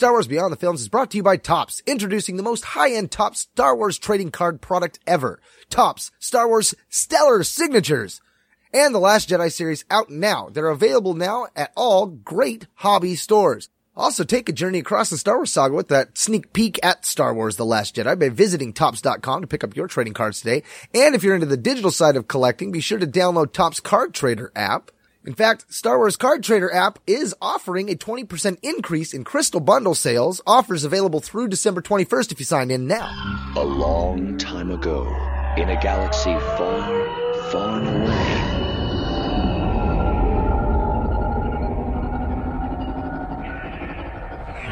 Star Wars Beyond the Films is brought to you by Topps, introducing the most high-end top Star Wars trading card product ever. Topps, Star Wars Stellar Signatures. And the Last Jedi series out now. They're available now at all great hobby stores. Also, take a journey across the Star Wars saga with that sneak peek at Star Wars The Last Jedi by visiting Topps.com to pick up your trading cards today. And if you're into the digital side of collecting, be sure to download Topps Card Trader app. In fact, Star Wars Card Trader app is offering a 20% increase in Crystal Bundle sales. Offers available through December 21st if you sign in now. A long time ago, in a galaxy far, far away.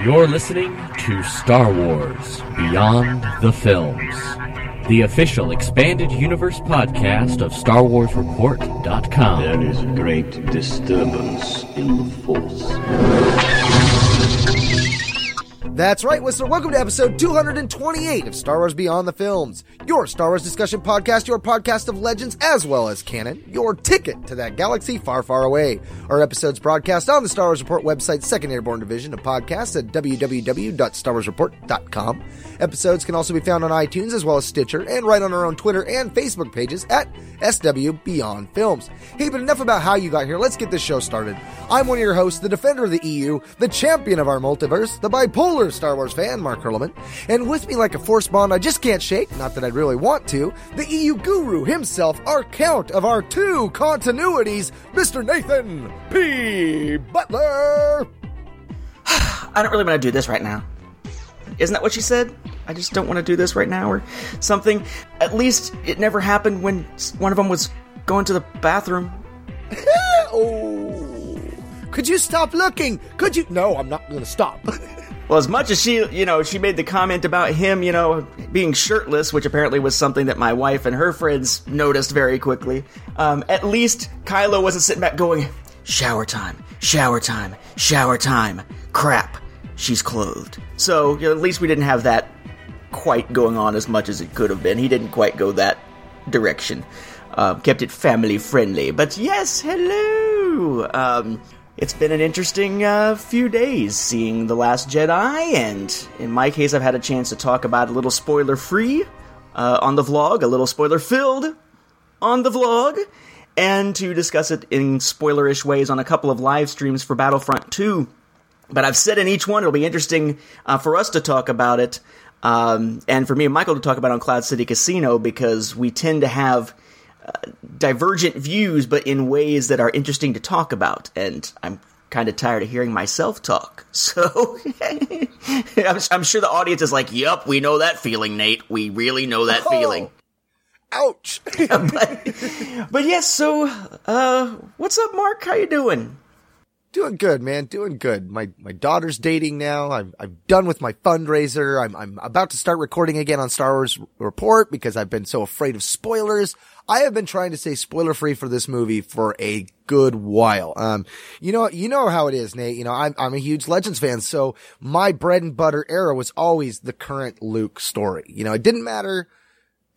You're listening to Star Wars Beyond the Films, the official expanded universe podcast of StarWarsReport.com. There is great disturbance in the Force. That's right, Whistler. Welcome to episode 228 of Star Wars Beyond the Films, your Star Wars discussion podcast, your podcast of legends as well as canon, your ticket to that galaxy far, far away. Our episodes broadcast on the Star Wars Report website, Second Airborne Division of podcasts at www.starwarsreport.com. Episodes can also be found on iTunes as well as Stitcher and right on our own Twitter and Facebook pages at SW Beyond Films. Hey, but enough about how you got here. Let's get this show started. I'm one of your hosts, the defender of the EU, the champion of our multiverse, the bipolar Star Wars fan, Mark Hurlman. And with me like a force bond I just can't shake, not that I'd really want to, the EU guru himself, our count of our two continuities, Mr. Nathan P. Butler. I don't really want to do this right now. Isn't that what she said? I just don't want to do this right now or something. At least it never happened when one of them was going to the bathroom. oh. Could you stop looking? Could you? No, I'm not going to stop. Well, as much as she, you know, she made the comment about him, you know, being shirtless, which apparently was something that my wife and her friends noticed very quickly. Um, at least Kylo wasn't sitting back going, "Shower time, shower time, shower time." Crap, she's clothed. So you know, at least we didn't have that quite going on as much as it could have been. He didn't quite go that direction. Uh, kept it family friendly. But yes, hello. Um, it's been an interesting uh, few days seeing The Last Jedi, and in my case, I've had a chance to talk about a little spoiler free uh, on the vlog, a little spoiler filled on the vlog, and to discuss it in spoilerish ways on a couple of live streams for Battlefront 2. But I've said in each one, it'll be interesting uh, for us to talk about it, um, and for me and Michael to talk about on Cloud City Casino, because we tend to have divergent views, but in ways that are interesting to talk about. And I'm kind of tired of hearing myself talk. So I'm, I'm, sure the audience is like, "Yep, we know that feeling, Nate. We really know that oh, feeling." Ouch. but, but yes. So, uh, what's up, Mark? How you doing? Doing good, man. Doing good. My my daughter's dating now. I'm I'm done with my fundraiser. I'm I'm about to start recording again on Star Wars Report because I've been so afraid of spoilers. I have been trying to stay spoiler free for this movie for a good while. Um, you know, you know how it is, Nate. You know, I'm, I'm a huge Legends fan. So my bread and butter era was always the current Luke story. You know, it didn't matter.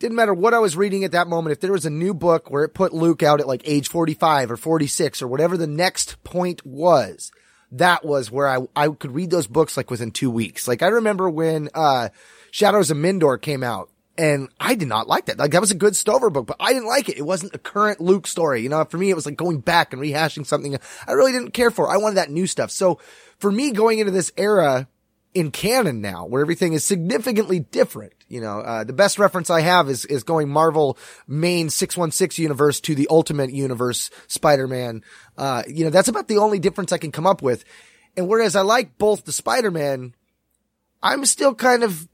Didn't matter what I was reading at that moment. If there was a new book where it put Luke out at like age 45 or 46 or whatever the next point was, that was where I, I could read those books like within two weeks. Like I remember when, uh, Shadows of Mindor came out and I did not like that. Like that was a good Stover book, but I didn't like it. It wasn't a current Luke story. You know, for me, it was like going back and rehashing something I really didn't care for. I wanted that new stuff. So for me, going into this era in canon now, where everything is significantly different, you know, uh, the best reference I have is, is going Marvel main 616 universe to the ultimate universe Spider-Man. Uh, you know, that's about the only difference I can come up with. And whereas I like both the Spider-Man, I'm still kind of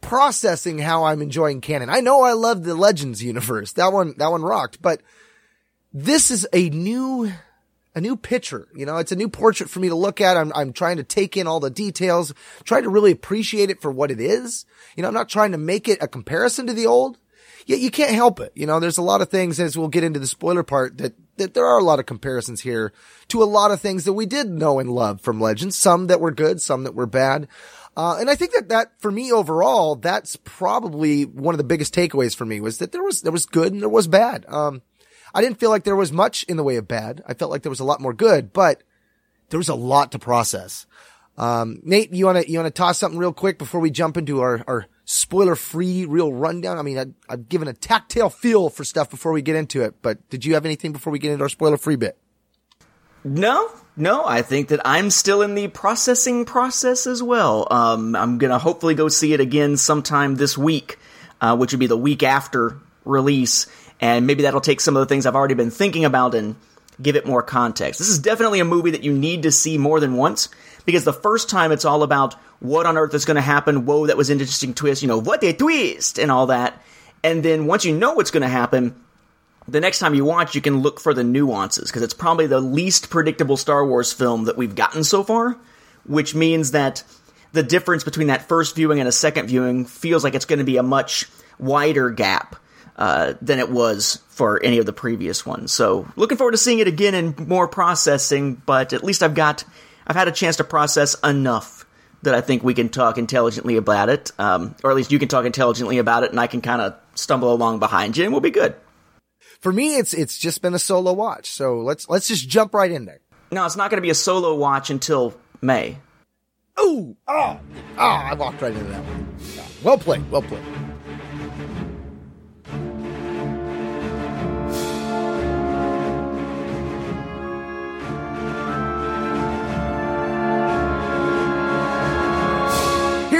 processing how I'm enjoying canon. I know I love the Legends universe. That one, that one rocked, but this is a new, a new picture. You know, it's a new portrait for me to look at. I'm, I'm trying to take in all the details, trying to really appreciate it for what it is. You know, I'm not trying to make it a comparison to the old. Yet you can't help it. You know, there's a lot of things as we'll get into the spoiler part that, that there are a lot of comparisons here to a lot of things that we did know and love from Legends. Some that were good, some that were bad. Uh, and I think that that for me overall, that's probably one of the biggest takeaways for me was that there was, there was good and there was bad. Um, I didn't feel like there was much in the way of bad. I felt like there was a lot more good, but there was a lot to process. Um, Nate, you want to you want to toss something real quick before we jump into our our spoiler free real rundown? I mean, I, I've given a tactile feel for stuff before we get into it, but did you have anything before we get into our spoiler free bit? No, no, I think that I'm still in the processing process as well. Um, I'm gonna hopefully go see it again sometime this week, uh, which would be the week after release, and maybe that'll take some of the things I've already been thinking about and give it more context. This is definitely a movie that you need to see more than once because the first time it's all about what on earth is going to happen. Whoa, that was an interesting twist. You know, what a twist and all that. And then once you know what's going to happen, the next time you watch, you can look for the nuances because it's probably the least predictable Star Wars film that we've gotten so far, which means that the difference between that first viewing and a second viewing feels like it's going to be a much wider gap uh, than it was for any of the previous ones. So looking forward to seeing it again and more processing, but at least I've got I've had a chance to process enough that I think we can talk intelligently about it, um, or at least you can talk intelligently about it, and I can kind of stumble along behind you, and we'll be good. For me, it's it's just been a solo watch, so let's let's just jump right in there. No, it's not going to be a solo watch until May. Ooh, oh, oh, I walked right into that one. Well played, well played.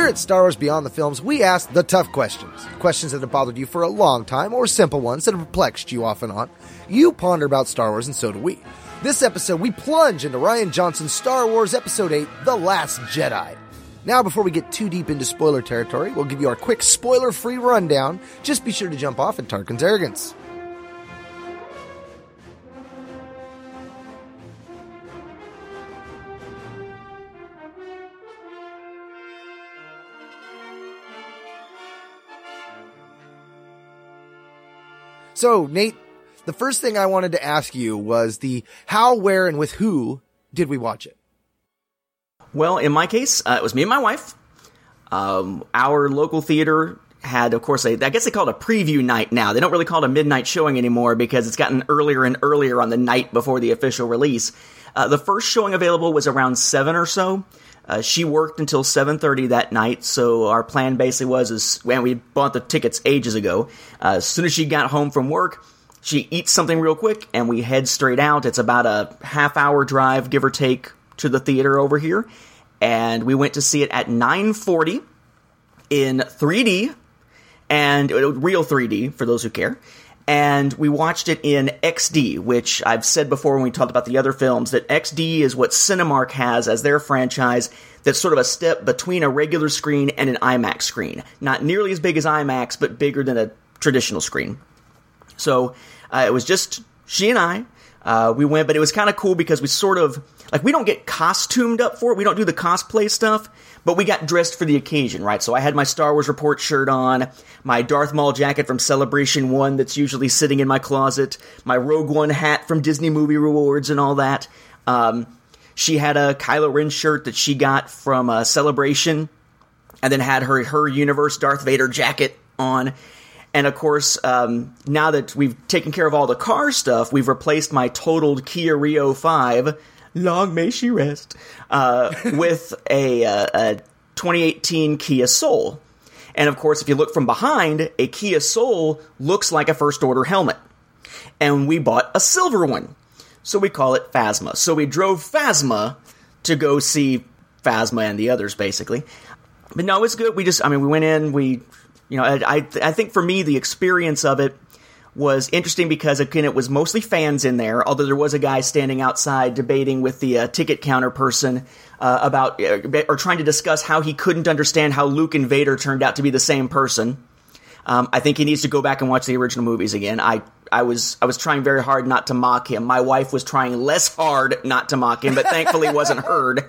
Here at Star Wars Beyond the Films, we ask the tough questions. Questions that have bothered you for a long time, or simple ones that have perplexed you off and on. You ponder about Star Wars, and so do we. This episode, we plunge into Rian Johnson's Star Wars Episode 8 The Last Jedi. Now, before we get too deep into spoiler territory, we'll give you our quick spoiler free rundown. Just be sure to jump off at Tarkin's Arrogance. So, Nate, the first thing I wanted to ask you was the how, where, and with who did we watch it? Well, in my case, uh, it was me and my wife. Um, our local theater had, of course, a, I guess they call it a preview night now. They don't really call it a midnight showing anymore because it's gotten earlier and earlier on the night before the official release. Uh, the first showing available was around seven or so. Uh, she worked until 7.30 that night, so our plan basically was, is when we bought the tickets ages ago, uh, as soon as she got home from work, she eats something real quick, and we head straight out. It's about a half hour drive, give or take, to the theater over here. And we went to see it at 9.40 in 3D, and real 3D, for those who care and we watched it in XD, which I've said before when we talked about the other films that XD is what Cinemark has as their franchise that's sort of a step between a regular screen and an IMAX screen. Not nearly as big as IMAX, but bigger than a traditional screen. So uh, it was just she and I. Uh, we went, but it was kind of cool because we sort of like we don't get costumed up for it. We don't do the cosplay stuff, but we got dressed for the occasion, right? So I had my Star Wars Report shirt on, my Darth Maul jacket from Celebration 1 that's usually sitting in my closet, my Rogue One hat from Disney Movie Rewards and all that. Um, she had a Kylo Ren shirt that she got from uh, Celebration, and then had her her universe Darth Vader jacket on. And of course, um, now that we've taken care of all the car stuff, we've replaced my totaled Kia Rio 5 long may she rest, uh, with a, uh, a 2018 Kia Soul. And of course, if you look from behind, a Kia Soul looks like a first order helmet. And we bought a silver one. So we call it Phasma. So we drove Phasma to go see Phasma and the others, basically. But no, it's good. We just, I mean, we went in, we, you know, I, I, I think for me, the experience of it was interesting because again it was mostly fans in there although there was a guy standing outside debating with the uh, ticket counter person uh, about uh, or trying to discuss how he couldn't understand how Luke and Vader turned out to be the same person. Um, I think he needs to go back and watch the original movies again. I I was I was trying very hard not to mock him. My wife was trying less hard not to mock him but thankfully wasn't heard.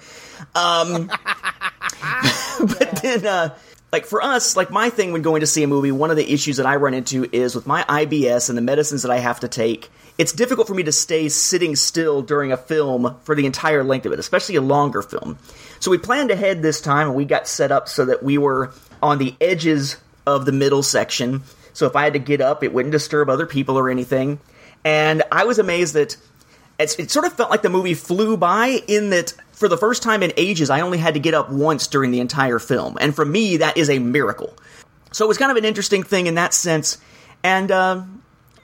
Um, but then uh, like for us, like my thing when going to see a movie, one of the issues that I run into is with my IBS and the medicines that I have to take. It's difficult for me to stay sitting still during a film for the entire length of it, especially a longer film. So we planned ahead this time and we got set up so that we were on the edges of the middle section. So if I had to get up, it wouldn't disturb other people or anything. And I was amazed that it sort of felt like the movie flew by in that for the first time in ages, I only had to get up once during the entire film. And for me, that is a miracle. So it was kind of an interesting thing in that sense. And, uh,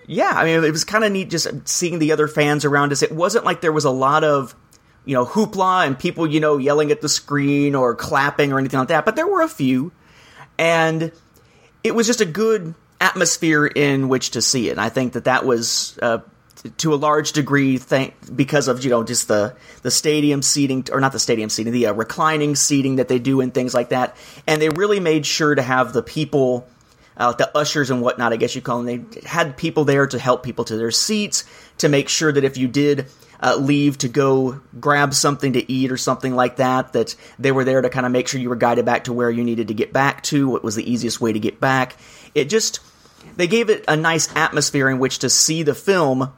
yeah, I mean, it was kind of neat just seeing the other fans around us. It wasn't like there was a lot of, you know, hoopla and people, you know, yelling at the screen or clapping or anything like that, but there were a few. And it was just a good atmosphere in which to see it. And I think that that was uh, to a large degree thank because of you know just the the stadium seating or not the stadium seating the uh, reclining seating that they do and things like that. And they really made sure to have the people uh, the ushers and whatnot i guess you call them they had people there to help people to their seats to make sure that if you did uh, leave to go grab something to eat or something like that that they were there to kind of make sure you were guided back to where you needed to get back to what was the easiest way to get back. It just they gave it a nice atmosphere in which to see the film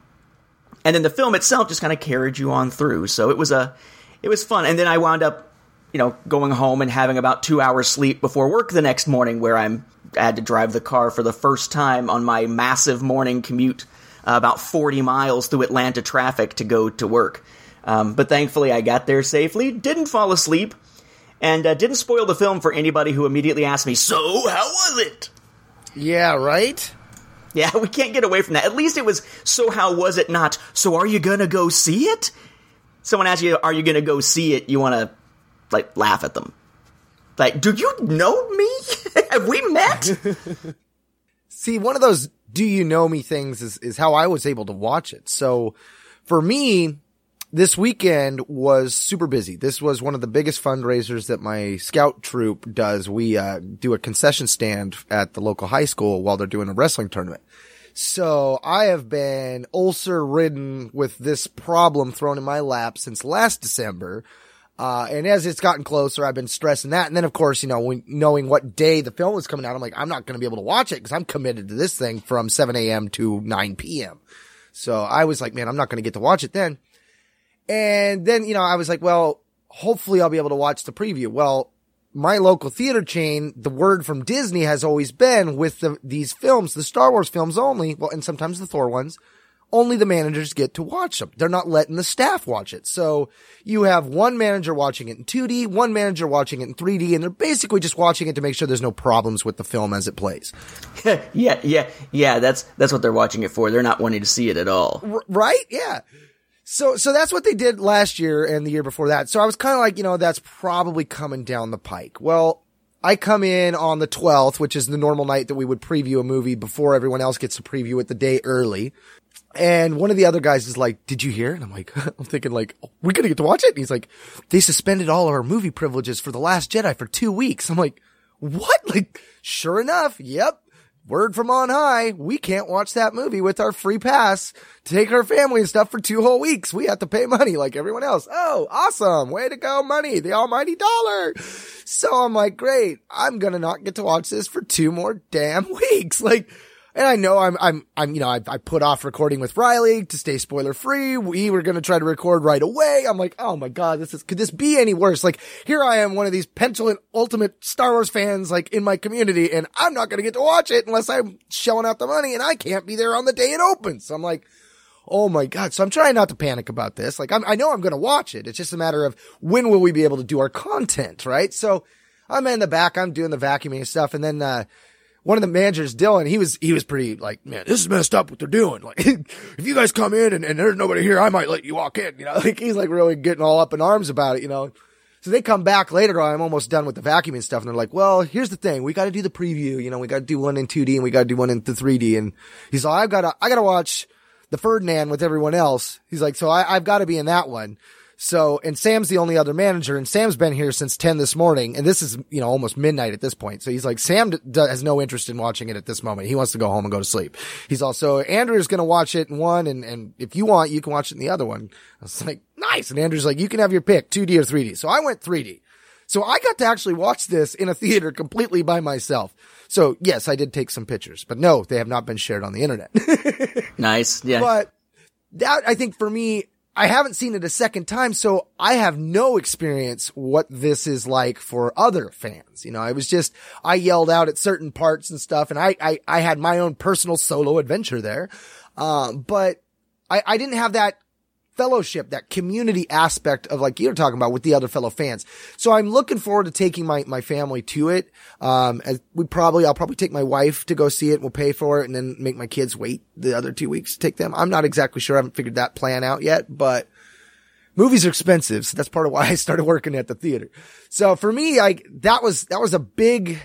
and then the film itself just kind of carried you on through. So it was a, it was fun. And then I wound up, you know, going home and having about two hours sleep before work the next morning, where I'm I had to drive the car for the first time on my massive morning commute, uh, about 40 miles through Atlanta traffic to go to work. Um, but thankfully, I got there safely, didn't fall asleep, and uh, didn't spoil the film for anybody who immediately asked me, "So, how was it?" Yeah, right? Yeah, we can't get away from that. At least it was, so how was it not? So are you gonna go see it? Someone asks you, are you gonna go see it? You wanna, like, laugh at them. Like, do you know me? Have we met? See, one of those do you know me things is, is how I was able to watch it. So for me, this weekend was super busy. This was one of the biggest fundraisers that my scout troop does. We uh, do a concession stand at the local high school while they're doing a wrestling tournament. So I have been ulcer ridden with this problem thrown in my lap since last December. Uh, and as it's gotten closer, I've been stressing that. And then, of course, you know, when, knowing what day the film was coming out, I'm like, I'm not going to be able to watch it because I'm committed to this thing from 7 a.m. to 9 p.m. So I was like, man, I'm not going to get to watch it then. And then, you know, I was like, well, hopefully I'll be able to watch the preview. Well, my local theater chain, the word from Disney has always been with the, these films, the Star Wars films only, well, and sometimes the Thor ones, only the managers get to watch them. They're not letting the staff watch it. So you have one manager watching it in 2D, one manager watching it in 3D, and they're basically just watching it to make sure there's no problems with the film as it plays. yeah, yeah, yeah. That's that's what they're watching it for. They're not wanting to see it at all. R- right? Yeah. So, so that's what they did last year and the year before that. So I was kind of like, you know, that's probably coming down the pike. Well, I come in on the 12th, which is the normal night that we would preview a movie before everyone else gets to preview it the day early. And one of the other guys is like, did you hear? And I'm like, I'm thinking like, oh, we're going to get to watch it. And he's like, they suspended all of our movie privileges for The Last Jedi for two weeks. I'm like, what? Like, sure enough. Yep word from on high, we can't watch that movie with our free pass to take our family and stuff for two whole weeks. We have to pay money like everyone else. Oh, awesome. Way to go, money. The almighty dollar. So I'm like, great. I'm going to not get to watch this for two more damn weeks. Like, and I know I'm, I'm, I'm, you know, I, I put off recording with Riley to stay spoiler free. We were going to try to record right away. I'm like, oh my God, this is, could this be any worse? Like, here I am, one of these petulant ultimate Star Wars fans, like in my community, and I'm not going to get to watch it unless I'm shelling out the money and I can't be there on the day it opens. So I'm like, Oh my God. So I'm trying not to panic about this. Like, I'm, I know I'm going to watch it. It's just a matter of when will we be able to do our content, right? So I'm in the back. I'm doing the vacuuming stuff. And then, uh, one of the managers, Dylan, he was, he was pretty like, man, this is messed up what they're doing. Like, if you guys come in and, and there's nobody here, I might let you walk in, you know, like he's like really getting all up in arms about it, you know. So they come back later I'm almost done with the vacuuming stuff and they're like, well, here's the thing. We got to do the preview, you know, we got to do one in 2D and we got to do one in the 3D. And he's like, I've got to, I got to watch the Ferdinand with everyone else. He's like, so I, I've got to be in that one. So, and Sam's the only other manager and Sam's been here since 10 this morning and this is, you know, almost midnight at this point. So he's like, Sam d- d- has no interest in watching it at this moment. He wants to go home and go to sleep. He's also, Andrew's going to watch it in one and, and if you want, you can watch it in the other one. I was like, nice. And Andrew's like, you can have your pick, 2D or 3D. So I went 3D. So I got to actually watch this in a theater completely by myself. So yes, I did take some pictures, but no, they have not been shared on the internet. nice. Yeah. But that, I think for me, I haven't seen it a second time, so I have no experience what this is like for other fans. You know, I was just, I yelled out at certain parts and stuff, and I, I, I had my own personal solo adventure there. Um, but I, I didn't have that fellowship, that community aspect of like you're talking about with the other fellow fans. So I'm looking forward to taking my, my family to it. Um, as we probably, I'll probably take my wife to go see it. We'll pay for it and then make my kids wait the other two weeks to take them. I'm not exactly sure. I haven't figured that plan out yet, but movies are expensive. So that's part of why I started working at the theater. So for me, I, that was, that was a big,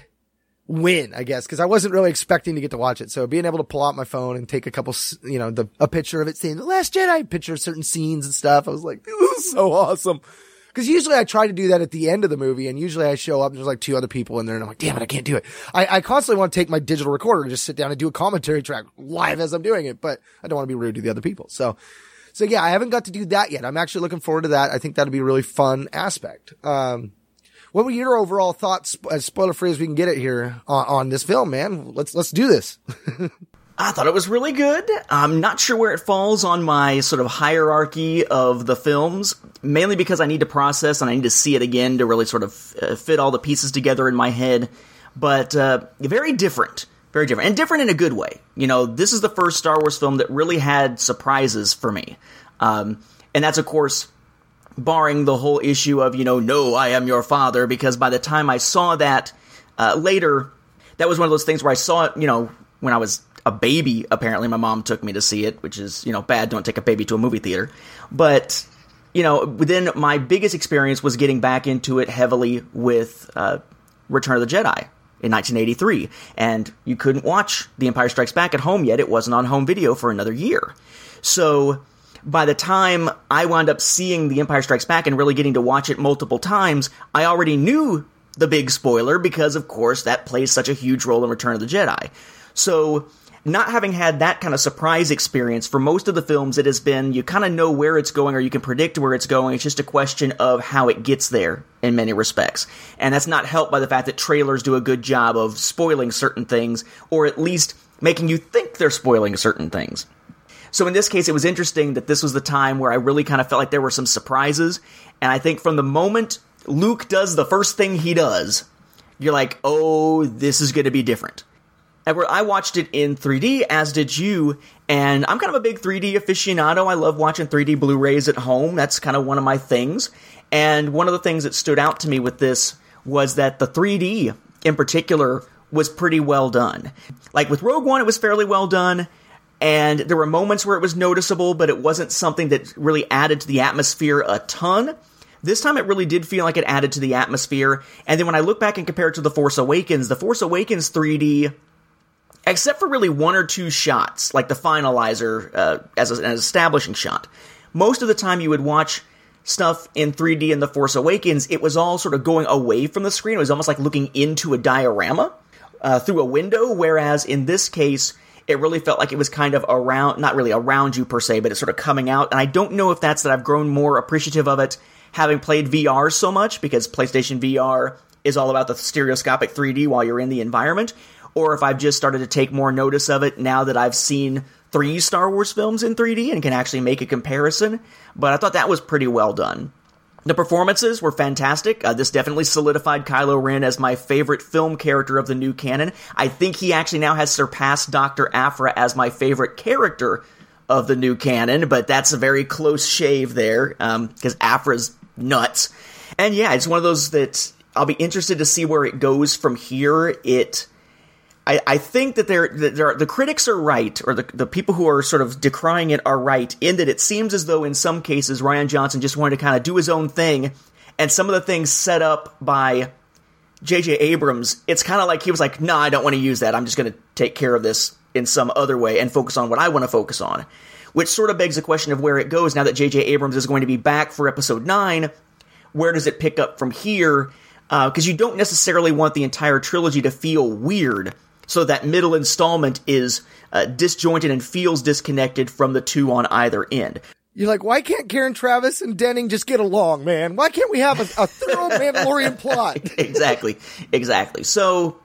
win, I guess, because I wasn't really expecting to get to watch it. So being able to pull out my phone and take a couple, you know, the, a picture of it saying the last Jedi, picture of certain scenes and stuff. I was like, this is so awesome. Cause usually I try to do that at the end of the movie and usually I show up and there's like two other people in there and I'm like, damn it, I can't do it. I, I constantly want to take my digital recorder and just sit down and do a commentary track live as I'm doing it, but I don't want to be rude to the other people. So, so yeah, I haven't got to do that yet. I'm actually looking forward to that. I think that'll be a really fun aspect. Um, what were your overall thoughts, as spoiler free as we can get it here, on, on this film, man? Let's let's do this. I thought it was really good. I'm not sure where it falls on my sort of hierarchy of the films, mainly because I need to process and I need to see it again to really sort of uh, fit all the pieces together in my head. But uh, very different. Very different. And different in a good way. You know, this is the first Star Wars film that really had surprises for me. Um, and that's, of course, barring the whole issue of, you know, no, I am your father, because by the time I saw that uh, later, that was one of those things where I saw it, you know, when I was a baby, apparently my mom took me to see it, which is, you know, bad. Don't take a baby to a movie theater. But, you know, then my biggest experience was getting back into it heavily with uh, Return of the Jedi in 1983. And you couldn't watch The Empire Strikes Back at home yet. It wasn't on home video for another year. So by the time I wound up seeing The Empire Strikes Back and really getting to watch it multiple times, I already knew the big spoiler because, of course, that plays such a huge role in Return of the Jedi. So, not having had that kind of surprise experience for most of the films, it has been you kind of know where it's going or you can predict where it's going. It's just a question of how it gets there in many respects. And that's not helped by the fact that trailers do a good job of spoiling certain things or at least making you think they're spoiling certain things. So in this case, it was interesting that this was the time where I really kind of felt like there were some surprises. And I think from the moment Luke does the first thing he does, you're like, oh, this is going to be different. I watched it in 3D, as did you, and I'm kind of a big 3D aficionado. I love watching 3D Blu rays at home. That's kind of one of my things. And one of the things that stood out to me with this was that the 3D in particular was pretty well done. Like with Rogue One, it was fairly well done and there were moments where it was noticeable, but it wasn't something that really added to the atmosphere a ton. This time it really did feel like it added to the atmosphere. And then when I look back and compare it to The Force Awakens, The Force Awakens 3D, except for really one or two shots, like the finalizer uh, as an establishing shot, most of the time you would watch stuff in 3D in The Force Awakens, it was all sort of going away from the screen. It was almost like looking into a diorama uh, through a window, whereas in this case, it really felt like it was kind of around, not really around you per se, but it's sort of coming out. And I don't know if that's that I've grown more appreciative of it having played VR so much because PlayStation VR is all about the stereoscopic 3D while you're in the environment, or if I've just started to take more notice of it now that I've seen three Star Wars films in 3D and can actually make a comparison. But I thought that was pretty well done. The performances were fantastic. Uh, this definitely solidified Kylo Ren as my favorite film character of the new canon. I think he actually now has surpassed Dr. Aphra as my favorite character of the new canon, but that's a very close shave there, because um, Aphra's nuts. And yeah, it's one of those that I'll be interested to see where it goes from here. It I, I think that they're, that they're, the critics are right, or the, the people who are sort of decrying it are right, in that it seems as though in some cases Rian Johnson just wanted to kind of do his own thing, and some of the things set up by J.J. Abrams, it's kind of like he was like, nah, I don't want to use that. I'm just going to take care of this in some other way and focus on what I want to focus on. Which sort of begs the question of where it goes now that J.J. Abrams is going to be back for episode 9. Where does it pick up from here? Because uh, you don't necessarily want the entire trilogy to feel weird so that middle installment is uh, disjointed and feels disconnected from the two on either end. You're like, why can't Karen Traviss and Denning just get along, man? Why can't we have a, a thorough Mandalorian plot? exactly, exactly. So,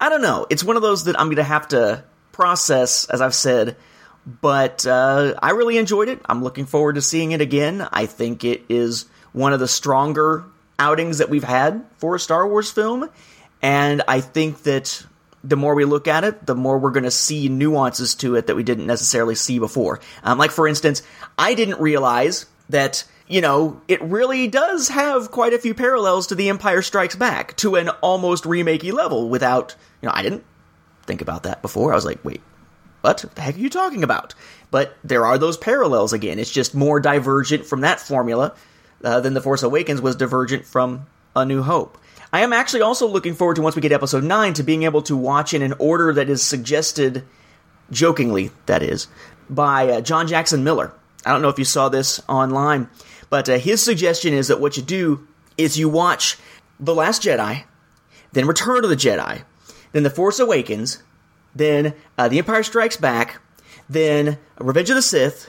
I don't know. It's one of those that I'm going to have to process, as I've said. But uh, I really enjoyed it. I'm looking forward to seeing it again. I think it is one of the stronger outings that we've had for a Star Wars film. And I think that the more we look at it, the more we're going to see nuances to it that we didn't necessarily see before. Um, like, for instance, I didn't realize that, you know, it really does have quite a few parallels to The Empire Strikes Back to an almost remakey level without, you know, I didn't think about that before. I was like, wait, what the heck are you talking about? But there are those parallels again. It's just more divergent from that formula uh, than The Force Awakens was divergent from A New Hope. I am actually also looking forward to once we get episode 9 to being able to watch in an order that is suggested, jokingly, that is, by uh, John Jackson Miller. I don't know if you saw this online, but uh, his suggestion is that what you do is you watch The Last Jedi, then Return of the Jedi, then The Force Awakens, then uh, The Empire Strikes Back, then Revenge of the Sith,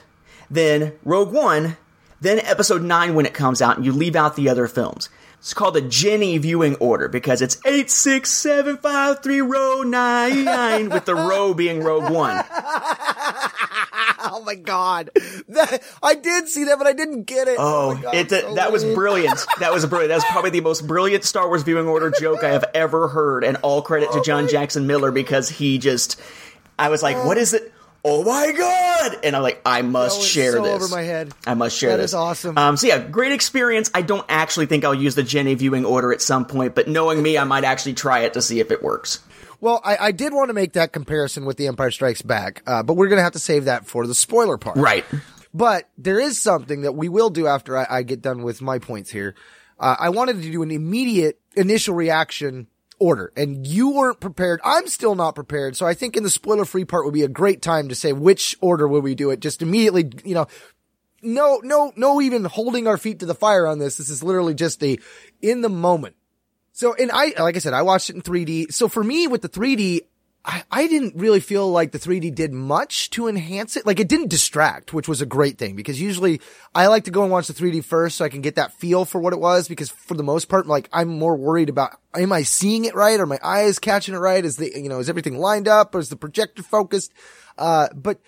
then Rogue One, then Episode 9 when it comes out, and you leave out the other films. It's called the Jenny viewing order because it's 86753 row 9 with the row being Rogue One. oh my god. That, I did see that, but I didn't get it. Oh, oh my God, it, so that was brilliant. That was brilliant. That was probably the most brilliant Star Wars viewing order joke I have ever heard, and all credit to oh John Jackson Miller because he just. I was like, what is it? Oh my god! And I'm like, I must share so this. over my head. I must share That this. is awesome. Um, so yeah, great experience. I don't actually think I'll use the Jenny viewing order at some point, but knowing me, I might actually try it to see if it works. Well, I, I did want to make that comparison with The Empire Strikes Back, uh, but we're going to have to save that for the spoiler part. Right. But there is something that we will do after I, I get done with my points here. Uh, I wanted to do an immediate initial reaction order, and you weren't prepared. I'm still not prepared. So I think in the spoiler free part would be a great time to say which order will we do it. Just immediately, you know, no, no, no, even holding our feet to the fire on this. This is literally just a in the moment. So, and I, like I said, I watched it in 3D. So for me with the 3D, I, I didn't really feel like the 3D did much to enhance it. Like it didn't distract, which was a great thing because usually I like to go and watch the 3D first so I can get that feel for what it was because for the most part, like I'm more worried about, am I seeing it right? Are my eyes catching it right? Is the, you know, is everything lined up or is the projector focused? Uh, but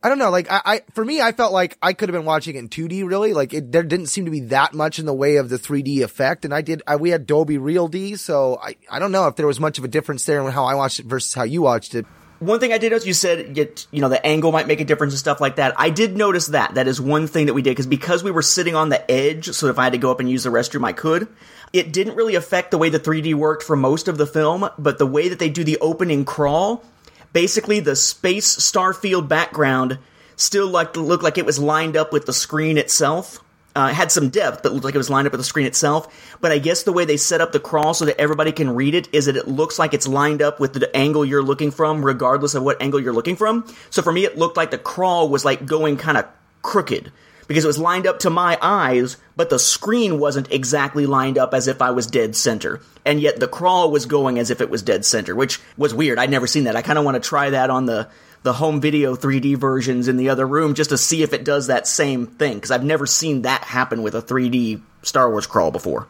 I don't know. Like I, I, for me, I felt like I could have been watching it in 2D. Really, like it, there didn't seem to be that much in the way of the 3D effect. And I did, I, we had Dolby Real D, so I, I don't know if there was much of a difference there in how I watched it versus how you watched it. One thing I did notice, you said, get, you know, the angle might make a difference and stuff like that. I did notice that. That is one thing that we did, because because we were sitting on the edge, so if I had to go up and use the restroom, I could. It didn't really affect the way the 3D worked for most of the film, but the way that they do the opening crawl, basically the space starfield background still like looked like it was lined up with the screen itself. Uh, it had some depth, but looked like it was lined up with the screen itself. But I guess the way they set up the crawl so that everybody can read it is that it looks like it's lined up with the angle you're looking from, regardless of what angle you're looking from. So for me, it looked like the crawl was like going kind of crooked because it was lined up to my eyes, but the screen wasn't exactly lined up as if I was dead center. And yet the crawl was going as if it was dead center, which was weird. I'd never seen that. I kind of want to try that on the the home video 3D versions in the other room just to see if it does that same thing because I've never seen that happen with a 3D Star Wars crawl before.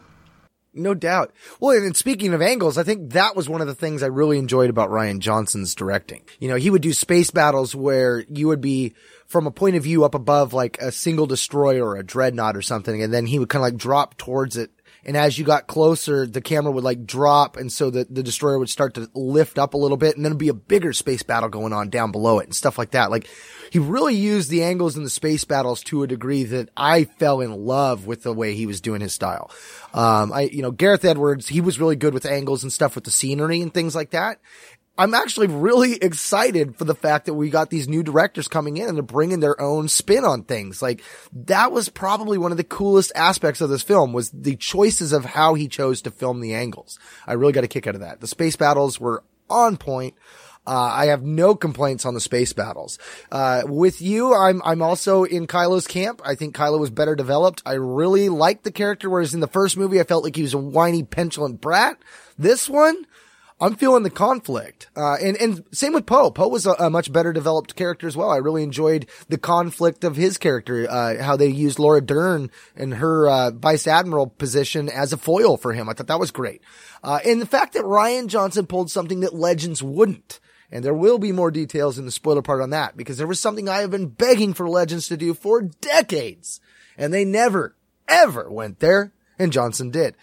No doubt. Well, and speaking of angles, I think that was one of the things I really enjoyed about Rian Johnson's directing. You know, he would do space battles where you would be from a point of view up above like a single destroyer or a dreadnought or something, and then he would kind of like drop towards it. And as you got closer, the camera would like drop, and so the, the destroyer would start to lift up a little bit, and then it'd be a bigger space battle going on down below it and stuff like that. Like, he really used the angles in the space battles to a degree that I fell in love with the way he was doing his style. Um, I, you know, Gareth Edwards, he was really good with angles and stuff with the scenery and things like that. I'm actually really excited for the fact that we got these new directors coming in and they're bringing their own spin on things. Like that was probably one of the coolest aspects of this film was the choices of how he chose to film the angles. I really got a kick out of that. The space battles were on point. Uh, I have no complaints on the space battles. Uh, with you, I'm, I'm also in Kylo's camp. I think Kylo was better developed. I really liked the character, whereas in the first movie, I felt like he was a whiny, petulant brat. This one, I'm feeling the conflict. Uh, and, and same with Poe. Poe was a, a, much better developed character as well. I really enjoyed the conflict of his character, uh, how they used Laura Dern and her, uh, vice admiral position as a foil for him. I thought that was great. Uh, and the fact that Rian Johnson pulled something that Legends wouldn't. And there will be more details in the spoiler part on that because there was something I have been begging for Legends to do for decades. And they never, ever went there. And Johnson did.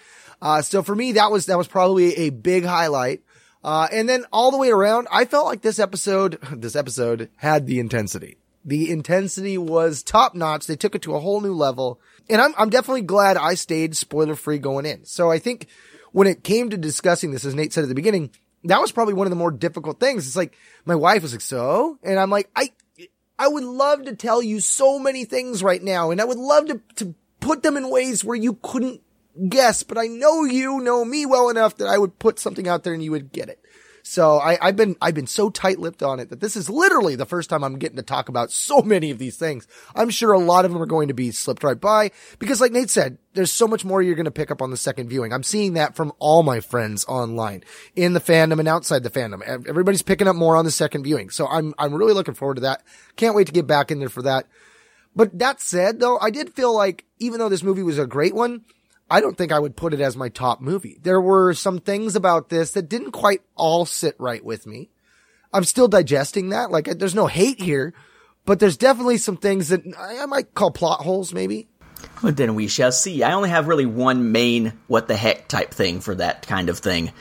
Uh, so for me, that was, that was probably a big highlight. Uh, and then all the way around, I felt like this episode, this episode had the intensity. The intensity was top notch. They took it to a whole new level. And I'm, I'm definitely glad I stayed spoiler free going in. So I think when it came to discussing this, as Nate said at the beginning, that was probably one of the more difficult things. It's like, my wife was like, so? And I'm like, I, I would love to tell you so many things right now. And I would love to, to put them in ways where you couldn't guess, but I know you know me well enough that I would put something out there and you would get it. So I, have been, I've been so tight-lipped on it that this is literally the first time I'm getting to talk about so many of these things. I'm sure a lot of them are going to be slipped right by because like Nate said, there's so much more you're going to pick up on the second viewing. I'm seeing that from all my friends online in the fandom and outside the fandom. Everybody's picking up more on the second viewing. So I'm, I'm really looking forward to that. Can't wait to get back in there for that. But that said, though, I did feel like even though this movie was a great one, I don't think I would put it as my top movie. There were some things about this that didn't quite all sit right with me. I'm still digesting that. Like, there's no hate here, but there's definitely some things that I might call plot holes, maybe. Well, then we shall see. I only have really one main what the heck type thing for that kind of thing.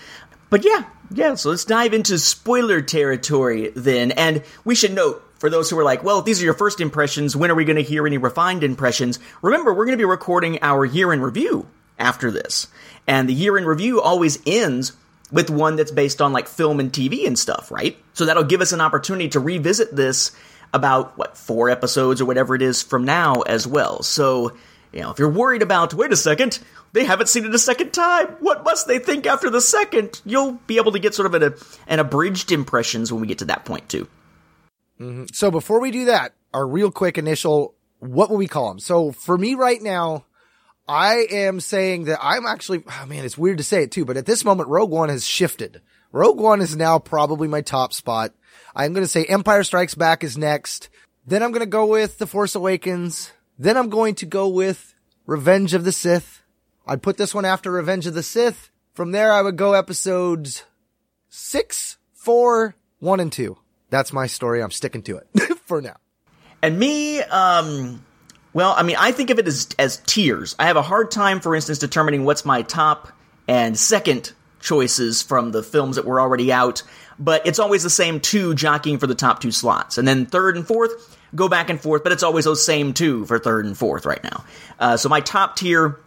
But yeah, yeah, so let's dive into spoiler territory then. And we should note for those who are like, well, these are your first impressions, when are we going to hear any refined impressions? Remember, we're going to be recording our year in review after this. And the year in review always ends with one that's based on like film and TV and stuff, right? So that'll give us an opportunity to revisit this about what, four episodes or whatever it is from now as well. So, you know, if you're worried about, wait a second, they haven't seen it a second time. What must they think after the second? You'll be able to get sort of an, an abridged impressions when we get to that point too. Mm-hmm. So before we do that, our real quick initial, what will we call them? So for me right now, I am saying that I'm actually, oh man, it's weird to say it too, but at this moment, Rogue One has shifted. Rogue One is now probably my top spot. I'm going to say Empire Strikes Back is next. Then I'm going to go with The Force Awakens. Then I'm going to go with Revenge of the Sith. I'd put this one after Revenge of the Sith. From there, I would go episodes six, four, one, and two. That's my story. I'm sticking to it for now. And me, um, well, I mean, I think of it as as tiers. I have a hard time, for instance, determining what's my top and second choices from the films that were already out, but it's always the same two jockeying for the top two slots. And then third and fourth go back and forth, but it's always those same two for third and fourth right now. Uh, so my top tier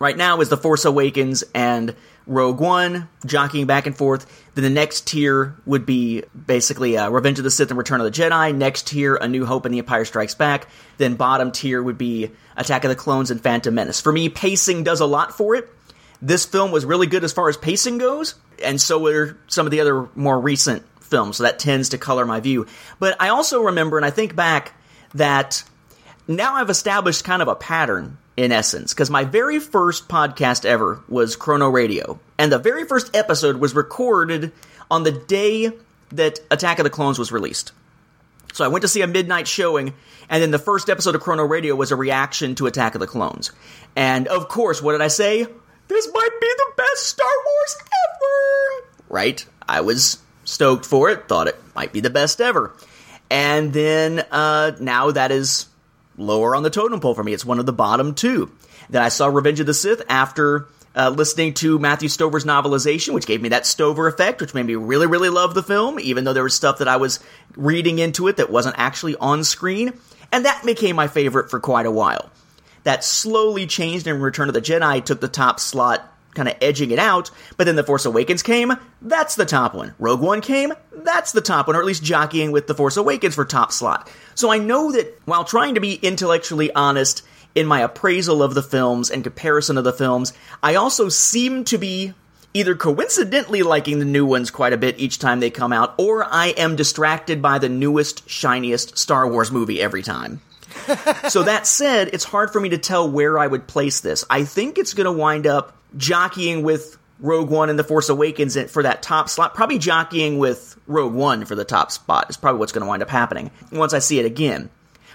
right now is The Force Awakens and Rogue One, jockeying back and forth. Then the next tier would be basically uh, Revenge of the Sith and Return of the Jedi. Next tier, A New Hope and The Empire Strikes Back. Then bottom tier would be Attack of the Clones and Phantom Menace. For me, pacing does a lot for it. This film was really good as far as pacing goes, and so were some of the other more recent films, so that tends to color my view. But I also remember, and I think back, that now I've established kind of a pattern in essence, because my very first podcast ever was Chrono Radio, and the very first episode was recorded on the day that Attack of the Clones was released. So I went to see a midnight showing, and then the first episode of Chrono Radio was a reaction to Attack of the Clones. And of course, what did I say? This might be the best Star Wars ever! Right? I was stoked for it, thought it might be the best ever. And then uh, now that is lower on the totem pole for me. It's one of the bottom two. Then I saw Revenge of the Sith after uh, listening to Matthew Stover's novelization, which gave me that Stover effect, which made me really, really love the film, even though there was stuff that I was reading into it that wasn't actually on screen. And that became my favorite for quite a while. That slowly changed in Return of the Jedi, took the top slot, kind of edging it out, but then The Force Awakens came, that's the top one. Rogue One came, that's the top one, or at least jockeying with The Force Awakens for top slot. So I know that while trying to be intellectually honest in my appraisal of the films and comparison of the films, I also seem to be either coincidentally liking the new ones quite a bit each time they come out, or I am distracted by the newest, shiniest Star Wars movie every time. so that said, it's hard for me to tell where I would place this. I think it's going to wind up jockeying with Rogue One and The Force Awakens for that top slot. Probably jockeying with Rogue One for the top spot is probably what's going to wind up happening once I see it again.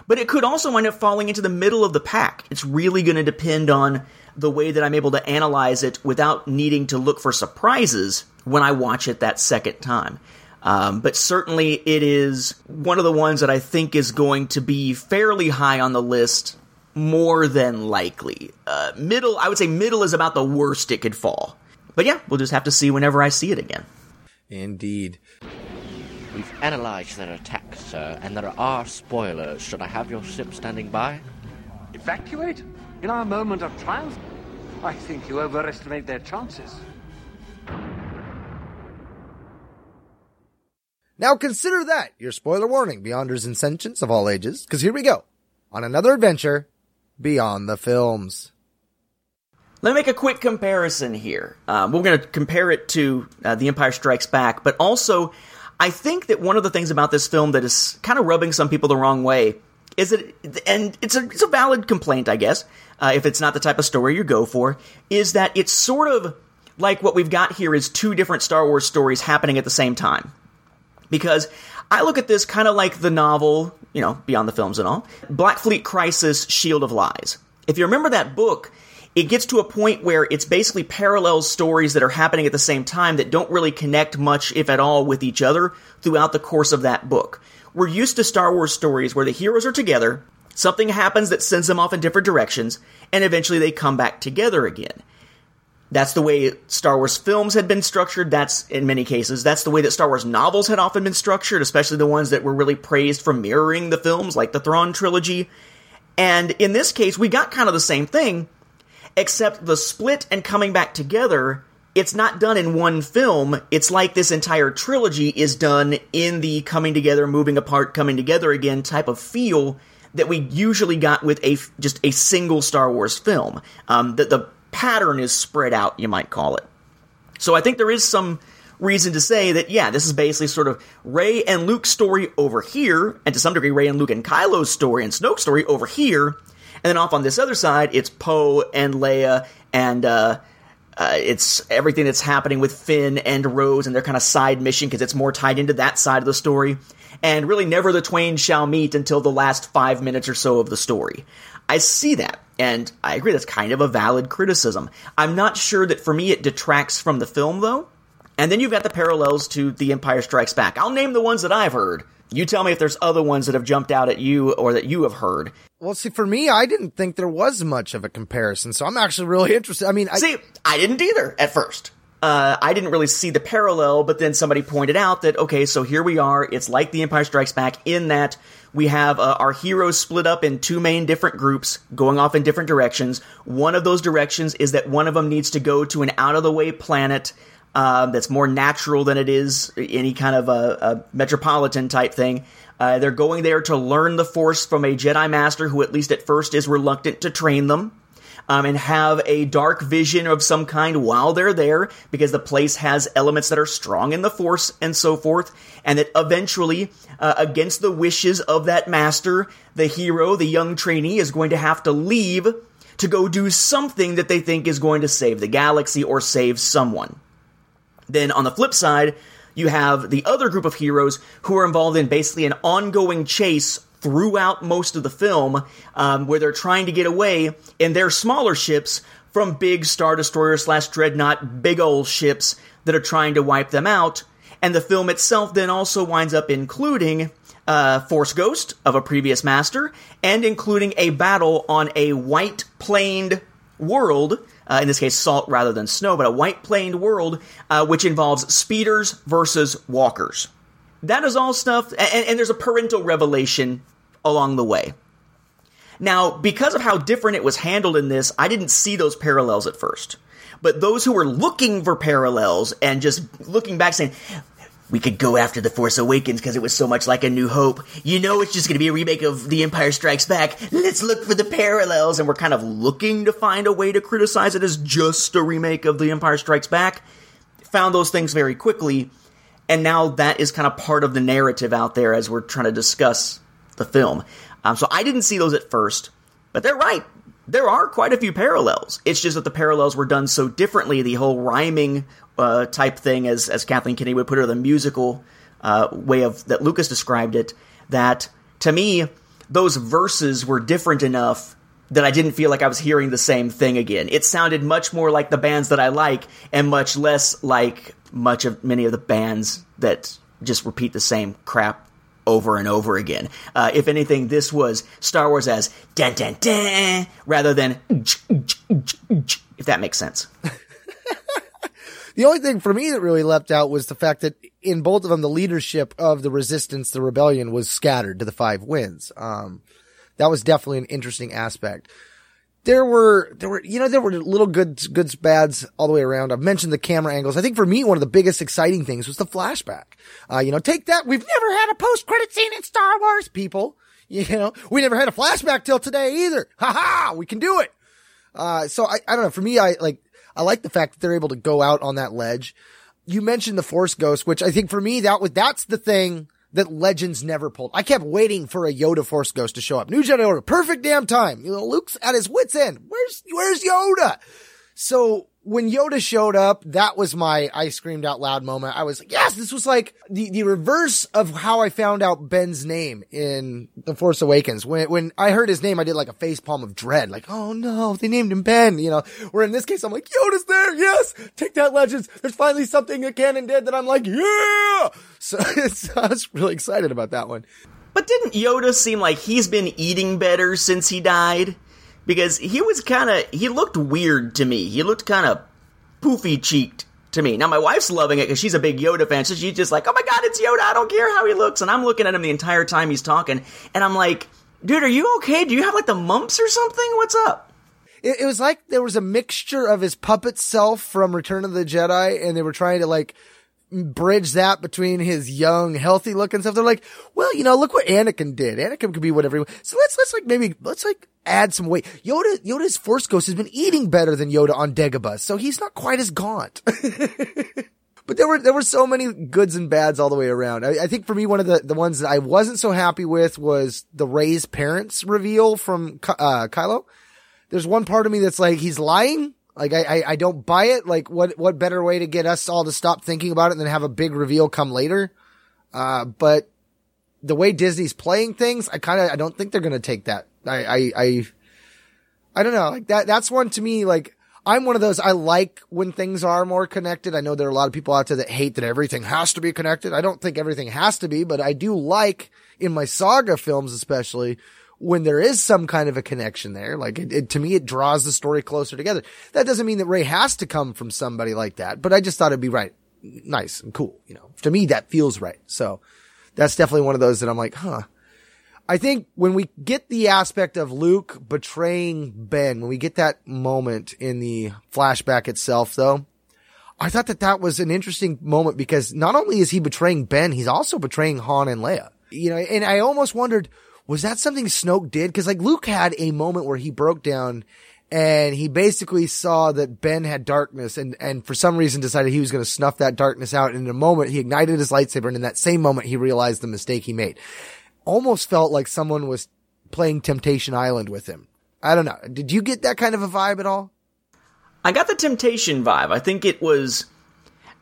But it could also wind up falling into the middle of the pack. It's really going to depend on the way that I'm able to analyze it without needing to look for surprises when I watch it that second time. Um, but certainly it is one of the ones that I think is going to be fairly high on the list more than likely. Uh, middle, I would say middle is about the worst it could fall. But yeah, we'll just have to see whenever I see it again. Indeed. We've analyzed their attack, sir, and there are spoilers. Should I have your ship standing by? Evacuate? In our moment of triumph? I think you overestimate their chances. Now consider that your spoiler warning, Beyonders and Sentients of all ages, because here we go on another adventure beyond the films. Let me make a quick comparison here. Um, we're going to compare it to uh, The Empire Strikes Back, but also, I think that one of the things about this film that is kind of rubbing some people the wrong way is that, and it's a, it's a valid complaint, I guess, uh, if it's not the type of story you go for, is that it's sort of like what we've got here is two different Star Wars stories happening at the same time. Because I look at this kind of like the novel, you know, beyond the films and all, Black Fleet Crisis Shield of Lies. If you remember that book, it gets to a point where it's basically parallel stories that are happening at the same time that don't really connect much, if at all, with each other throughout the course of that book. We're used to Star Wars stories where the heroes are together, something happens that sends them off in different directions, and eventually they come back together again. That's the way Star Wars films had been structured. That's, in many cases, that's the way that Star Wars novels had often been structured, especially the ones that were really praised for mirroring the films, like the Thrawn trilogy. And in this case, we got kind of the same thing, except the split and coming back together, it's not done in one film. It's like this entire trilogy is done in the coming together, moving apart, coming together again type of feel that we usually got with a just a single Star Wars film. Um, that the pattern is spread out, you might call it. So I think there is some reason to say that, yeah, this is basically sort of Rey and Luke's story over here, and to some degree, Rey and Luke and Kylo's story and Snoke's story over here. And then off on this other side, it's Poe and Leia and, uh, uh, it's everything that's happening with Finn and Rose and their kind of side mission because it's more tied into that side of the story. And really, never the twain shall meet until the last five minutes or so of the story. I see that, and I agree that's kind of a valid criticism. I'm not sure that for me it detracts from the film, though. And then you've got the parallels to The Empire Strikes Back. I'll name the ones that I've heard. You tell me if there's other ones that have jumped out at you or that you have heard. Well, see, for me, I didn't think there was much of a comparison, so I'm actually really interested. I mean, I, See, I didn't either at first. Uh, I didn't really see the parallel, but then somebody pointed out that, okay, so here we are. It's like The Empire Strikes Back in that we have uh, our heroes split up in two main different groups going off in different directions. One of those directions is that one of them needs to go to an out of the way planet um, that's more natural than it is any kind of a, a metropolitan type thing. Uh, they're going there to learn the Force from a Jedi Master who, at least at first, is reluctant to train them. Um, and have a dark vision of some kind while they're there because the place has elements that are strong in the Force and so forth. And that eventually, uh, against the wishes of that master, the hero, the young trainee, is going to have to leave to go do something that they think is going to save the galaxy or save someone. Then on the flip side, you have the other group of heroes who are involved in basically an ongoing chase throughout most of the film, um, where they're trying to get away in their smaller ships from big Star Destroyer slash Dreadnought, big old ships that are trying to wipe them out. And the film itself then also winds up including uh, Force Ghost of a previous master, and including a battle on a white planed world uh, in this case salt rather than snow, but a white planed world, uh, which involves speeders versus walkers. That is all stuff, and, and there's a parental revelation along the way. Now, because of how different it was handled in this, I didn't see those parallels at first. But those who were looking for parallels and just looking back saying, we could go after The Force Awakens because it was so much like A New Hope. You know, it's just going to be a remake of The Empire Strikes Back. Let's look for the parallels. And we're kind of looking to find a way to criticize it as just a remake of The Empire Strikes Back. Found those things very quickly. And now that is kind of part of the narrative out there as we're trying to discuss the film. Um, so I didn't see those at first, but they're right. There are quite a few parallels. It's just that the parallels were done so differently. The whole rhyming uh, type thing, as as Kathleen Kennedy would put it, or the musical uh, way of that Lucas described it. That to me, those verses were different enough that I didn't feel like I was hearing the same thing again. It sounded much more like the bands that I like, and much less like much of many of the bands that just repeat the same crap over and over again. Uh, if anything, this was Star Wars as dun dun dun rather than if that makes sense. The only thing for me that really leapt out was the fact that in both of them, the leadership of the resistance, the rebellion was scattered to the five winds. Um, that was definitely an interesting aspect. There were, there were, you know, there were little goods, goods, bads all the way around. I've mentioned the camera angles. I think for me, one of the biggest exciting things was the flashback. Uh, you know, take that. We've never had a post credit scene in Star Wars, people. You know, we never had a flashback till today either. Ha ha! We can do it. Uh, so I, I don't know. For me, I like, I like the fact that they're able to go out on that ledge. You mentioned the Force Ghost, which I think for me, that was, that's the thing that Legends never pulled. I kept waiting for a Yoda Force Ghost to show up. New Jedi Order, perfect damn time. You know, Luke's at his wits end. Where's, where's Yoda? So when Yoda showed up, that was my I screamed out loud moment. I was like, yes, this was like the, the reverse of how I found out Ben's name in The Force Awakens. When, when I heard his name, I did like a face palm of dread. Like, oh no, they named him Ben, you know, where in this case, I'm like, Yoda's there. Yes. Take that legends. There's finally something that canon did that I'm like, yeah. So I was really excited about that one. But didn't Yoda seem like he's been eating better since he died? Because he was kind of he looked weird to me. He looked kind of poofy cheeked to me. Now my wife's loving it because she's a big Yoda fan, so she's just like, "Oh my god, it's Yoda! I don't care how he looks." And I'm looking at him the entire time he's talking, and I'm like, "Dude, are you okay? Do you have like the mumps or something? What's up?" It, it was like there was a mixture of his puppet self from Return of the Jedi, and they were trying to like bridge that between his young, healthy look and stuff. They're like, well, you know, look what Anakin did. Anakin could be whatever. He, wants. so let's let's like maybe let's like add some weight. Yoda Yoda's Force Ghost has been eating better than Yoda on Dagobah, so he's not quite as gaunt. but there were there were so many goods and bads all the way around. I, I, think for me, one of the the ones that I wasn't so happy with was the Rey's parents reveal from uh, Kylo. There's one part of me that's like he's lying like I, I, I don't buy it. Like what what better way to get us all to stop thinking about it than have a big reveal come later? Uh, but the way Disney's playing things, I kind of I don't think they're gonna take that. I I I, I don't know. Like that that's one to me. Like I'm one of those. I like when things are more connected. I know there are a lot of people out there that hate that everything has to be connected. I don't think everything has to be, but I do like in my saga films, especially when there is some kind of a connection there, like it, it, to me, it draws the story closer together. That doesn't mean that Rey has to come from somebody like that, but I just thought it'd be right, nice and cool. You know, to me, that feels right. So that's definitely one of those that I'm like, huh. I think when we get the aspect of Luke betraying Ben, when we get that moment in the flashback itself, though, I thought that that was an interesting moment because not only is he betraying Ben, he's also betraying Han and Leia. You know, and I almost wondered, was that something Snoke did? Cause like Luke had a moment where he broke down and he basically saw that Ben had darkness and, and for some reason decided he was going to snuff that darkness out. And in a moment, he ignited his lightsaber. And in that same moment, he realized the mistake he made. Almost felt like someone was playing Temptation Island with him. I don't know. Did you get that kind of a vibe at all? I got the Temptation vibe. I think it was,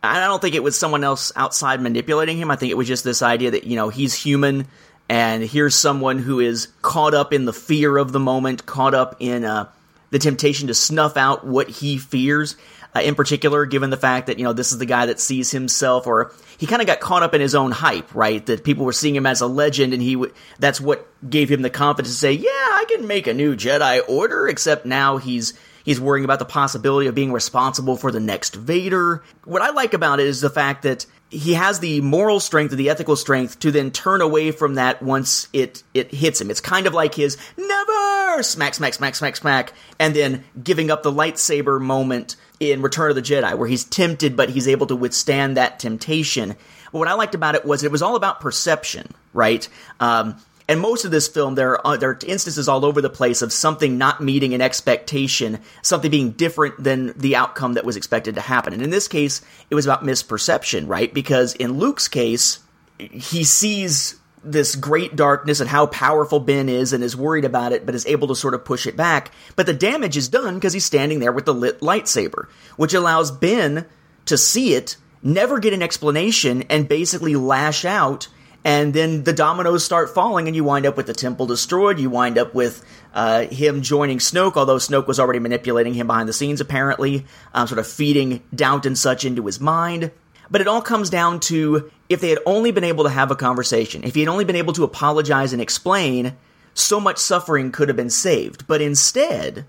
I don't think it was someone else outside manipulating him. I think it was just this idea that, you know, he's human and here's someone who is caught up in the fear of the moment, caught up in uh, the temptation to snuff out what he fears. Uh, in particular, given the fact that you know this is the guy that sees himself, or he kind of got caught up in his own hype, right? That people were seeing him as a legend, and he w- that's what gave him the confidence to say, "Yeah, I can make a new Jedi Order." Except now he's he's worrying about the possibility of being responsible for the next Vader. What I like about it is the fact that he has the moral strength or the ethical strength to then turn away from that once it it hits him. It's kind of like his never smack smack smack smack smack and then giving up the lightsaber moment in Return of the Jedi where he's tempted but he's able to withstand that temptation. But what I liked about it was it was all about perception, right? Um, and most of this film, there are, uh, there are instances all over the place of something not meeting an expectation, something being different than the outcome that was expected to happen. And in this case, it was about misperception, right? Because in Luke's case, he sees this great darkness and how powerful Ben is and is worried about it, but is able to sort of push it back. But the damage is done because he's standing there with the lit lightsaber, which allows Ben to see it, never get an explanation, and basically lash out and then the dominoes start falling, and you wind up with the temple destroyed. You wind up with uh, him joining Snoke, although Snoke was already manipulating him behind the scenes, apparently, um, sort of feeding doubt and such into his mind. But it all comes down to if they had only been able to have a conversation, if he had only been able to apologize and explain, so much suffering could have been saved. But instead,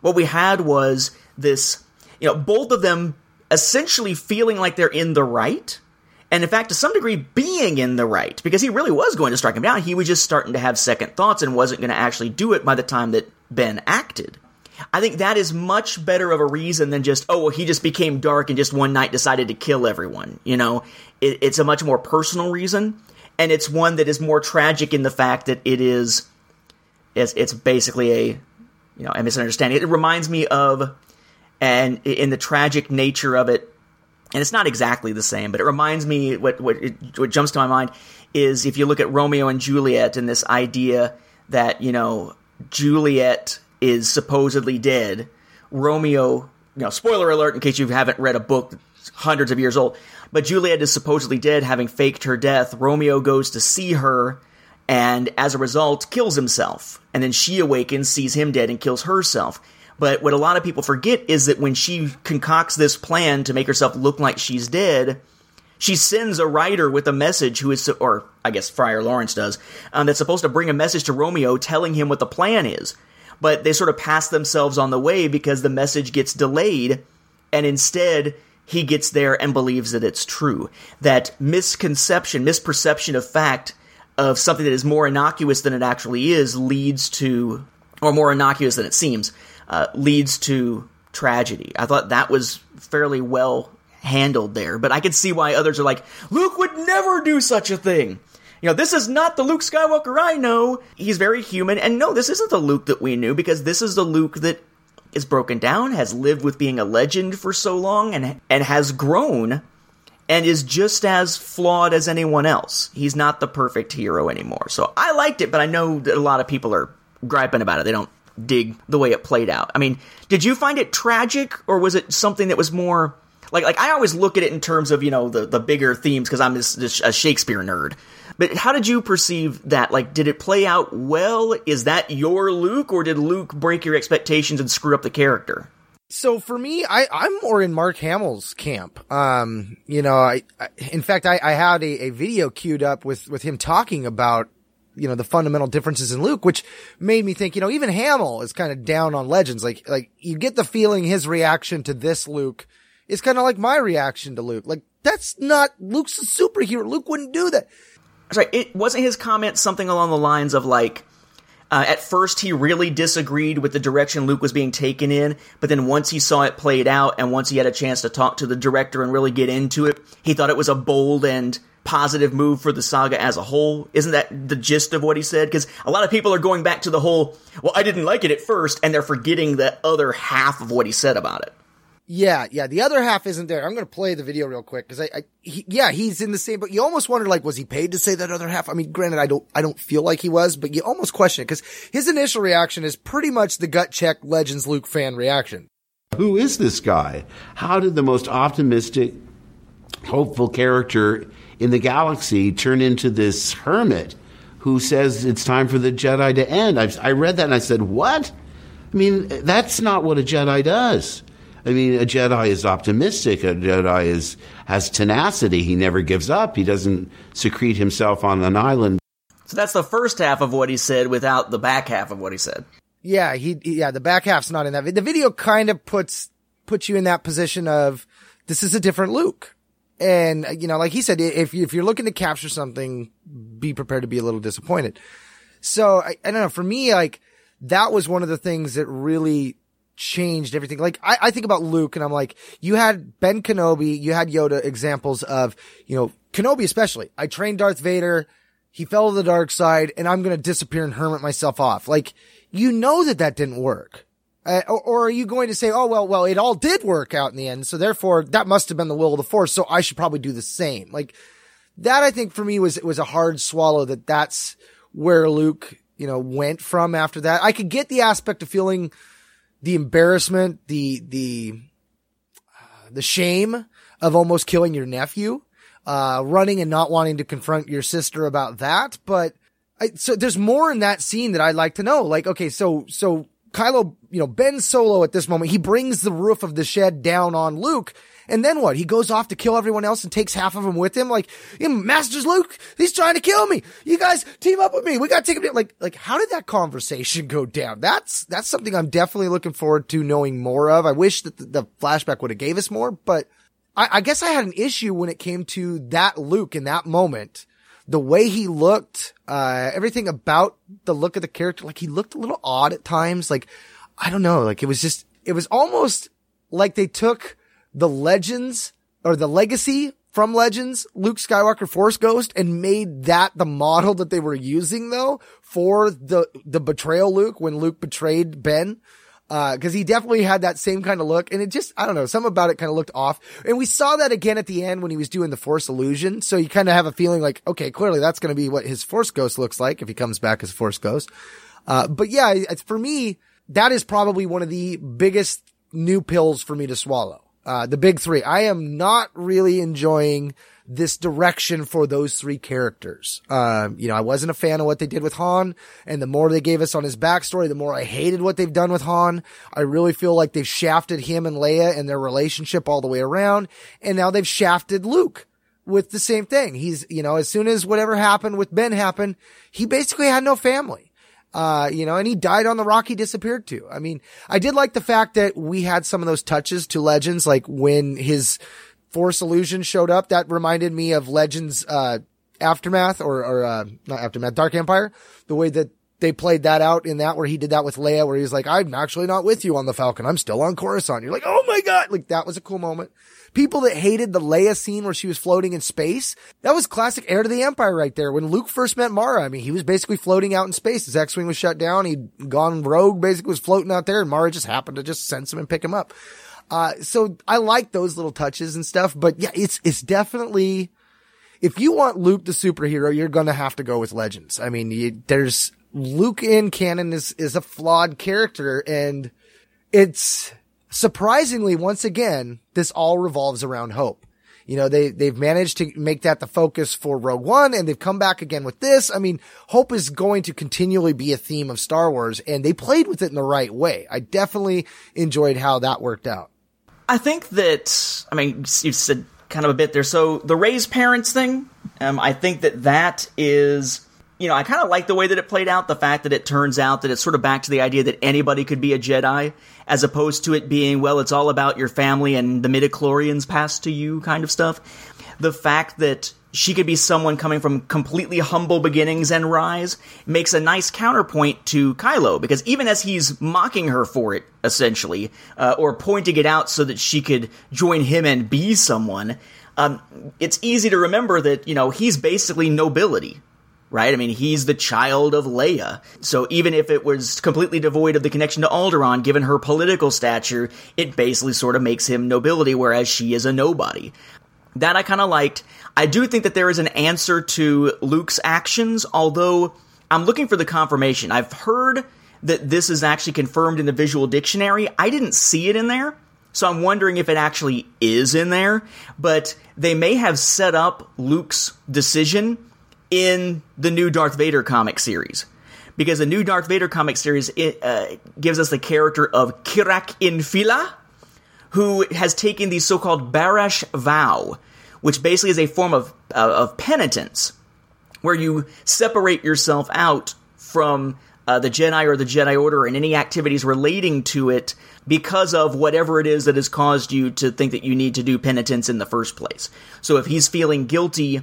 what we had was this, you know, both of them essentially feeling like they're in the right. And in fact, to some degree, being in the right, because he really was going to strike him down. He was just starting to have second thoughts and wasn't going to actually do it by the time that Ben acted. I think that is much better of a reason than just, oh, well, he just became dark and just one night decided to kill everyone. You know, it, it's a much more personal reason. And it's one that is more tragic in the fact that it is, it's, it's basically a, you know, a misunderstanding. It reminds me of, and in the tragic nature of it, and it's not exactly the same, but it reminds me what what it, what jumps to my mind is if you look at Romeo and Juliet and this idea that you know Juliet is supposedly dead, Romeo, you know, spoiler alert in case you haven't read a book hundreds of years old, but Juliet is supposedly dead, having faked her death. Romeo goes to see her, and as a result, kills himself, and then she awakens, sees him dead, and kills herself. But what a lot of people forget is that when she concocts this plan to make herself look like she's dead, she sends a writer with a message who is, or I guess Friar Lawrence does, um, that's supposed to bring a message to Romeo telling him what the plan is. But they sort of pass themselves on the way because the message gets delayed, and instead he gets there and believes that it's true. That misconception, misperception of fact of something that is more innocuous than it actually is leads to, or more innocuous than it seems, uh, leads to tragedy. I thought that was fairly well handled there, but I could see why others are like, Luke would never do such a thing. You know, this is not the Luke Skywalker I know. He's very human, and no, this isn't the Luke that we knew because this is the Luke that is broken down, has lived with being a legend for so long, and and has grown, and is just as flawed as anyone else. He's not the perfect hero anymore. So I liked it, but I know that a lot of people are griping about it. They don't dig the way it played out. I mean, did you find it tragic or was it something that was more like like I always look at it in terms of, you know, the the bigger themes because I'm this, a Shakespeare nerd. But how did you perceive that? Like did it play out well? Is that your Luke or did Luke break your expectations and screw up the character? So for me, I, I'm more in Mark Hamill's camp. Um, you know, I, I in fact, I, I had a, a video queued up with, with him talking about you know, the fundamental differences in Luke, which made me think, you know, even Hamill is kind of down on Legends. Like, like you get the feeling his reaction to this Luke is kind of like my reaction to Luke. Like, that's not, Luke's a superhero. Luke wouldn't do that. Sorry, it wasn't his comment something along the lines of like, uh, at first, he really disagreed with the direction Luke was being taken in, but then once he saw it played out and once he had a chance to talk to the director and really get into it, he thought it was a bold and positive move for the saga as a whole. Isn't that the gist of what he said? Because a lot of people are going back to the whole, well, I didn't like it at first, and they're forgetting the other half of what he said about it. Yeah, yeah. The other half isn't there. I'm going to play the video real quick because I, I he, yeah, he's in the same. But you almost wonder, like, was he paid to say that other half? I mean, granted, I don't, I don't feel like he was, but you almost question it because his initial reaction is pretty much the gut check Legends Luke fan reaction. Who is this guy? How did the most optimistic, hopeful character in the galaxy turn into this hermit who says it's time for the Jedi to end. I, I read that and I said, What? I mean, that's not what a Jedi does. I mean, a Jedi is optimistic. A Jedi is has tenacity. He never gives up. He doesn't secrete himself on an island. So that's the first half of what he said without the back half of what he said. Yeah, he yeah, the back half's not in that. The video kind of puts puts you in that position of this is a different Luke. And, uh, you know, like he said, if, if you're looking to capture something, be prepared to be a little disappointed. So I, I don't know. For me, like that was one of the things that really changed everything. Like I, I think about Luke and I'm like, you had Ben Kenobi, you had Yoda examples of, you know, Kenobi especially. I trained Darth Vader. He fell to the dark side and I'm going to disappear and hermit myself off. Like, you know that that didn't work. Uh, or, or, are you going to say, oh, well, well, it all did work out in the end. So therefore that must have been the will of the force. So I should probably do the same. Like that, I think for me was, it was a hard swallow that that's where Luke, you know, went from after that. I could get the aspect of feeling the embarrassment, the, the, uh, the shame of almost killing your nephew, uh, running and not wanting to confront your sister about that. But I, so there's more in that scene that I'd like to know. Like, okay, so, so Kylo, you know, Ben Solo at this moment, he brings the roof of the shed down on Luke. And then what? He goes off to kill everyone else and takes half of them with him. Like, Masters Luke, he's trying to kill me. You guys team up with me. We got to take him. Like, like, how did that conversation go down? That's, that's something I'm definitely looking forward to knowing more of. I wish that the, the flashback would have gave us more, but I, I guess I had an issue when it came to that Luke in that moment. The way he looked, uh, everything about the look of the character, like he looked a little odd at times. Like, I don't know, like it was just, it was almost like they took the legends or the legacy from Legends, Luke Skywalker Force Ghost, and made that the model that they were using though for the, the betrayal Luke when Luke betrayed Ben. Uh, cause he definitely had that same kind of look and it just, I don't know, something about it kind of looked off. And we saw that again at the end when he was doing the Force illusion. So you kind of have a feeling like, okay, clearly that's going to be what his Force Ghost looks like if he comes back as a Force Ghost. Uh, but yeah, it's, for me, that is probably one of the biggest new pills for me to swallow. Uh, the big three. I am not really enjoying this direction for those three characters. Um, you know, I wasn't a fan of what they did with Han, and the more they gave us on his backstory, the more I hated what they've done with Han. I really feel like they've shafted him and Leia and their relationship all the way around, and now they've shafted Luke with the same thing. He's, you know, as soon as whatever happened with Ben happened, he basically had no family. Uh, you know, and he died on the rock he disappeared to. I mean, I did like the fact that we had some of those touches to Legends, like when his Force illusion showed up. That reminded me of Legends, uh, Aftermath or, or, uh, not Aftermath, Dark Empire. The way that they played that out in that where he did that with Leia, where he's like, I'm actually not with you on the Falcon. I'm still on Coruscant. You're like, oh my God. Like that was a cool moment. People that hated the Leia scene where she was floating in space, that was classic Heir to the Empire right there. When Luke first met Mara, I mean, he was basically floating out in space. His X-Wing was shut down. He'd gone rogue, basically was floating out there and Mara just happened to just sense him and pick him up. Uh, so I like those little touches and stuff, but yeah, it's, it's definitely, if you want Luke the superhero, you're going to have to go with Legends. I mean, you, there's Luke in canon is, is a flawed character and it's surprisingly, once again, this all revolves around hope. You know, they, they've managed to make that the focus for Rogue One and they've come back again with this. I mean, hope is going to continually be a theme of Star Wars and they played with it in the right way. I definitely enjoyed how that worked out. I think that I mean you said kind of a bit there. So the Rey's parents thing, um, I think that that is. You know, I kind of like the way that it played out. The fact that it turns out that it's sort of back to the idea that anybody could be a Jedi, as opposed to it being, well, it's all about your family and the midichlorians passed to you kind of stuff. The fact that she could be someone coming from completely humble beginnings and rise makes a nice counterpoint to Kylo because even as he's mocking her for it, essentially, uh, or pointing it out so that she could join him and be someone, um, it's easy to remember that, you know, he's basically nobility. Right? I mean, he's the child of Leia. So even if it was completely devoid of the connection to Alderaan, given her political stature, it basically sort of makes him nobility, whereas she is a nobody. That I kind of liked. I do think that there is an answer to Luke's actions, although I'm looking for the confirmation. I've heard that this is actually confirmed in the visual dictionary. I didn't see it in there, so I'm wondering if it actually is in there, but they may have set up Luke's decision in the new Darth Vader comic series. Because the new Darth Vader comic series it, uh, gives us the character of Kirak Infil'a, who has taken the so-called Barash vow, which basically is a form of, uh, of penitence, where you separate yourself out from uh, the Jedi or the Jedi Order and any activities relating to it because of whatever it is that has caused you to think that you need to do penitence in the first place. So if he's feeling guilty,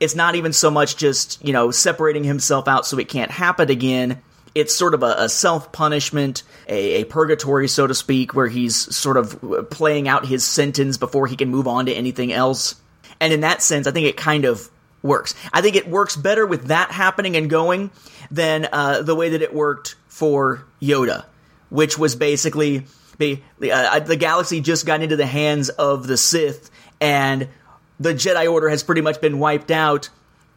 it's not even so much just, you know, separating himself out so it can't happen again. It's sort of a, a self punishment, a, a, purgatory, so to speak, where he's sort of playing out his sentence before he can move on to anything else. And in that sense, I think it kind of works. I think it works better with that happening and going than uh, the way that it worked for Yoda, which was basically the uh, the galaxy just got into the hands of the Sith, and the Jedi Order has pretty much been wiped out.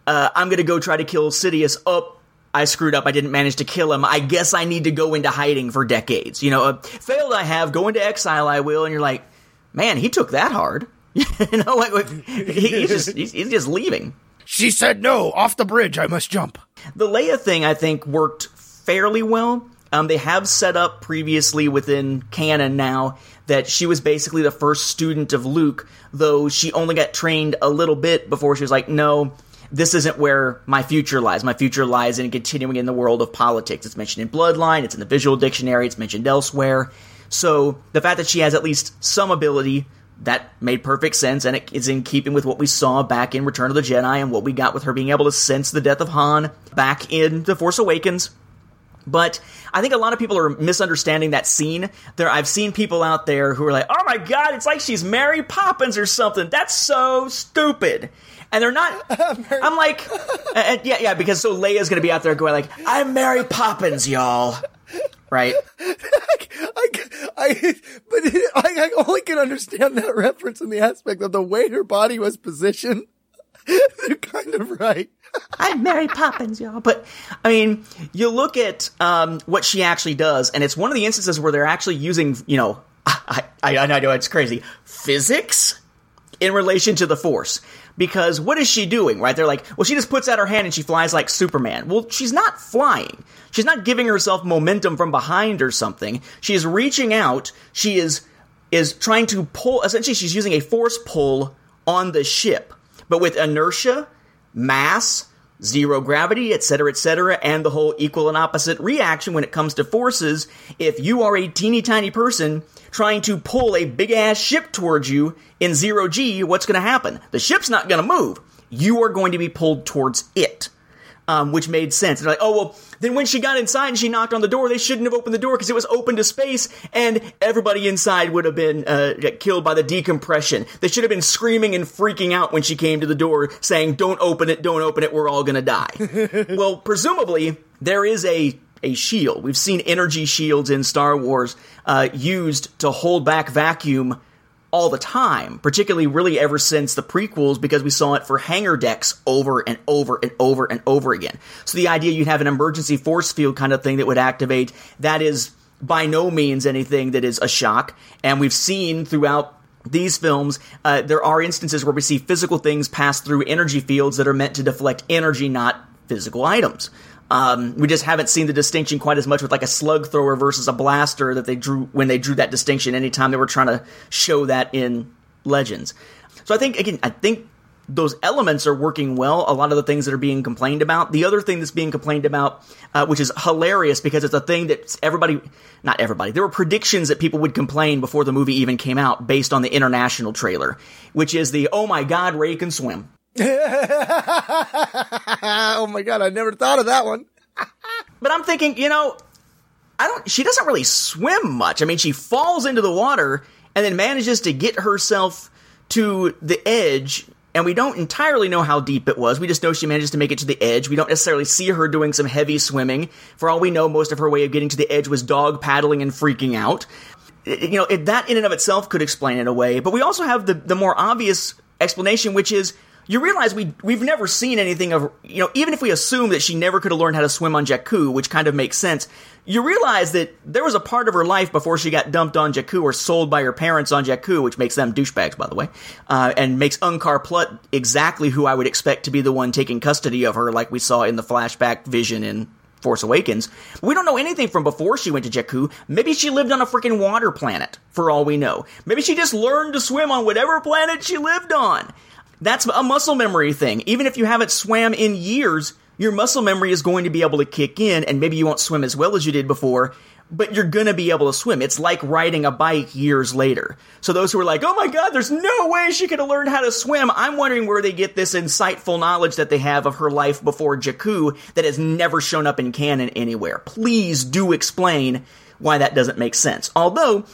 Uh, I'm gonna go try to kill Sidious. Oh, I screwed up. I didn't manage to kill him. I guess I need to go into hiding for decades. You know, uh, failed I have, go into exile I will. And you're like, man, he took that hard. you know, like, like he's just he's, he's just leaving. She said no, off the bridge, I must jump. The Leia thing, I think, worked fairly well. Um, they have set up previously within canon now that she was basically the first student of Luke, though she only got trained a little bit before she was like, no, this isn't where my future lies. My future lies in continuing in the world of politics. It's mentioned in Bloodline, it's in the visual dictionary, it's mentioned elsewhere. So the fact that she has at least some ability that made perfect sense, and it is in keeping with what we saw back in Return of the Jedi and what we got with her being able to sense the death of Han back in The Force Awakens. But I think a lot of people are misunderstanding that scene. There, I've seen people out there who are like, "Oh my god, it's like she's Mary Poppins or something." That's so stupid. And they're not. I'm like, and yeah, yeah, because so Leia's gonna be out there going like, "I'm Mary Poppins, y'all." Right? I, I, but it, I, I only can understand that reference in the aspect of the way her body was positioned. They're kind of right. I'm Mary Poppins, y'all. But I mean, you look at um, what she actually does, and it's one of the instances where they're actually using, you know, I, I, I know it's crazy, physics in relation to the Force. Because what is she doing, right? They're like, well, she just puts out her hand and she flies like Superman. Well, she's not flying. She's not giving herself momentum from behind or something. She is reaching out. She is is trying to pull. Essentially, she's using a force pull on the ship, but with inertia, mass, zero gravity, etc., etc., and the whole equal and opposite reaction when it comes to forces. If you are a teeny tiny person trying to pull a big ass ship towards you in zero G, what's going to happen? The ship's not going to move. You are going to be pulled towards it. Um, which made sense. And they're like, oh, well, then when she got inside and she knocked on the door, they shouldn't have opened the door because it was open to space and everybody inside would have been uh, killed by the decompression. They should have been screaming and freaking out when she came to the door saying, don't open it, don't open it, we're all gonna die. well, presumably, there is a a shield. We've seen energy shields in Star Wars uh, used to hold back vacuum all the time, particularly really ever since the prequels, because we saw it for hangar decks over and over and over and over again. So the idea you'd have an emergency force field kind of thing that would activate, that is by no means anything that is a shock. And we've seen throughout these films, uh, there are instances where we see physical things pass through energy fields that are meant to deflect energy, not physical items. Um, we just haven't seen the distinction quite as much with like a slug thrower versus a blaster that they drew when they drew that distinction anytime they were trying to show that in Legends. So I think again, I think those elements are working well. A lot of the things that are being complained about. The other thing that's being complained about, uh, which is hilarious because it's a thing that everybody, not everybody, there were predictions that people would complain before the movie even came out based on the international trailer, which is the, oh my god, Rey can swim. oh my god, I never thought of that one. But I'm thinking, you know, I don't. She doesn't really swim much. I mean, she falls into the water and then manages to get herself to the edge. And we don't entirely know how deep it was. We just know she manages to make it to the edge. We don't necessarily see her doing some heavy swimming. For all we know, most of her way of getting to the edge was dog paddling and freaking out. You know, that in and of itself could explain it away. But we also have the, the more obvious explanation, which is you realize we we've never seen anything of you know even if we assume that she never could have learned how to swim on Jakku, which kind of makes sense. You realize that there was a part of her life before she got dumped on Jakku or sold by her parents on Jakku, which makes them douchebags, by the way, uh, and makes Unkar Plutt exactly who I would expect to be the one taking custody of her, like we saw in the flashback vision in Force Awakens. We don't know anything from before she went to Jakku. Maybe she lived on a freaking water planet, for all we know. Maybe she just learned to swim on whatever planet she lived on. That's a muscle memory thing. Even if you haven't swam in years, your muscle memory is going to be able to kick in, and maybe you won't swim as well as you did before, but you're gonna be able to swim. It's like riding a bike years later. So those who are like, oh my god, there's no way she could have learned how to swim, I'm wondering where they get this insightful knowledge that they have of her life before Jakku that has never shown up in canon anywhere. Please do explain why that doesn't make sense. Although,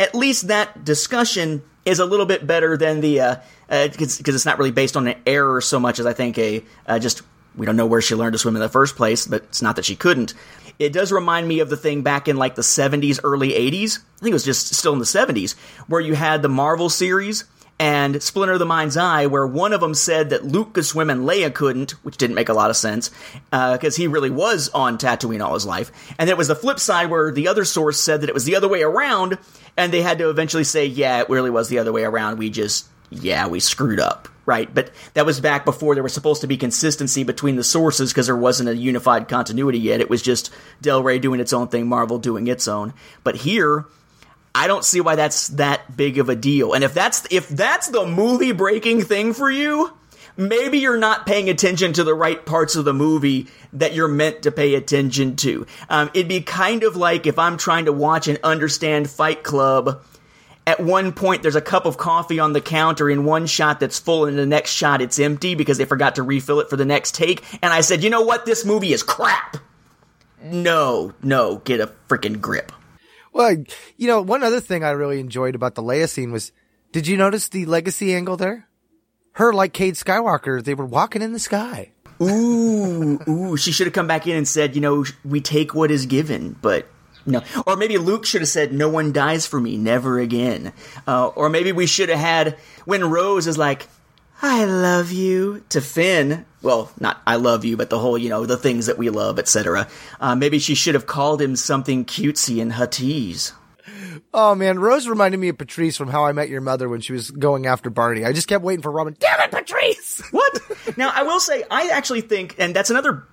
at least that discussion is a little bit better than the uh, because uh, it's not really based on an error so much as I think a uh, just we don't know where she learned to swim in the first place, but it's not that she couldn't. It does remind me of the thing back in like the 70s, early 80s. I think it was just still in the 70s, where you had the Marvel series and Splinter of the Mind's Eye, where one of them said that Luke could swim and Leia couldn't, which didn't make a lot of sense, because uh, he really was on Tatooine all his life. And then it was the flip side where the other source said that it was the other way around, and they had to eventually say, yeah, it really was the other way around. We just yeah, we screwed up. right? But that was back before there was supposed to be consistency between the sources because there wasn't a unified continuity yet. It was just Del Rey doing its own thing, Marvel doing its own. But here, I don't see why that's that big of a deal. And if that's if that's the movie breaking thing for you, maybe you're not paying attention to the right parts of the movie that you're meant to pay attention to. Um, it'd be kind of like if I'm trying to watch and understand Fight Club. At one point, there's a cup of coffee on the counter in one shot that's full, and the next shot it's empty because they forgot to refill it for the next take. And I said, you know what? This movie is crap. No, no, get a freaking grip. Well, you know, one other thing I really enjoyed about the Leia scene was, did you notice the legacy angle there? Her, like Cade Skywalker, they were walking in the sky. Ooh, ooh, she should have come back in and said, you know, we take what is given, but no. Or maybe Luke should have said, no one dies for me, never again. Uh, or maybe we should have had, when Rose is like, I love you, to Finn, well, not I love you, but the whole, you know, the things that we love, etc. Uh, maybe she should have called him something cutesy in Huttese. Oh man, Rose reminded me of Patrice from How I Met Your Mother when she was going after Barney. I just kept waiting for Robin. Damn it, Patrice! What? now, I will say, I actually think, and that's another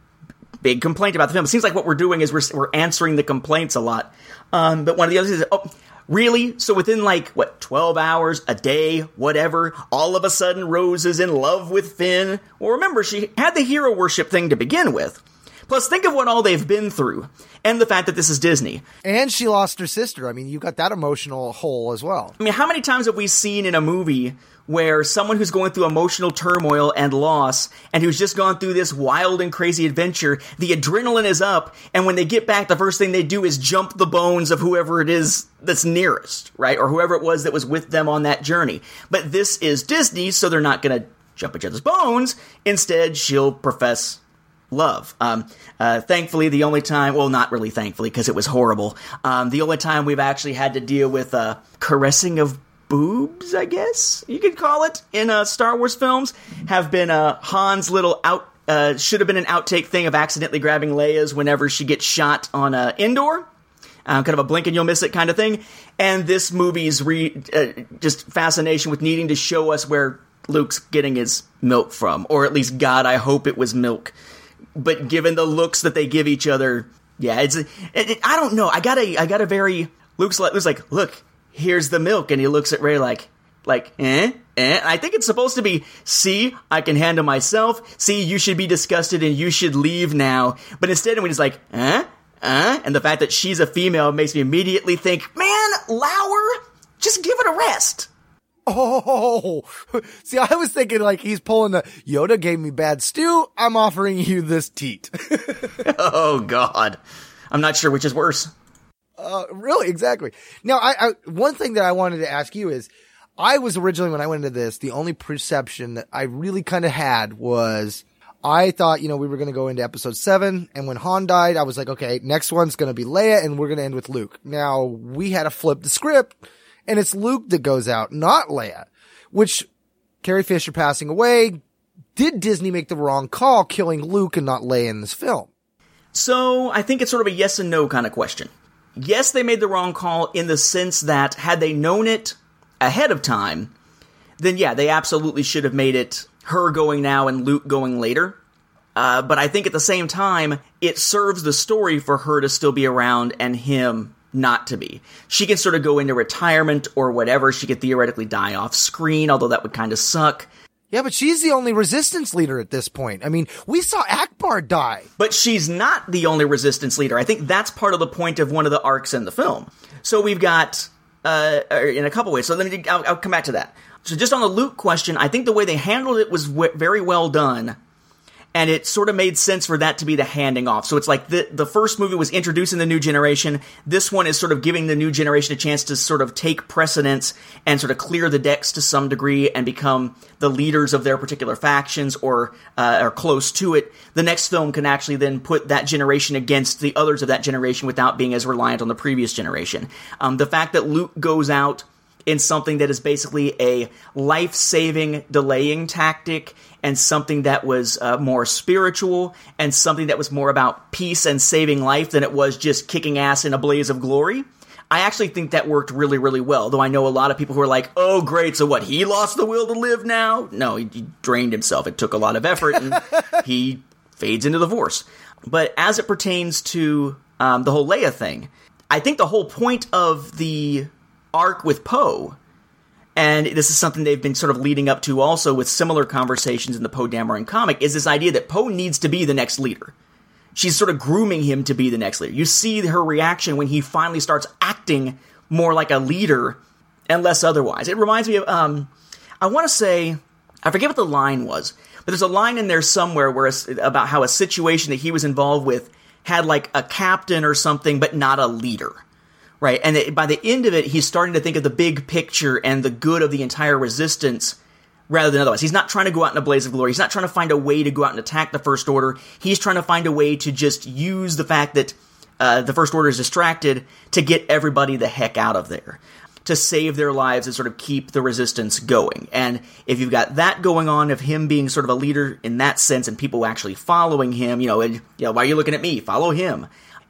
big complaint about the film. It seems like what we're doing is we're, we're answering the complaints a lot. Um, but one of the others is, oh, really? So within like, what, 12 hours, a day, whatever, all of a sudden Rose is in love with Finn? Well, remember, she had the hero worship thing to begin with. Plus, think of what all they've been through, and the fact that this is Disney. And she lost her sister. I mean, you got that emotional hole as well. I mean, how many times have we seen in a movie where someone who's going through emotional turmoil and loss and who's just gone through this wild and crazy adventure, the adrenaline is up, and when they get back, the first thing they do is jump the bones of whoever it is that's nearest, right? Or whoever it was that was with them on that journey. But this is Disney, so they're not gonna jump each other's bones. Instead, she'll profess love. Um, uh, thankfully, the only time, well, not really thankfully, because it was horrible. Um, the only time we've actually had to deal with uh, caressing of boobs, I guess you could call it, in uh, Star Wars films, have been uh, Han's little out. Uh, should have been an outtake thing of accidentally grabbing Leia's whenever she gets shot on uh, Endor. Um, kind of a blink and you'll miss it kind of thing. And this movie's re- uh, just fascination with needing to show us where Luke's getting his milk from, or at least God, I hope it was milk but given the looks that they give each other, yeah, it's. It, it, I don't know. I got a. I got a very. Luke's like, Luke's like, look, here's the milk, and he looks at Rey like, like, eh, eh. I think it's supposed to be, see, I can handle myself. See, you should be disgusted and you should leave now. But instead, when he's like, eh, eh, and the fact that she's a female makes me immediately think, man, Lauer, just give it a rest. Oh, see, I was thinking like he's pulling the Yoda gave me bad stew. I'm offering you this teat. oh God, I'm not sure which is worse. Uh, really, exactly. Now, I, I one thing that I wanted to ask you is, I was originally when I went into this, the only perception that I really kind of had was. I thought, you know, we were going to go into episode seven. And when Han died, I was like, okay, next one's going to be Leia and we're going to end with Luke. Now we had to flip the script and it's Luke that goes out, not Leia, which Carrie Fisher passing away. Did Disney make the wrong call killing Luke and not Leia in this film? So I think it's sort of a yes and no kind of question. Yes, they made the wrong call in the sense that had they known it ahead of time, then yeah, they absolutely should have made it her going now and Luke going later. Uh, but I think at the same time, it serves the story for her to still be around and him not to be. She can sort of go into retirement or whatever. She could theoretically die off screen, although that would kind of suck. Yeah, but she's the only resistance leader at this point. I mean, we saw Ackbar die. But she's not the only resistance leader. I think that's part of the point of one of the arcs in the film. So we've got, uh, in a couple ways. So let me, I'll, I'll come back to that. So just on the Luke question, I think the way they handled it was w- very well done and it sort of made sense for that to be the handing off. So it's like the the first movie was introducing the new generation. This one is sort of giving the new generation a chance to sort of take precedence and sort of clear the decks to some degree and become the leaders of their particular factions or uh, or close to it. The next film can actually then put that generation against the others of that generation without being as reliant on the previous generation. Um, the fact that Luke goes out in something that is basically a life saving delaying tactic and something that was uh, more spiritual and something that was more about peace and saving life than it was just kicking ass in a blaze of glory. I actually think that worked really, really well. Though I know a lot of people who are like, "Oh, great! So what? He lost the will to live now?" No, he, he drained himself. It took a lot of effort, and he fades into the Force. But as it pertains to um, the whole Leia thing, I think the whole point of the arc with Poe, and this is something they've been sort of leading up to also with similar conversations in the Poe Dameron comic, is this idea that Poe needs to be the next leader she's sort of grooming him to be the next leader. You see her reaction when he finally starts acting more like a leader and less otherwise. It reminds me of, um, I want to say, I forget what the line was, but there's a line in there somewhere where it's about how a situation that he was involved with had like a captain or something, but not a leader. Right. And it, by the end of it, he's starting to think of the big picture and the good of the entire resistance rather than otherwise. He's not trying to go out in a blaze of glory. He's not trying to find a way to go out and attack the First Order. He's trying to find a way to just use the fact that uh, the First Order is distracted to get everybody the heck out of there. To save their lives and sort of keep the resistance going. And if you've got that going on, of him being sort of a leader in that sense and people actually following him, you know, and, you know, why are you looking at me? Follow him.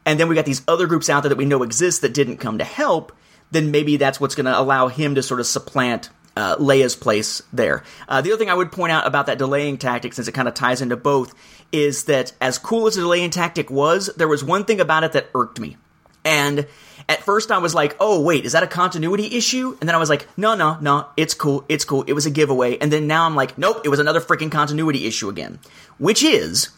And then we got these other groups out there that we know exist that didn't come to help, then maybe that's what's going to allow him to sort of supplant uh, Leia's place there. Uh, the other thing I would point out about that delaying tactic, since it kind of ties into both, is that as cool as the delaying tactic was, there was one thing about it that irked me. And at first I was like, oh, wait, is that a continuity issue? And then I was like, no, no, no, it's cool, it's cool, it was a giveaway. And then now I'm like, nope, it was another freaking continuity issue again. Which is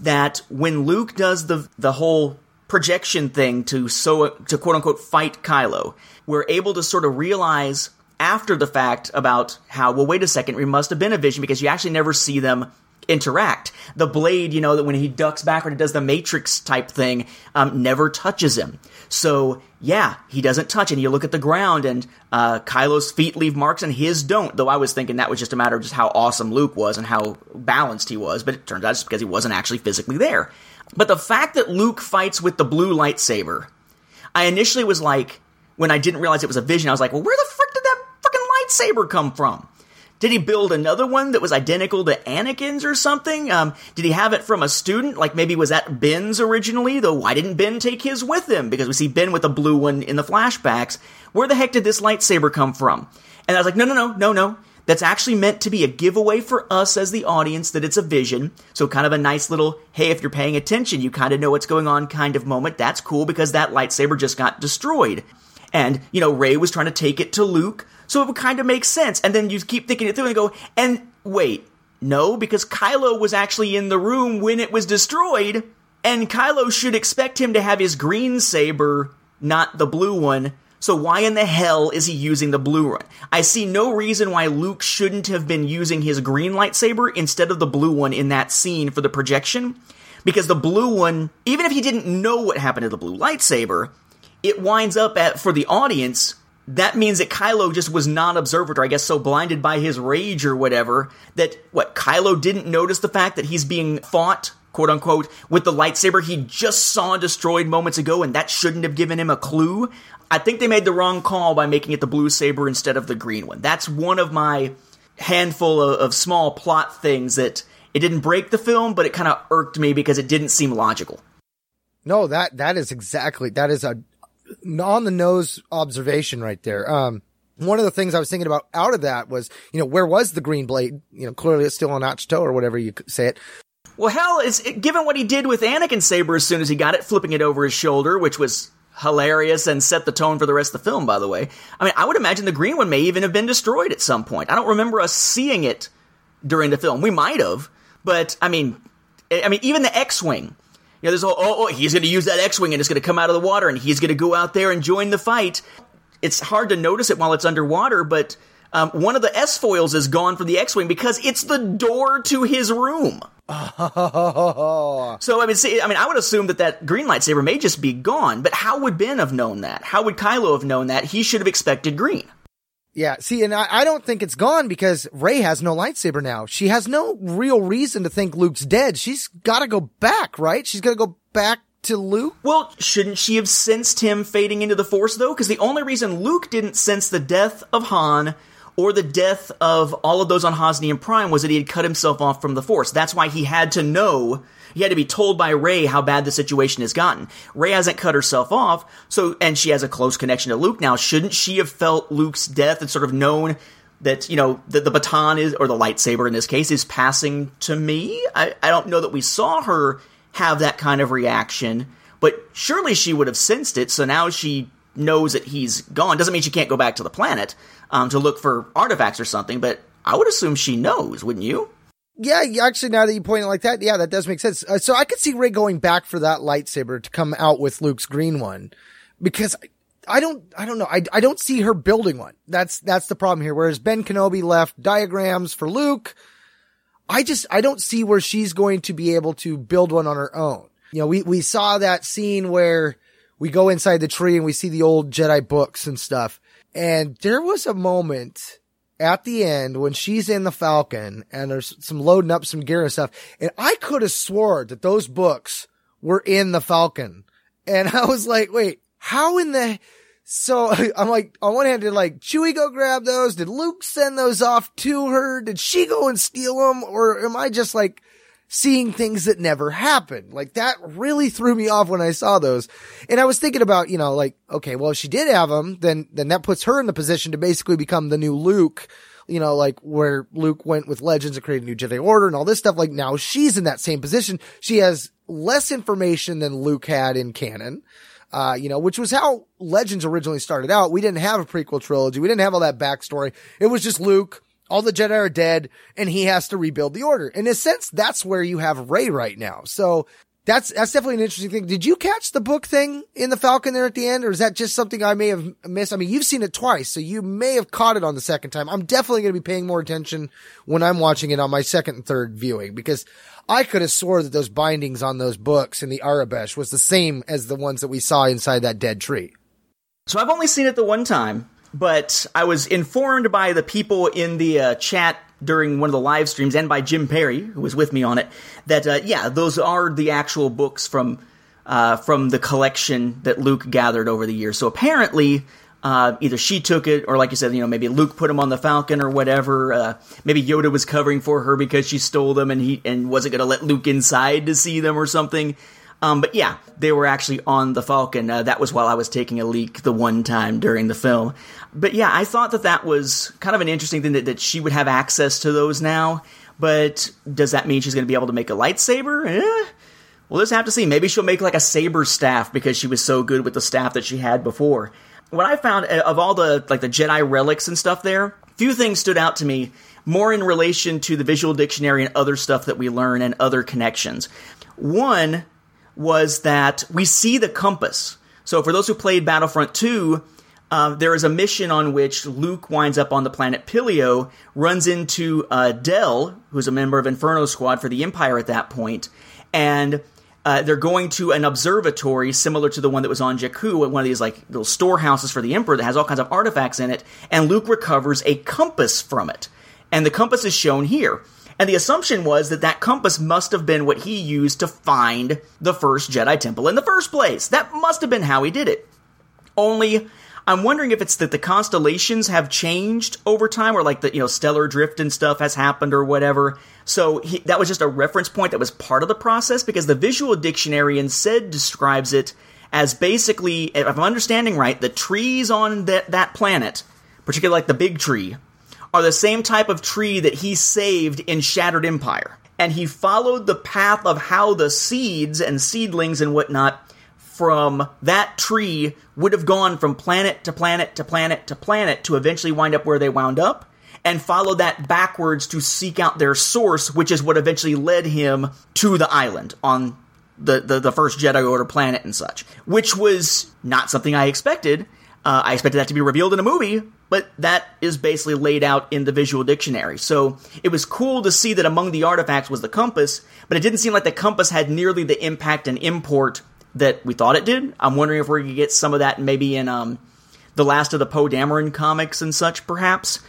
that when Luke does the, the whole projection thing to so, to quote unquote fight Kylo, we're able to sort of realize after the fact about how, well, wait a second, it must have been a vision because you actually never see them interact. The blade, you know, that when he ducks backward and does the Matrix type thing, um, never touches him. So, yeah, he doesn't touch, and you look at the ground, and uh, Kylo's feet leave marks, and his don't. Though I was thinking that was just a matter of just how awesome Luke was and how balanced he was, but it turns out it's because he wasn't actually physically there. But the fact that Luke fights with the blue lightsaber, I initially was like, when I didn't realize it was a vision, I was like, well, where the frick did that freaking lightsaber come from? Did he build another one that was identical to Anakin's or something? Um, did he have it from a student? Like maybe was that Ben's originally? Though why didn't Ben take his with him? Because we see Ben with a blue one in the flashbacks. Where the heck did this lightsaber come from? And I was like, no, no, no, no, no. That's actually meant to be a giveaway for us as the audience that it's a vision. So kind of a nice little, hey, if you're paying attention, you kind of know what's going on kind of moment. That's cool because that lightsaber just got destroyed. And, you know, Rey was trying to take it to Luke, so it would kind of make sense. And then you keep thinking it through and go, and wait, no, because Kylo was actually in the room when it was destroyed, and Kylo should expect him to have his green saber, not the blue one. So why in the hell is he using the blue one? I see no reason why Luke shouldn't have been using his green lightsaber instead of the blue one in that scene for the projection. Because the blue one, even if he didn't know what happened to the blue lightsaber, it winds up at for the audience that means that Kylo just was non-observant, or I guess so blinded by his rage or whatever, that what Kylo didn't notice the fact that he's being fought, quote unquote, with the lightsaber he just saw destroyed moments ago, and that shouldn't have given him a clue. I think they made the wrong call by making it the blue saber instead of the green one. That's one of my handful of, of small plot things that it didn't break the film, but it kind of irked me because it didn't seem logical. No, that that is exactly that is a on the nose observation right there. Um, one of the things I was thinking about out of that was, you know, where was the green blade? You know, clearly it's still on Ahch-To or whatever you say it. Well, hell, is given what he did with Anakin's saber as soon as he got it, flipping it over his shoulder, which was hilarious and set the tone for the rest of the film. By the way, I mean, I would imagine the green one may even have been destroyed at some point. I don't remember us seeing it during the film. We might have, but I mean, eh, I mean, even the X-wing You know, there's all, oh, oh, he's going to use that X-wing and it's going to come out of the water and he's going to go out there and join the fight. It's hard to notice it while it's underwater, but um, one of the S foils is gone from the X-wing because it's the door to his room. Oh. So I mean, see, I mean, I would assume that that green lightsaber may just be gone. But how would Ben have known that? How would Kylo have known that? He should have expected green. Yeah, see, and I, I, don't think it's gone because Rey has no lightsaber now. She has no real reason to think Luke's dead. She's got to go back, right? She's got to go back to Luke. Well, shouldn't she have sensed him fading into the Force though? Because the only reason Luke didn't sense the death of Han or the death of all of those on Hosnian Prime was that he had cut himself off from the Force. That's why he had to know, he had to be told by Rey how bad the situation has gotten. Rey hasn't cut herself off, so, and she has a close connection to Luke now. Shouldn't she have felt Luke's death and sort of known that, you know, that the baton is, or the lightsaber in this case, is passing to me? I, I don't know that we saw her have that kind of reaction, but surely she would have sensed it, so now she knows that he's gone. Doesn't mean she can't go back to the planet um, to look for artifacts or something, but I would assume she knows, wouldn't you? Yeah, actually, now that you point it like that, yeah, that does make sense. Uh, so I could see Rey going back for that lightsaber to come out with Luke's green one, because I, I don't, I don't know, I, I don't see her building one. That's that's the problem here. Whereas Ben Kenobi left diagrams for Luke, I just I don't see where she's going to be able to build one on her own. You know, we we saw that scene where we go inside the tree and we see the old Jedi books and stuff. And there was a moment at the end when she's in the Falcon and there's some loading up some gear and stuff. And I could have swore that those books were in the Falcon. And I was like, wait, how in the, so I'm like, on one hand, did like Chewie go grab those? Did Luke send those off to her? Did she go and steal them? Or am I just like seeing things that never happened. Like that really threw me off when I saw those. And I was thinking about, you know, like, okay, well, if she did have them, then, then that puts her in the position to basically become the new Luke. You know, like where Luke went with Legends and created a new Jedi Order and all this stuff. Like now she's in that same position. She has less information than Luke had in canon. Uh, you know, which was how Legends originally started out. We didn't have a prequel trilogy. We didn't have all that backstory. It was just Luke all the Jedi are dead and he has to rebuild the order. In a sense, that's where you have Rey right now. So that's, that's definitely an interesting thing. Did you catch the book thing in the Falcon there at the end? Or is that just something I may have missed? I mean, you've seen it twice, so you may have caught it on the second time. I'm definitely going to be paying more attention when I'm watching it on my second and third viewing because I could have swore that those bindings on those books in the Aurebesh was the same as the ones that we saw inside that dead tree. So I've only seen it the one time but I was informed by the people in the uh, chat during one of the live streams and by Jim Perry, who was with me on it, that uh, yeah, those are the actual books from uh, from the collection that Luke gathered over the years. So apparently, uh, either she took it, or like you said, you know, maybe Luke put them on the Falcon or whatever. Uh, maybe Yoda was covering for her because she stole them and he and wasn't going to let Luke inside to see them or something. Um, but yeah, they were actually on the Falcon. Uh, that was while I was taking a leak the one time during the film. But yeah, I thought that that was kind of an interesting thing that, that she would have access to those now. But does that mean she's going to be able to make a lightsaber? Eh? We'll just have to see. Maybe she'll make like a saber staff because she was so good with the staff that she had before. What I found uh, of all the like the Jedi relics and stuff there, few things stood out to me more in relation to the visual dictionary and other stuff that we learn and other connections. One was that we see the compass. So for those who played Battlefront 2, uh, there is a mission on which Luke winds up on the planet Pillio, runs into uh, Del, who's a member of Inferno Squad for the Empire at that point, and uh, they're going to an observatory similar to the one that was on Jakku, one of these like little storehouses for the Emperor that has all kinds of artifacts in it, and Luke recovers a compass from it, and the compass is shown here. And the assumption was that that compass must have been what he used to find the first Jedi Temple in the first place. That must have been how he did it. Only, I'm wondering if it's that the constellations have changed over time, or like the you know stellar drift and stuff has happened, or whatever. So he, that was just a reference point that was part of the process because the visual dictionary instead describes it as basically, if I'm understanding right, the trees on that that planet, particularly like the big tree, are the same type of tree that he saved in Shattered Empire. And he followed the path of how the seeds and seedlings and whatnot from that tree would have gone from planet to planet to planet to planet to eventually wind up where they wound up and followed that backwards to seek out their source, which is what eventually led him to the island on the, the, the first Jedi Order planet and such, which was not something I expected. Uh, I expected that to be revealed in a movie, but that is basically laid out in the visual dictionary. So it was cool to see that among the artifacts was the compass, but it didn't seem like the compass had nearly the impact and import that we thought it did. I'm wondering if we're going to get some of that maybe in um, the last of the Poe Dameron comics and such, perhaps.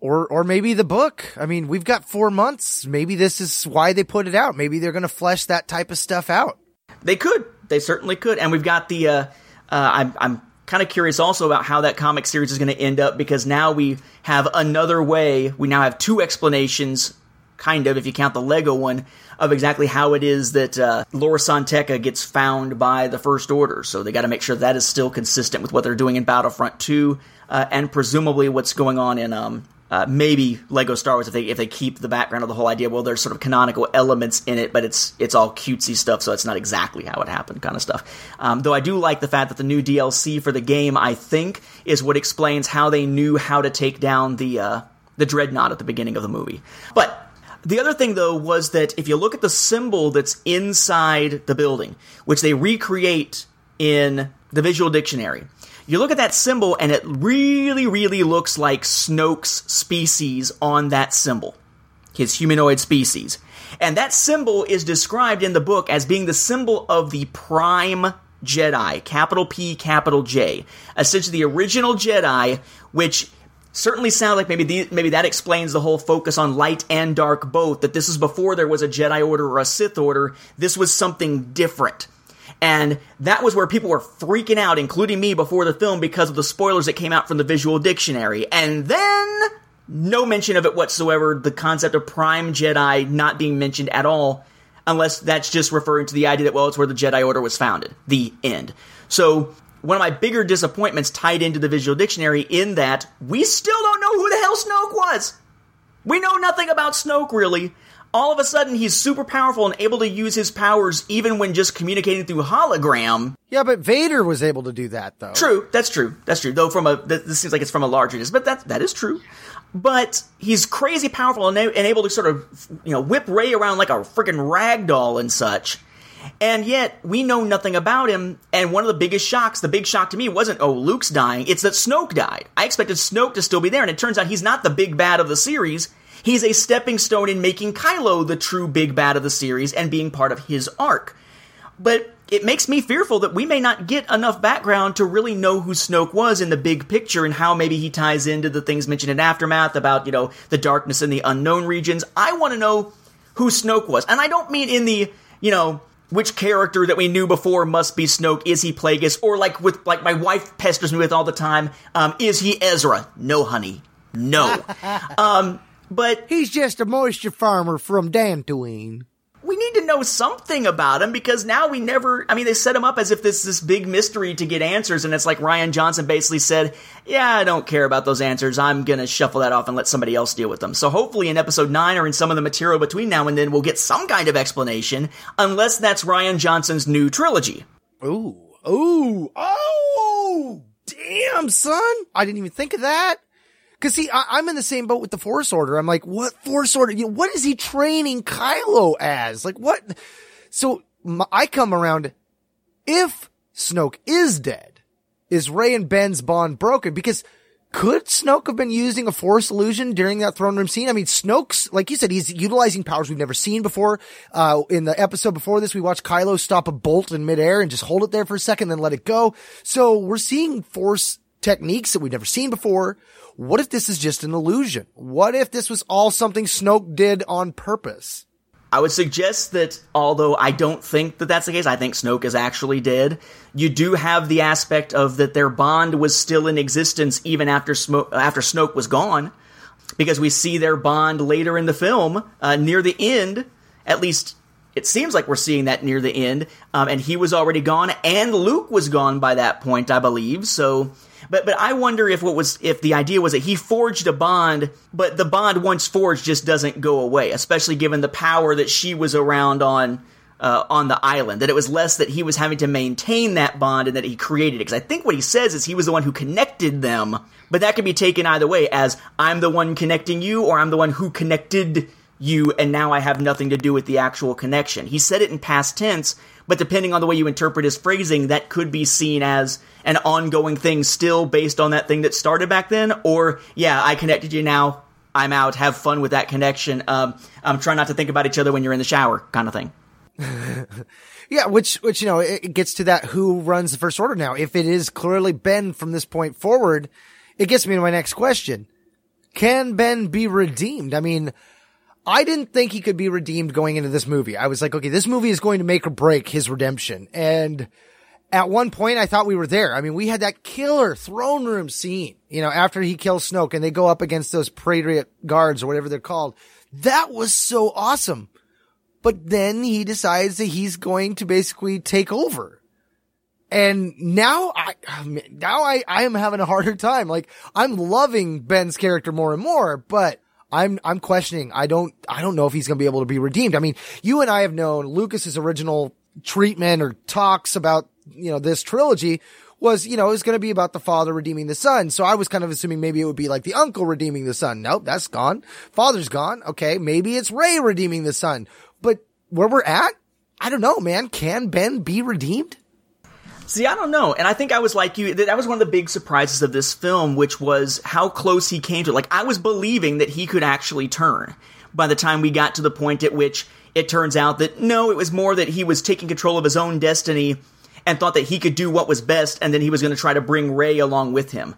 Or, or maybe the book. I mean, we've got four months. Maybe this is why they put it out. Maybe they're going to flesh that type of stuff out. They could. They certainly could. And we've got the. Uh, uh, I'm, I'm kind of curious also about how that comic series is going to end up because now we have another way. We now have two explanations, kind of, if you count the Lego one, of exactly how it is that uh, Lor San Tekka gets found by the First Order. So they got to make sure that is still consistent with what they're doing in Battlefront 2 uh, and presumably what's going on in um, uh, maybe Lego Star Wars if they if they keep the background of the whole idea. Well, there's sort of canonical elements in it, but it's it's all cutesy stuff, so it's not exactly how it happened, kind of stuff. Um, though I do like the fact that the new DLC for the game, I think, is what explains how they knew how to take down the uh, the dreadnought at the beginning of the movie. But the other thing, though, was that if you look at the symbol that's inside the building, which they recreate in the visual dictionary, you look at that symbol and it really, really looks like Snoke's species on that symbol, his humanoid species. And that symbol is described in the book as being the symbol of the Prime Jedi, capital P, capital J. Essentially, the original Jedi, which certainly sounds like maybe the, maybe that explains the whole focus on light and dark both. That this is before there was a Jedi Order or a Sith Order. This was something different. And that was where people were freaking out, including me before the film because of the spoilers that came out from the visual dictionary. And then, no mention of it whatsoever, the concept of Prime Jedi not being mentioned at all, unless that's just referring to the idea that, well, it's where the Jedi Order was founded. The end. So, one of my bigger disappointments tied into the visual dictionary in that we still don't know who the hell Snoke was. We know nothing about Snoke, really all of a sudden he's super powerful and able to use his powers even when just communicating through hologram. Yeah, but Vader was able to do that though. True, that's true. That's true. Though from a this seems like it's from a larger distance, but that that is true. But he's crazy powerful and, and able to sort of you know whip Rey around like a freaking rag doll and such. And yet, we know nothing about him. And one of the biggest shocks, the big shock to me, wasn't, oh, Luke's dying. It's that Snoke died. I expected Snoke to still be there. And it turns out he's not the big bad of the series. He's a stepping stone in making Kylo the true big bad of the series and being part of his arc. But it makes me fearful that we may not get enough background to really know who Snoke was in the big picture and how maybe he ties into the things mentioned in Aftermath about, you know, the darkness and the unknown regions. I want to know who Snoke was. And I don't mean in the, you know, which character that we knew before must be Snoke? Is he Plagueis? Or like with like my wife pesters me with all the time, um, is he Ezra? No, honey, no. um, but he's just a moisture farmer from Dantooine. We need to know something about him because now we never. I mean, they set him up as if this is this big mystery to get answers, and it's like Rian Johnson basically said, "Yeah, I don't care about those answers. I'm gonna shuffle that off and let somebody else deal with them." So hopefully, in episode nine or in some of the material between now and then, we'll get some kind of explanation. Unless that's Rian Johnson's new trilogy. Ooh, ooh, oh, damn, son! I didn't even think of that. Cause see, I, am in the same boat with the Force Order. I'm like, what Force Order? You know, what is he training Kylo as? Like what? So my, I come around. If Snoke is dead, is Rey and Ben's bond broken? Because could Snoke have been using a Force illusion during that throne room scene? I mean, Snoke's, like you said, he's utilizing powers we've never seen before. Uh, in the episode before this, we watched Kylo stop a bolt in midair and just hold it there for a second, then let it go. So we're seeing Force techniques that we've never seen before. What if this is just an illusion? What if this was all something Snoke did on purpose? I would suggest that although I don't think that that's the case, I think Snoke is actually dead. You do have the aspect of that their bond was still in existence even after Smoke, after Snoke was gone, because we see their bond later in the film uh, near the end. At least it seems like we're seeing that near the end. Um, and he was already gone, and Luke was gone by that point, I believe. So but but I wonder if what was if the idea was that he forged a bond, but the bond once forged just doesn't go away, especially given the power that she was around on uh, on the island. That it was less that he was having to maintain that bond and that he created it. Because I think what he says is he was the one who connected them. But that could be taken either way as I'm the one connecting you, or I'm the one who connected you, and now I have nothing to do with the actual connection. He said it in past tense, but depending on the way you interpret his phrasing, that could be seen as an ongoing thing still based on that thing that started back then, or yeah, I connected you now, I'm out, have fun with that connection. Um, I'm trying not to think about each other when you're in the shower, kind of thing. yeah, which which you know it gets to that who runs the first order now. If it is clearly Ben from this point forward, it gets me to my next question: Can Ben be redeemed? I mean, I didn't think he could be redeemed going into this movie. I was like, okay, this movie is going to make or break his redemption. And at one point I thought we were there. I mean, we had that killer throne room scene, you know, after he kills Snoke and they go up against those Praetorian guards or whatever they're called. That was so awesome. But then he decides that he's going to basically take over. And now I, oh, now I, I am having a harder time. Like I'm loving Ben's character more and more, but I'm, I'm questioning. I don't, I don't know if he's going to be able to be redeemed. I mean, you and I have known Lucas's original treatment or talks about, you know, this trilogy was, you know, it was going to be about the father redeeming the son. So I was kind of assuming maybe it would be like the uncle redeeming the son. Nope, that's gone. Father's gone. Okay. Maybe it's Rey redeeming the son. But where we're at, I don't know, man. Can Ben be redeemed? See, I don't know. And I think I was like you. That was one of the big surprises of this film, which was how close he came to it. Like, I was believing that he could actually turn by the time we got to the point at which it turns out that no, it was more that he was taking control of his own destiny and thought that he could do what was best and then he was going to try to bring Rey along with him.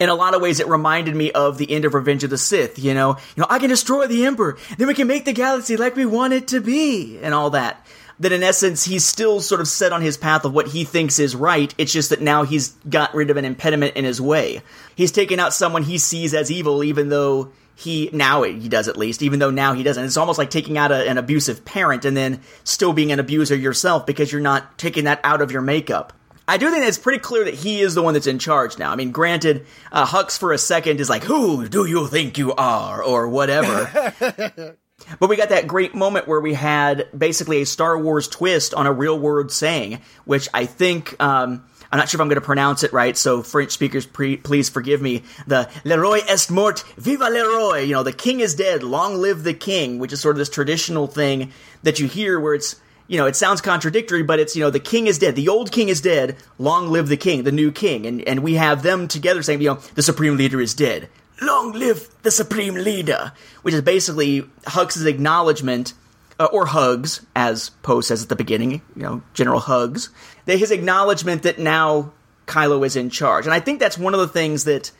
In a lot of ways, it reminded me of the end of Revenge of the Sith, you know? You know, I can destroy the Emperor, then we can make the galaxy like we want it to be, and all that that in essence he's still sort of set on his path of what he thinks is right. It's just that now he's got rid of an impediment in his way. He's taken out someone he sees as evil, even though he now he does at least, even though now he doesn't. It's almost like taking out a, an abusive parent and then still being an abuser yourself because you're not taking that out of your makeup. I do think it's pretty clear that he is the one that's in charge now. I mean, granted, uh, Hux for a second is like, "Who do you think you are?" or whatever. But we got that great moment where we had basically a Star Wars twist on a real world saying, which I think, um, I'm not sure if I'm going to pronounce it right, so French speakers, pre- please forgive me. The Le Roi est mort, viva le roi! You know, the king is dead, long live the king, which is sort of this traditional thing that you hear where it's, you know, it sounds contradictory, but it's, you know, the king is dead, the old king is dead, long live the king, the new king. And, and we have them together saying, you know, the supreme leader is dead, long live the supreme leader, which is basically Hux' acknowledgement, uh, or Hugs, as Poe says at the beginning, you know, General Hugs, that his acknowledgement that now Kylo is in charge. And I think that's one of the things that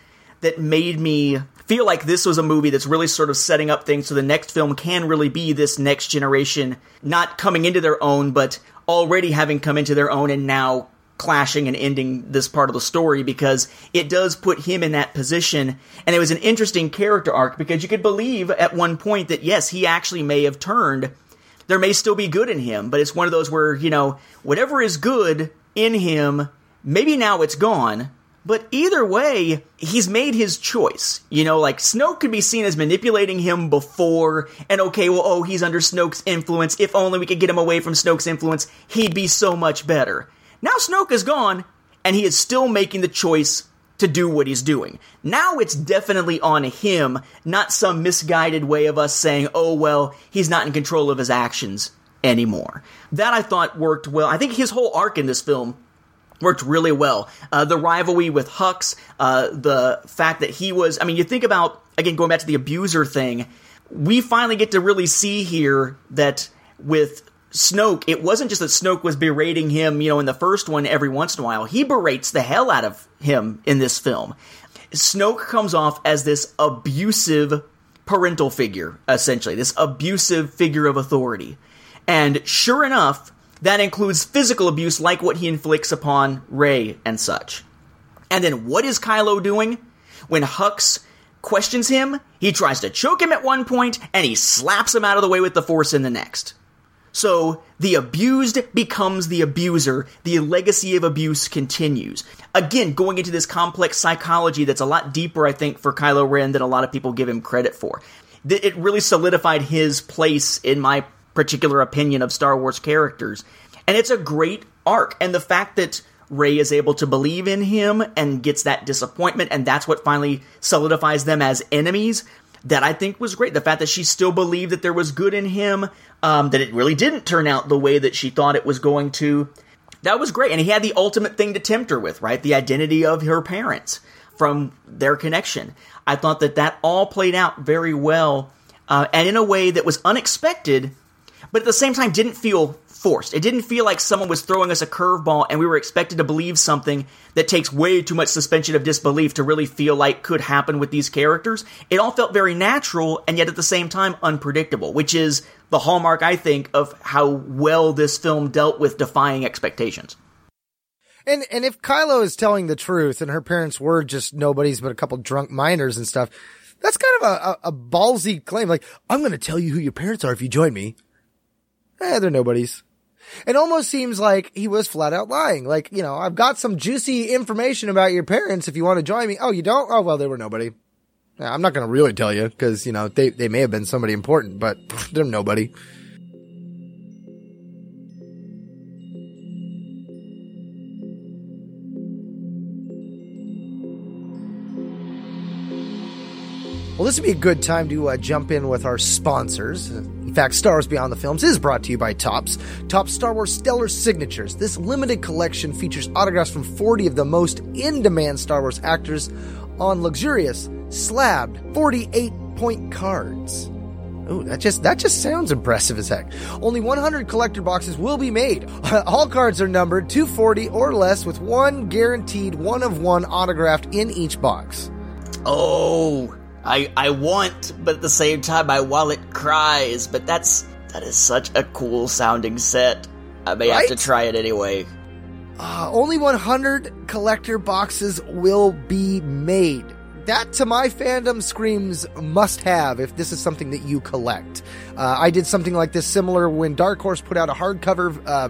that made me feel like this was a movie that's really sort of setting up things so the next film can really be this next generation not coming into their own, but already having come into their own and now clashing and ending this part of the story because it does put him in that position. And it was an interesting character arc because you could believe at one point that yes, he actually may have turned. There may still be good in him, but it's one of those where, you know, whatever is good in him, maybe now it's gone. But either way, he's made his choice. You know, like Snoke could be seen as manipulating him before, and okay, well, oh, he's under Snoke's influence. If only we could get him away from Snoke's influence, he'd be so much better. Now Snoke is gone, and he is still making the choice to do what he's doing. Now it's definitely on him, not some misguided way of us saying, oh, well, he's not in control of his actions anymore. That I thought worked well. I think his whole arc in this film worked really well. Uh, the rivalry with Hux, uh, the fact that he was, I mean, you think about, again, going back to the abuser thing, we finally get to really see here that with Snoke, it wasn't just that Snoke was berating him, you know, in the first one every once in a while. He berates the hell out of him in this film. Snoke comes off as this abusive parental figure, essentially, this abusive figure of authority. And sure enough, that includes physical abuse like what he inflicts upon Rey and such. And then what is Kylo doing? When Hux questions him, he tries to choke him at one point and he slaps him out of the way with the Force in the next. So the abused becomes the abuser. The legacy of abuse continues. Again, going into this complex psychology that's a lot deeper, I think, for Kylo Ren than a lot of people give him credit for. It really solidified his place in my particular opinion of Star Wars characters. And it's a great arc. And the fact that Rey is able to believe in him and gets that disappointment, and that's what finally solidifies them as enemies that I think was great. The fact that she still believed that there was good in him, um, that it really didn't turn out the way that she thought it was going to. That was great. And he had the ultimate thing to tempt her with, right? The identity of her parents from their connection. I thought that that all played out very well uh, and in a way that was unexpected, but at the same time didn't feel forced. It didn't feel like someone was throwing us a curveball and we were expected to believe something that takes way too much suspension of disbelief to really feel like could happen with these characters. It all felt very natural and yet at the same time unpredictable, which is the hallmark, I think, of how well this film dealt with defying expectations. And and if Kylo is telling the truth and her parents were just nobodies but a couple drunk minors and stuff, that's kind of a, a, a ballsy claim. Like, I'm going to tell you who your parents are if you join me. Eh, they're nobodies. It almost seems like he was flat out lying. Like, you know, I've got some juicy information about your parents if you want to join me. Oh, you don't? Oh, well, they were nobody. I'm not going to really tell you because, you know, they, they may have been somebody important, but they're nobody. Well, this would be a good time to uh, jump in with our sponsors. In fact, Star Wars Beyond the Films is brought to you by Topps. Topps Star Wars Stellar Signatures. This limited collection features autographs from 40 of the most in demand Star Wars actors on luxurious, slabbed 48 point cards. Ooh, that just that just sounds impressive as heck. Only 100 collector boxes will be made. All cards are numbered 240 or less with one guaranteed one of one autographed in each box. Oh, I I want, but at the same time my wallet cries. But that's that is such a cool sounding set. I may have to try it anyway. Uh, only 100 collector boxes will be made. That to my fandom screams must have if this is something that you collect. Uh, I did something like this similar when Dark Horse put out a hardcover uh,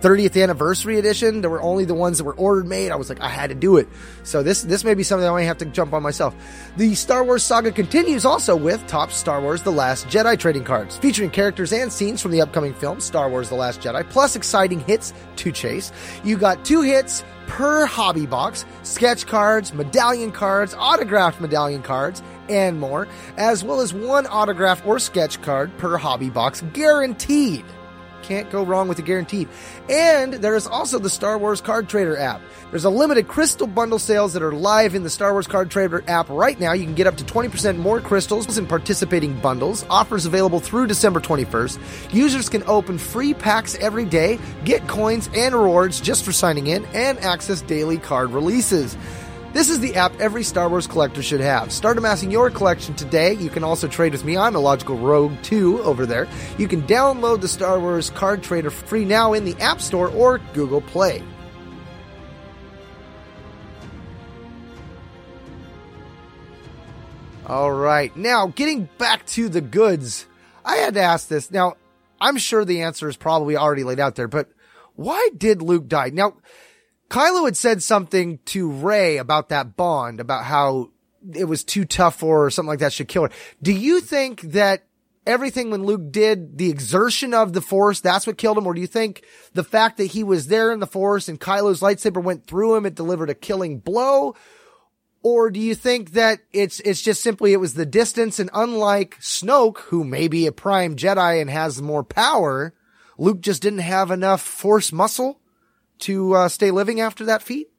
30th anniversary edition. There were only the ones that were ordered made. I was like, I had to do it. So this this may be something I might have to jump on myself. The Star Wars saga continues also with Topps Star Wars: The Last Jedi trading cards, featuring characters and scenes from the upcoming film Star Wars: The Last Jedi, plus exciting hits to chase. You got two hits per hobby box, sketch cards, medallion cards, autographed medallion cards, and more, as well as one autograph or sketch card per hobby box guaranteed. Can't go wrong with the guaranteed. And there is also the Star Wars Card Trader app. There's a limited crystal bundle sales that are live in the Star Wars Card Trader app right now. You can get up to 20% more crystals in participating bundles. Offers available through December 21st. Users can open free packs every day, get coins and rewards just for signing in, and access daily card releases. This is the app every Star Wars collector should have. Start amassing your collection today. You can also trade with me. I'm a logical rogue too over there. You can download the Star Wars Card Trader free now in the App Store or Google Play. All right. Now, getting back to the goods, I had to ask this. Now, I'm sure the answer is probably already laid out there, but why did Luke die? Now, Kylo had said something to Rey about that bond, about how it was too tough for or something like that should kill her. Do you think that everything when Luke did the exertion of the force, that's what killed him? Or do you think the fact that he was there in the force and Kylo's lightsaber went through him, it delivered a killing blow? Or do you think that it's, it's just simply it was the distance and unlike Snoke, who may be a prime Jedi and has more power, Luke just didn't have enough force muscle to uh, stay living after that feat?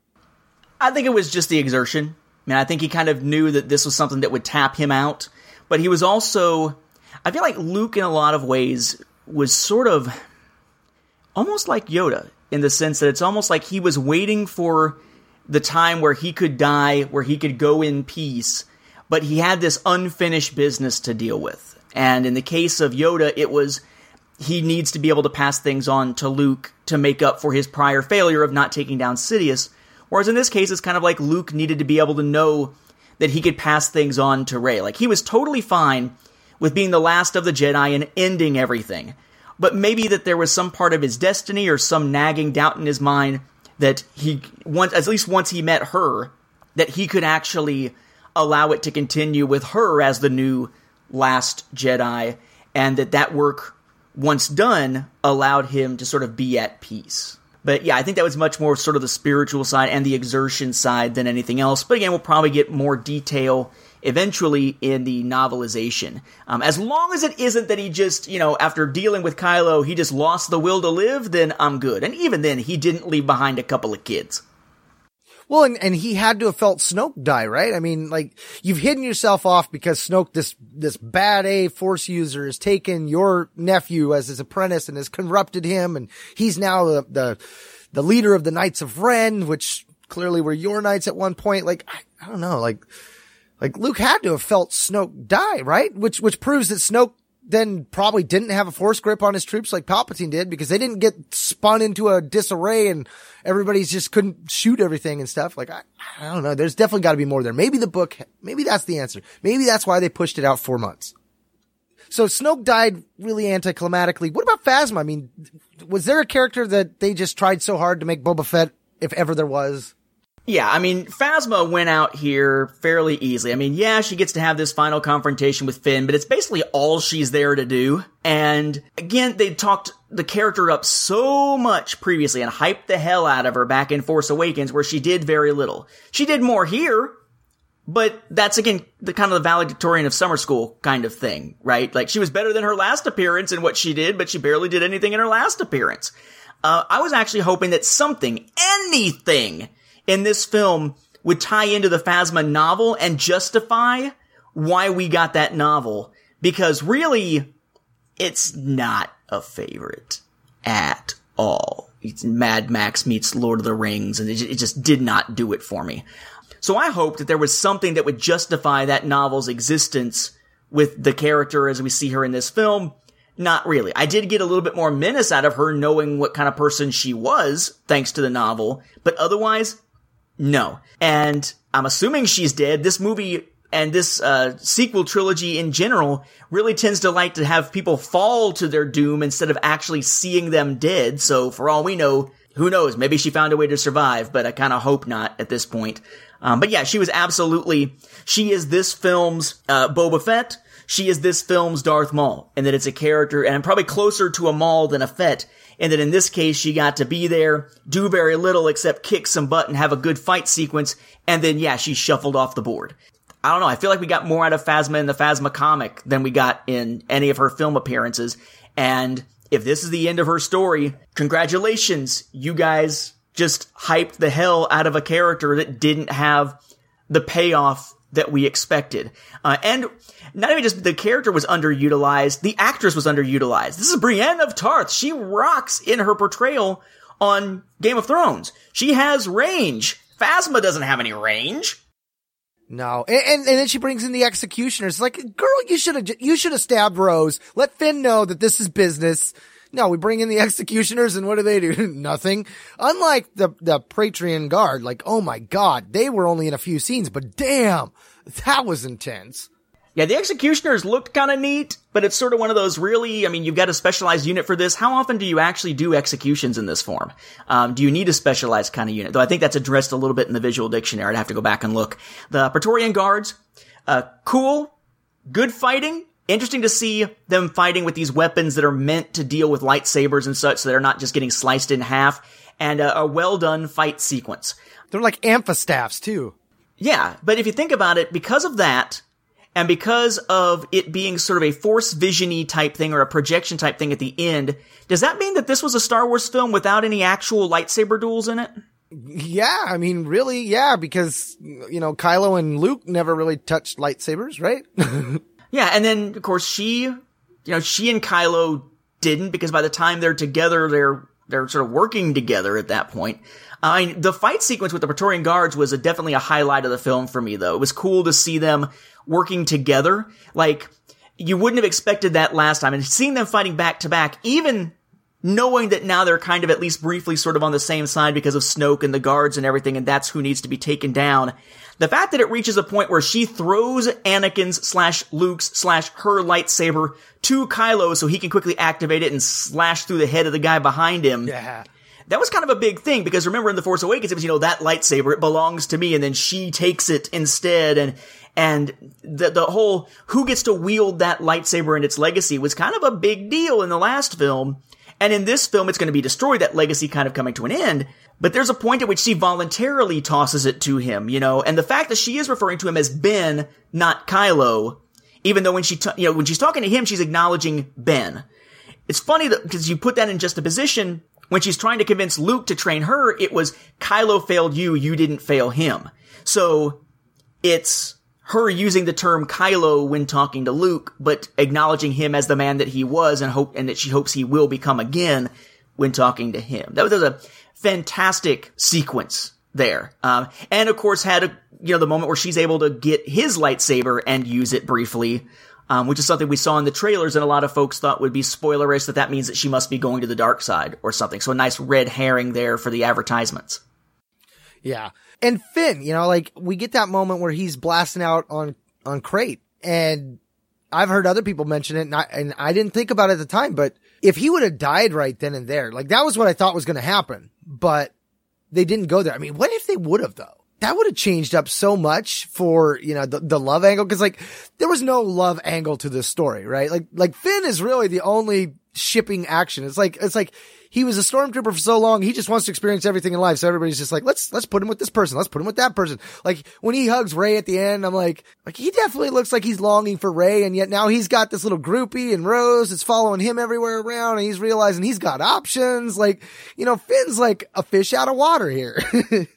I think it was just the exertion. I mean, I think he kind of knew that this was something that would tap him out, but he was also. I feel like Luke, in a lot of ways, was sort of almost like Yoda in the sense that it's almost like he was waiting for the time where he could die, where he could go in peace, but he had this unfinished business to deal with. And in the case of Yoda, it was he needs to be able to pass things on to Luke to make up for his prior failure of not taking down Sidious. Whereas in this case, it's kind of like Luke needed to be able to know that he could pass things on to Rey. Like he was totally fine with being the last of the Jedi and ending everything. But maybe that there was some part of his destiny or some nagging doubt in his mind that he once at least once he met her, that he could actually allow it to continue with her as the new last Jedi, and that that work once done allowed him to sort of be at peace. But yeah, I think that was much more sort of the spiritual side and the exertion side than anything else. But again, we'll probably get more detail eventually in the novelization. Um, as long as it isn't that he just, you know, after dealing with Kylo, he just lost the will to live, then I'm good. And even then, he didn't leave behind a couple of kids. Well, and, and he had to have felt Snoke die, right? I mean, like, you've hidden yourself off because Snoke, this, this bad A force user has taken your nephew as his apprentice and has corrupted him. And he's now the, the, the leader of the Knights of Ren, which clearly were your knights at one point. Like, I, I don't know, like, like Luke had to have felt Snoke die, right? Which, which proves that Snoke then probably didn't have a force grip on his troops like Palpatine did because they didn't get spun into a disarray and everybody's just couldn't shoot everything and stuff. Like, I, I don't know. There's definitely got to be more there. Maybe the book, maybe that's the answer. Maybe that's why they pushed it out four months. So Snoke died really anticlimactically. What about Phasma? I mean, was there a character that they just tried so hard to make Boba Fett, if ever there was? Yeah, I mean, Phasma went out here fairly easily. I mean, yeah, she gets to have this final confrontation with Finn, but it's basically all she's there to do. And again, they talked the character up so much previously and hyped the hell out of her back in Force Awakens where she did very little. She did more here, but that's again the kind of the valedictorian of summer school kind of thing, right? Like she was better than her last appearance in what she did, but she barely did anything in her last appearance. Uh, I was actually hoping that something, anything, in this film would tie into the Phasma novel and justify why we got that novel. Because really, it's not a favorite at all. It's Mad Max meets Lord of the Rings, and it just did not do it for me. So I hoped that there was something that would justify that novel's existence with the character as we see her in this film. Not really. I did get a little bit more menace out of her knowing what kind of person she was, thanks to the novel, but otherwise, no. And I'm assuming she's dead. This movie and this uh, sequel trilogy in general really tends to like to have people fall to their doom instead of actually seeing them dead. So for all we know, who knows? Maybe she found a way to survive, but I kind of hope not at this point. Um, but yeah, she was absolutely, she is this film's uh, Boba Fett. She is this film's Darth Maul, and that it's a character, and probably closer to a Maul than a Fett and that in this case she got to be there, do very little except kick some butt and have a good fight sequence, and then yeah, she shuffled off the board. I don't know, I feel like we got more out of Phasma in the Phasma comic than we got in any of her film appearances, and if this is the end of her story, congratulations, you guys just hyped the hell out of a character that didn't have the payoff that we expected. Uh, and not even just the character was underutilized, the actress was underutilized. This is Brienne of Tarth. She rocks in her portrayal on Game of Thrones. She has range. Phasma doesn't have any range. No, and, and, and then she brings in the executioners. Like, girl, you should have you should have stabbed Rose. Let Finn know that this is business. No, we bring in the executioners, and what do they do? Nothing. Unlike the the Praetorian Guard, like, oh my god, they were only in a few scenes, but damn, that was intense. Yeah, the executioners looked kind of neat, but it's sort of one of those really, I mean, you've got a specialized unit for this. How often do you actually do executions in this form? Um, do you need a specialized kind of unit? Though I think that's addressed a little bit in the visual dictionary. I'd have to go back and look. The Praetorian Guards, uh, cool, good fighting. Interesting to see them fighting with these weapons that are meant to deal with lightsabers and such, so they're not just getting sliced in half. And uh, a well done fight sequence. They're like amphistaffs too. Yeah, but if you think about it, because of that, and because of it being sort of a force visiony type thing or a projection type thing at the end, does that mean that this was a Star Wars film without any actual lightsaber duels in it? Yeah, I mean, really, yeah, because, you know, Kylo and Luke never really touched lightsabers, right? yeah, and then, of course, she, you know, she and Kylo didn't because by the time they're together, they're, they're sort of working together at that point. I mean, the fight sequence with the Praetorian Guards was a, definitely a highlight of the film for me, though. It was cool to see them working together. Like, you wouldn't have expected that last time. And seeing them fighting back to back, even knowing that now they're kind of at least briefly sort of on the same side because of Snoke and the guards and everything, and that's who needs to be taken down. The fact that it reaches a point where she throws Anakin's slash Luke's slash her lightsaber to Kylo so he can quickly activate it and slash through the head of the guy behind him. Yeah. That was kind of a big thing because remember in the Force Awakens it was you know that lightsaber it belongs to me and then she takes it instead. And and the the whole who gets to wield that lightsaber and its legacy was kind of a big deal in the last film. And in this film it's going to be destroyed that legacy kind of coming to an end but there's a point at which she voluntarily tosses it to him you know and the fact that she is referring to him as Ben not Kylo even though when she t- you know when she's talking to him she's acknowledging Ben it's funny that because you put that in just a position when she's trying to convince Luke to train her, it was Kylo failed you, you didn't fail him. So it's her using the term Kylo when talking to Luke, but acknowledging him as the man that he was and hope and that she hopes he will become again when talking to him. That was, a fantastic sequence there. Um, and of course had a, you know, the moment where she's able to get his lightsaber and use it briefly Um, which is something we saw in the trailers and a lot of folks thought would be spoilerish that that means that she must be going to the dark side or something. So a nice red herring there for the advertisements. Yeah. And Finn, you know, like we get that moment where he's blasting out on, on Crait and I've heard other people mention it and I, and I didn't think about it at the time, but if he would have died right then and there, like that was what I thought was going to happen, but they didn't go there. I mean, what if they would have though? That would have changed up so much for, you know, the, the love angle. Cause like there was no love angle to this story, right? Like, like Finn is really the only shipping action. It's like, it's like he was a stormtrooper for so long. He just wants to experience everything in life. So everybody's just like, let's, let's put him with this person. Let's put him with that person. Like when he hugs Rey at the end, I'm like, like he definitely looks like he's longing for Rey. And yet now he's got this little groupie and Rose that's following him everywhere around and he's realizing he's got options. Like, you know, Finn's like a fish out of water here.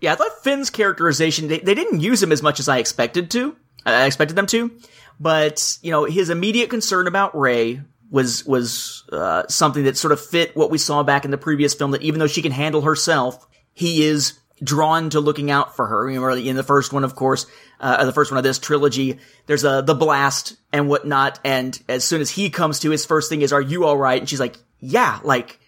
Yeah, I thought Finn's characterization, they, they didn't use him as much as I expected to. I expected them to. But, you know, his immediate concern about Rey was, was, uh, something that sort of fit what we saw back in the previous film that even though she can handle herself, he is drawn to looking out for her. Know, in the first one, of course, uh, the first one of this trilogy, there's a, the blast and whatnot. And as soon as he comes to, his first thing is, are you alright? And she's like, yeah, like,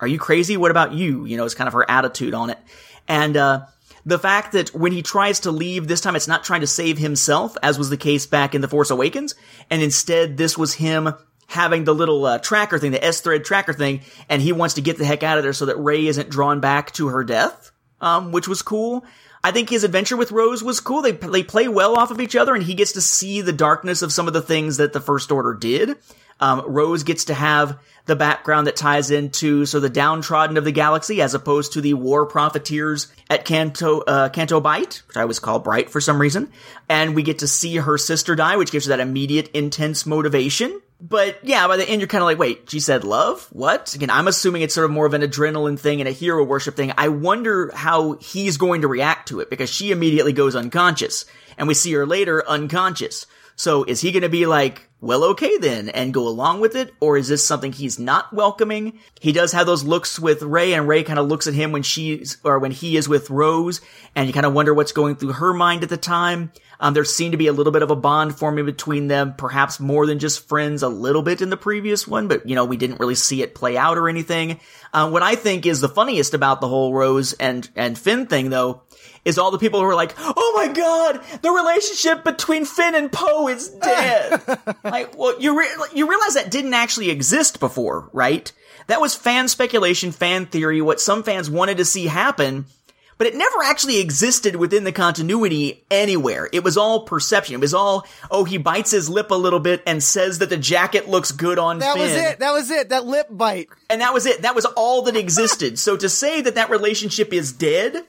are you crazy? What about you? You know, it's kind of her attitude on it. And, uh, the fact that when he tries to leave, this time it's not trying to save himself, as was the case back in The Force Awakens, and instead this was him having the little uh, tracker thing, the S-thread tracker thing, and he wants to get the heck out of there so that Rey isn't drawn back to her death, um, which was cool. I think his adventure with Rose was cool. They they play well off of each other, and he gets to see the darkness of some of the things that the First Order did. Um, Rose gets to have the background that ties into so the downtrodden of the galaxy as opposed to the war profiteers at Canto uh, Canto Bight, which I always call Bright for some reason. And we get to see her sister die, which gives her that immediate intense motivation. But yeah, by the end you're kind of like, wait, she said love? What? Again, I'm assuming it's sort of more of an adrenaline thing and a hero worship thing. I wonder how he's going to react to it because she immediately goes unconscious and we see her later unconscious. So is he going to be like, well, okay then, and go along with it? Or is this something he's not welcoming? He does have those looks with Rey, and Rey kind of looks at him when she's, or when he is with Rose, and you kind of wonder what's going through her mind at the time. Um, there seemed to be a little bit of a bond forming between them, perhaps more than just friends a little bit in the previous one, but you know, we didn't really see it play out or anything. Uh, what I think is the funniest about the whole Rose and, and Finn thing though, is all the people who are like, "Oh my god, the relationship between Finn and Poe is dead." like, well, you re- you realize that didn't actually exist before, right? That was fan speculation, fan theory, what some fans wanted to see happen, but it never actually existed within the continuity anywhere. It was all perception. It was all, oh, he bites his lip a little bit and says that the jacket looks good on that Finn. was it. That was it. That lip bite. And that was it. That was all that existed. so to say that that relationship is dead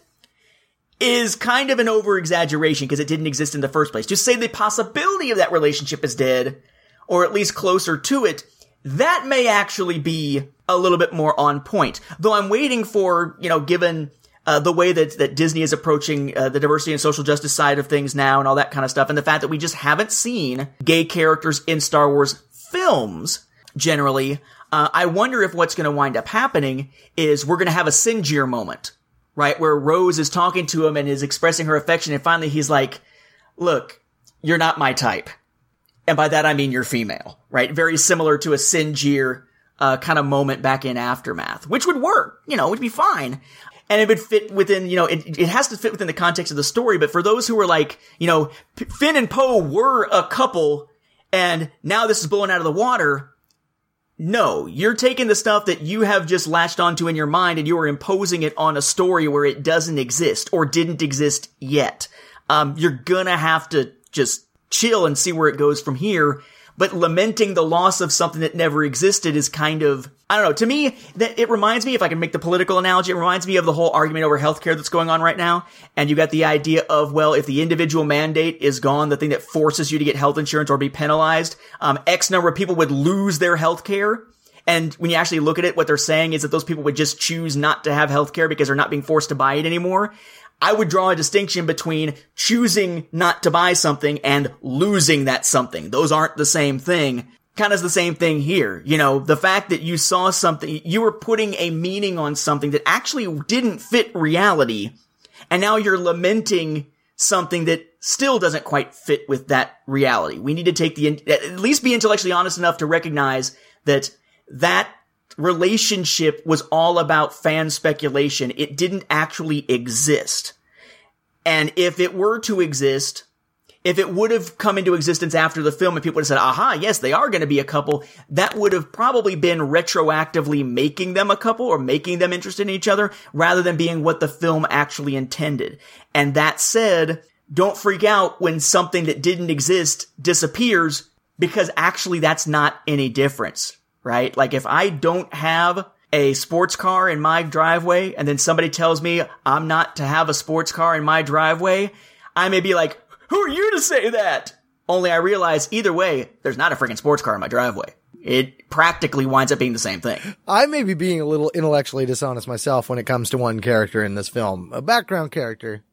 is kind of an over exaggeration because it didn't exist in the first place. To say the possibility of that relationship is dead, or at least closer to it, that may actually be a little bit more on point. Though I'm waiting for, you know, given uh, the way that, that Disney is approaching uh, the diversity and social justice side of things now and all that kind of stuff, and the fact that we just haven't seen gay characters in Star Wars films generally, uh, I wonder if what's going to wind up happening is we're going to have a Sinjir moment right? Where Rose is talking to him and is expressing her affection, and finally he's like, look, you're not my type. And by that I mean you're female, right? Very similar to a Sinjir, uh, kind of moment back in Aftermath, which would work, you know, would be fine. And it would fit within, you know, it, it has to fit within the context of the story, but for those who are like, you know, Finn and Poe were a couple, and now this is blowing out of the water, no, you're taking the stuff that you have just latched onto in your mind and you are imposing it on a story where it doesn't exist or didn't exist yet. Um, you're gonna have to just chill and see where it goes from here. But lamenting the loss of something that never existed is kind of, I don't know, to me, that it reminds me, if I can make the political analogy, it reminds me of the whole argument over healthcare that's going on right now. And you got the idea of, well, if the individual mandate is gone, the thing that forces you to get health insurance or be penalized, um, X number of people would lose their healthcare. And when you actually look at it, what they're saying is that those people would just choose not to have healthcare because they're not being forced to buy it anymore. I would draw a distinction between choosing not to buy something and losing that something. Those aren't the same thing. Kind of the same thing here. You know, the fact that you saw something, you were putting a meaning on something that actually didn't fit reality. And now you're lamenting something that still doesn't quite fit with that reality. We need to take the, at least be intellectually honest enough to recognize that that relationship was all about fan speculation. It didn't actually exist. And if it were to exist, if it would have come into existence after the film and people would have said, aha, yes, they are going to be a couple, that would have probably been retroactively making them a couple or making them interested in each other rather than being what the film actually intended. And that said, don't freak out when something that didn't exist disappears because actually that's not any difference, right? Like if I don't have a sports car in my driveway and then somebody tells me I'm not to have a sports car in my driveway, I may be like, who are you to say that? Only I realize either way, there's not a freaking sports car in my driveway. It practically winds up being the same thing. I may be being a little intellectually dishonest myself when it comes to one character in this film, a background character,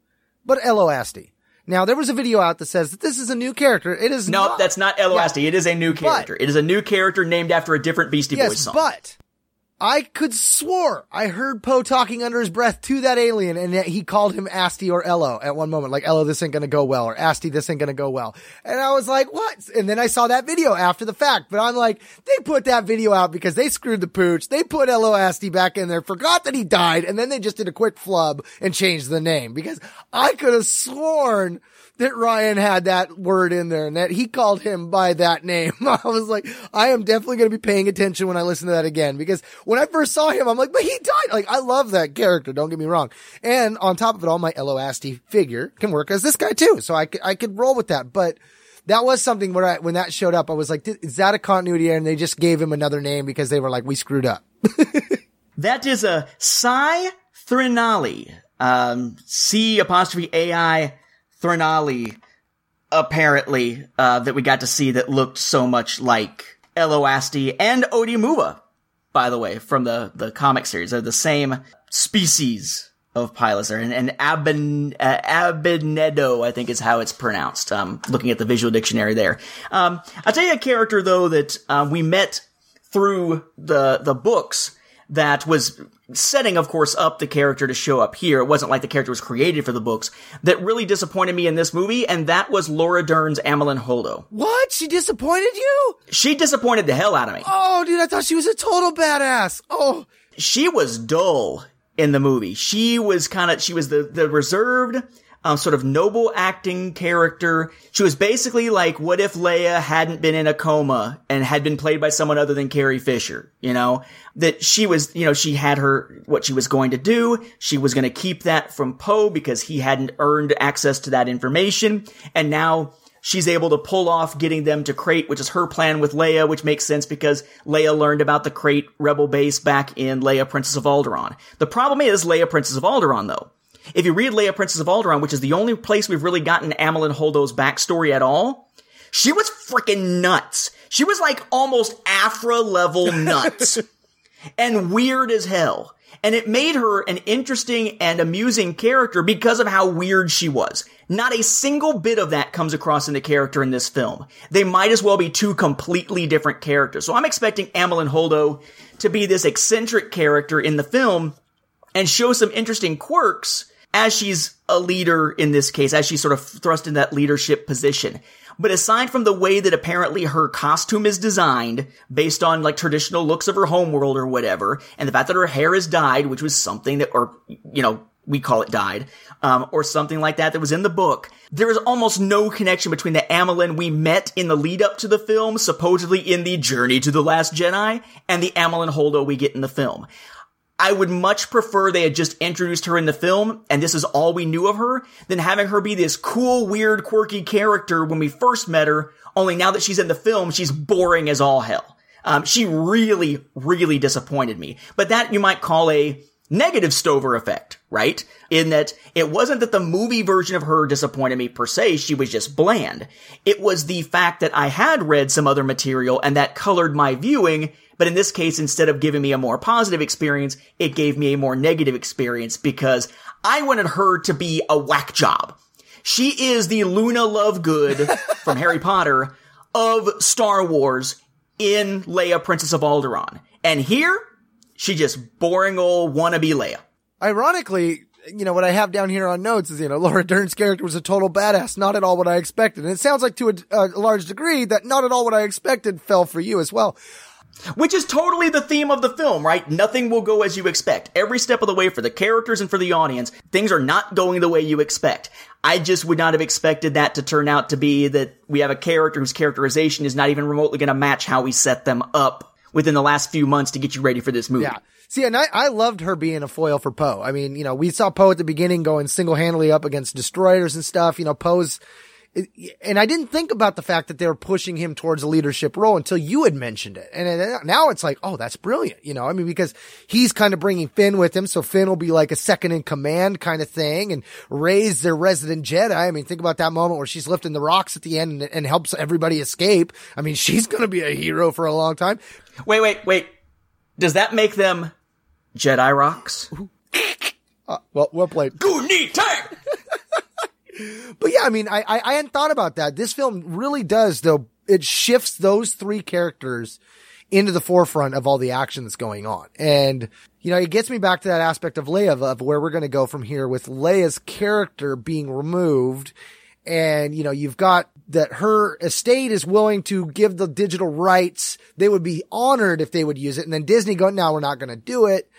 but Ello Asty. Now there was a video out that says that this is a new character. It is No, not. that's not Ello Yeah. It is a new character. it is a new character named after a different Beastie Boys song. but I could swore I heard Poe talking under his breath to that alien and that he called him Asty or Ello at one moment. Like, Ello, this ain't gonna go well, or Asty, this ain't gonna go well. And I was like, what? And then I saw that video after the fact, but I'm like, they put that video out because they screwed the pooch. They put Ello Asty back in there, forgot that he died, and then they just did a quick flub and changed the name because I could have sworn that Rian had that word in there and that he called him by that name. I was like, I am definitely going to be paying attention when I listen to that again because when I first saw him, I'm like, but he died. Like, I love that character. Don't get me wrong. And on top of it all, my Ello Asty figure can work as this guy too. So I could, I could roll with that. But that was something where I, when that showed up, I was like, is that a continuity? And they just gave him another name because they were like, we screwed up. That is a C'ai Threnalli. Um, C apostrophe AI Threnalli, apparently, uh, that we got to see that looked so much like Ello Asty and Oddy Muva, by the way, from the, the comic series. They're the same species of Piloser. And, and Aben, uh, Abednedo, I think is how it's pronounced. Um, looking at the visual dictionary there. Um, I'll tell you a character though that, uh, we met through the, the books that was setting, of course, up the character to show up here. It wasn't like the character was created for the books. That really disappointed me in this movie, and that was Laura Dern's Amilyn Holdo. What? She disappointed you? She disappointed the hell out of me. Oh, dude, I thought she was a total badass. Oh, She was dull in the movie. She was kind of, she was the, the reserved, um, sort of noble acting character. She was basically like, what if Leia hadn't been in a coma and had been played by someone other than Carrie Fisher? You know, that she was, you know, she had her, what she was going to do. She was going to keep that from Poe because he hadn't earned access to that information. And now she's able to pull off getting them to Crait, which is her plan with Leia, which makes sense because Leia learned about the Crait rebel base back in Leia Princess of Alderaan. The problem is Leia Princess of Alderaan though. If you read Leia Princess of Alderaan, which is the only place we've really gotten Amilyn Holdo's backstory at all, she was freaking nuts. She was like almost Aphra level nuts and weird as hell. And it made her an interesting and amusing character because of how weird she was. Not a single bit of that comes across in the character in this film. They might as well be two completely different characters. So I'm expecting Amilyn Holdo to be this eccentric character in the film and show some interesting quirks as she's a leader in this case, as she's sort of thrust in that leadership position. But aside from the way that apparently her costume is designed, based on like traditional looks of her homeworld or whatever, and the fact that her hair is dyed, which was something that, or, you know, we call it dyed, um, or something like that that was in the book, there is almost no connection between the Amilyn we met in the lead up to the film, supposedly in the Journey to the Last Jedi, and the Amilyn Holdo we get in the film. I would much prefer they had just introduced her in the film, and this is all we knew of her, than having her be this cool, weird, quirky character when we first met her, only now that she's in the film, she's boring as all hell. Um, she really, really disappointed me. But that you might call a negative Stover effect, right? In that it wasn't that the movie version of her disappointed me per se, she was just bland. It was the fact that I had read some other material and that colored my viewing, but in this case, instead of giving me a more positive experience, it gave me a more negative experience because I wanted her to be a whack job. She is the Luna Lovegood from Harry Potter of Star Wars in Leia Princess of Alderaan. And here, she just boring old wannabe Leia. ironically, you know, what I have down here on notes is, you know, Laura Dern's character was a total badass, not at all what I expected. And it sounds like to a, a large degree that not at all what I expected fell for you as well. Which is totally the theme of the film, right? Nothing will go as you expect. Every step of the way for the characters and for the audience, things are not going the way you expect. I just would not have expected that to turn out to be that we have a character whose characterization is not even remotely going to match how we set them up within the last few months to get you ready for this movie. Yeah. See, and I, I loved her being a foil for Poe. I mean, you know, we saw Poe at the beginning going single handedly up against destroyers and stuff. You know, Poe's and I didn't think about the fact that they were pushing him towards a leadership role until you had mentioned it. And now it's like, oh, that's brilliant. You know, I mean, because he's kind of bringing Finn with him. So Finn will be like a second in command kind of thing and Rey's their resident Jedi. I mean, think about that moment where she's lifting the rocks at the end and, and helps everybody escape. I mean, she's going to be a hero for a long time. Wait, wait, wait. Does that make them Jedi rocks? Uh, well, well played. Good tank! but yeah, I mean, I, I, I hadn't thought about that. This film really does, though. It shifts those three characters into the forefront of all the action that's going on. And, you know, it gets me back to that aspect of Leia of, where we're going to go from here with Leia's character being removed. And, you know, you've got that her estate is willing to give the digital rights. They would be honored if they would use it. And then Disney going, now we're not going to do it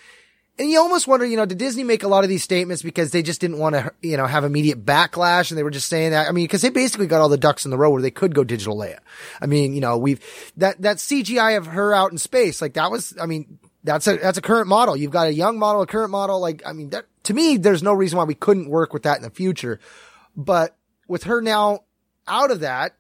and you almost wonder, you know, did Disney make a lot of these statements because they just didn't want to, you know, have immediate backlash and they were just saying that? I mean, because they basically got all the ducks in the row where they could go digital Leia. I mean, you know, we've, that, that CGI of her out in space, like that was, I mean, that's a, that's a current model. You've got a young model, a current model. Like, I mean, that, to me, there's no reason why we couldn't work with that in the future. But with her now out of that,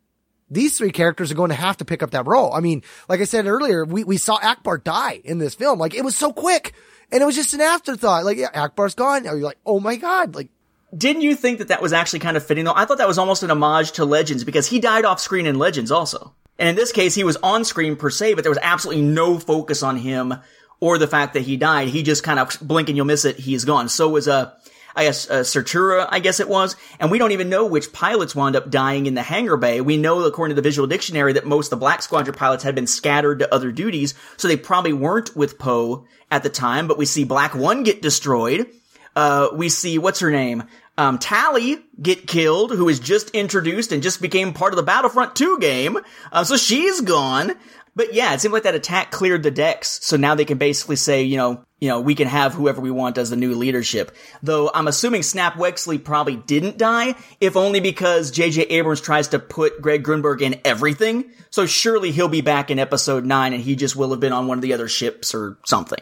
these three characters are going to have to pick up that role. I mean, like I said earlier, we, we saw Ackbar die in this film. Like it was so quick. And it was just an afterthought. Like, yeah, Ackbar's gone. Now you're like, oh my God. Like, didn't you think that that was actually kind of fitting though? I thought that was almost an homage to Legends because he died off screen in Legends also. And in this case, he was on screen per se, but there was absolutely no focus on him or the fact that he died. He just kind of blink and you'll miss it. He's gone. So was, uh, I guess, uh, Statura, I guess it was. And we don't even know which pilots wound up dying in the hangar bay. We know, according to the visual dictionary, that most of the Black Squadron pilots had been scattered to other duties, so they probably weren't with Poe at the time, but we see Black One get destroyed. Uh, we see, what's her name? Um, Tallie get killed, who was just introduced and just became part of the Battlefront 2 game. Uh, so she's gone. But yeah, it seemed like that attack cleared the decks. So now they can basically say, you know, you know, we can have whoever we want as the new leadership. Though I'm assuming Snap Wexley probably didn't die, if only because J.J. Abrams tries to put Greg Grunberg in everything. So surely he'll be back in episode 9 and he just will have been on one of the other ships or something.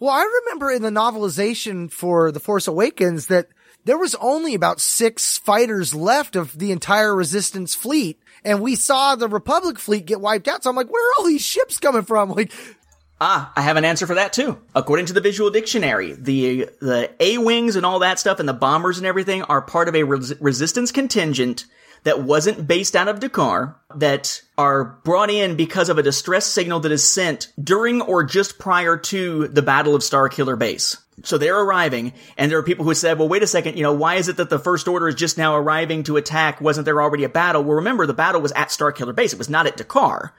Well, I remember in the novelization for The Force Awakens that there was only about six fighters left of the entire resistance fleet. And we saw the Republic fleet get wiped out. So I'm like, where are all these ships coming from? Like, Ah, I have an answer for that too. According to the visual dictionary, the the A-wings and all that stuff and the bombers and everything are part of a res- resistance contingent that wasn't based out of D'Qar that are brought in because of a distress signal that is sent during or just prior to the Battle of Starkiller Base. So they're arriving, and there are people who said, well, wait a second, you know, why is it that the First Order is just now arriving to attack? Wasn't there already a battle? Well, remember, the battle was at Starkiller Base. It was not at D'Qar.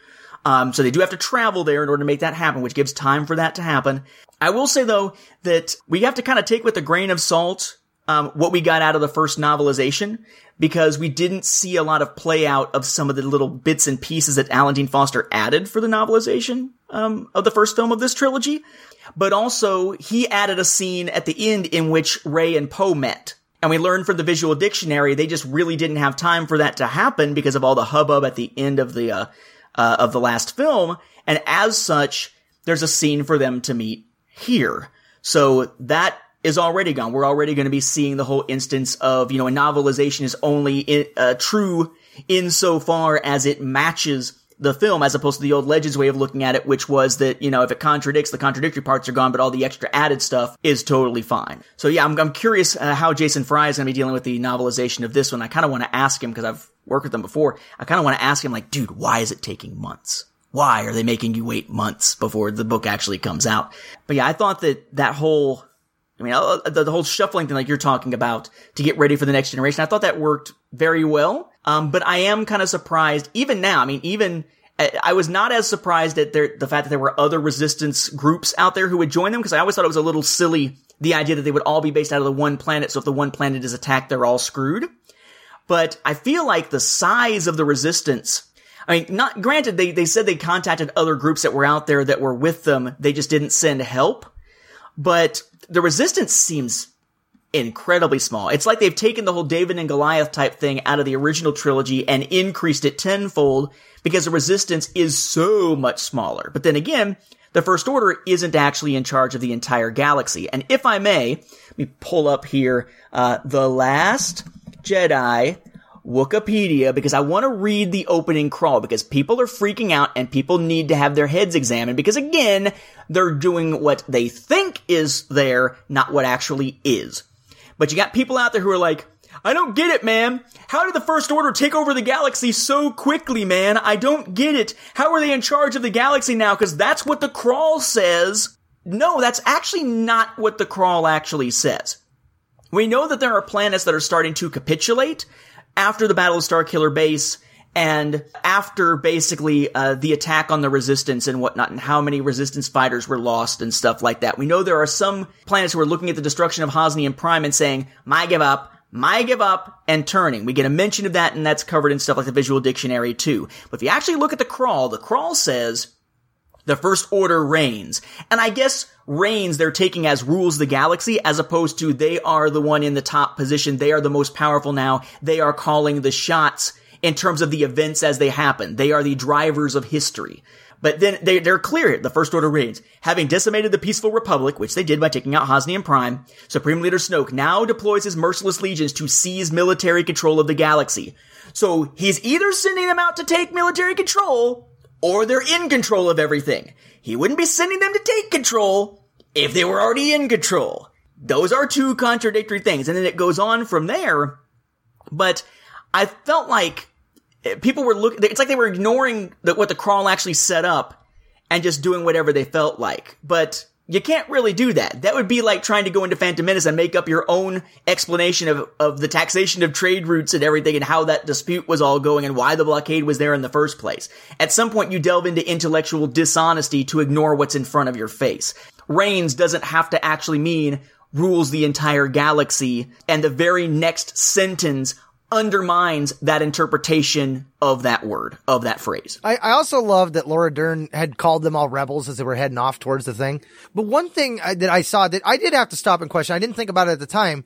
Um, so they do have to travel there in order to make that happen, which gives time for that to happen. I will say though that we have to kind of take with a grain of salt um, what we got out of the first novelization because we didn't see a lot of play out of some of the little bits and pieces that Alan Dean Foster added for the novelization um, of the first film of this trilogy. But also, he added a scene at the end in which Rey and Poe met. And we learned from the visual dictionary they just really didn't have time for that to happen because of all the hubbub at the end of the uh, uh, of the last film. And as such, there's a scene for them to meet here. So that is already gone. We're already going to be seeing the whole instance of, you know, a novelization is only in, uh, true insofar as it matches the film as opposed to the old Legends way of looking at it, which was that, you know, if it contradicts, the contradictory parts are gone, but all the extra added stuff is totally fine. So yeah, I'm, I'm curious uh, how Jason Fry is going to be dealing with the novelization of this one. I kind of want to ask him because I've worked with them before. I kind of want to ask him like, dude, why is it taking months? Why are they making you wait months before the book actually comes out? But yeah, I thought that that whole I mean, uh, the, the, whole shuffling thing, like you're talking about, to get ready for the next generation, I thought that worked very well. Um, but I am kind of surprised, even now. I mean, even I was not as surprised at the fact that there were other resistance groups out there who would join them because I always thought it was a little silly the idea that they would all be based out of the one planet. So if the one planet is attacked, they're all screwed. But I feel like the size of the resistance I mean, not granted, they, they said they contacted other groups that were out there that were with them. They just didn't send help. But the resistance seems incredibly small. It's like they've taken the whole David and Goliath type thing out of the original trilogy and increased it tenfold because the resistance is so much smaller. But then again, the First Order isn't actually in charge of the entire galaxy. And if I may, let me pull up here, uh, The Last Jedi Wikipedia because I want to read the opening crawl because people are freaking out and people need to have their heads examined because again, they're doing what they think is there, not what actually is. But you got people out there who are like, I don't get it, man. How did the First Order take over the galaxy so quickly, man? I don't get it. How are they in charge of the galaxy now? Because that's what the crawl says. No, that's actually not what the crawl actually says. We know that there are planets that are starting to capitulate, after the Battle of Starkiller Base and after basically uh, the attack on the resistance and whatnot and how many resistance fighters were lost and stuff like that. We know there are some planets who are looking at the destruction of Hosnian Prime and saying my give up my give up and turning. We get a mention of that and that's covered in stuff like the visual dictionary too. But if you actually look at the crawl the crawl says the first order reigns and i guess reigns they're taking as rules the galaxy as opposed to they are the one in the top position. They are the most powerful now. They are calling the shots in terms of the events as they happen. They are the drivers of history. But then they, they're clear, the First Order reigns. Having decimated the peaceful Republic, which they did by taking out Hosnian Prime, Supreme Leader Snoke now deploys his merciless legions to seize military control of the galaxy. So he's either sending them out to take military control, or they're in control of everything. He wouldn't be sending them to take control if they were already in control. Those are two contradictory things. And then it goes on from there. But I felt like eh, people were looking, it's like they were ignoring the, what the crawl actually set up and just doing whatever they felt like. But you can't really do that. That would be like trying to go into Phantom Menace and make up your own explanation of, of the taxation of trade routes and everything and how that dispute was all going and why the blockade was there in the first place. At some point you delve into intellectual dishonesty to ignore what's in front of your face reigns doesn't have to actually mean rules the entire galaxy. And the very next sentence undermines that interpretation of that word, of that phrase. I, I, also love that Laura Dern had called them all rebels as they were heading off towards the thing. But one thing I, that I saw that I did have to stop and question, I didn't think about it at the time,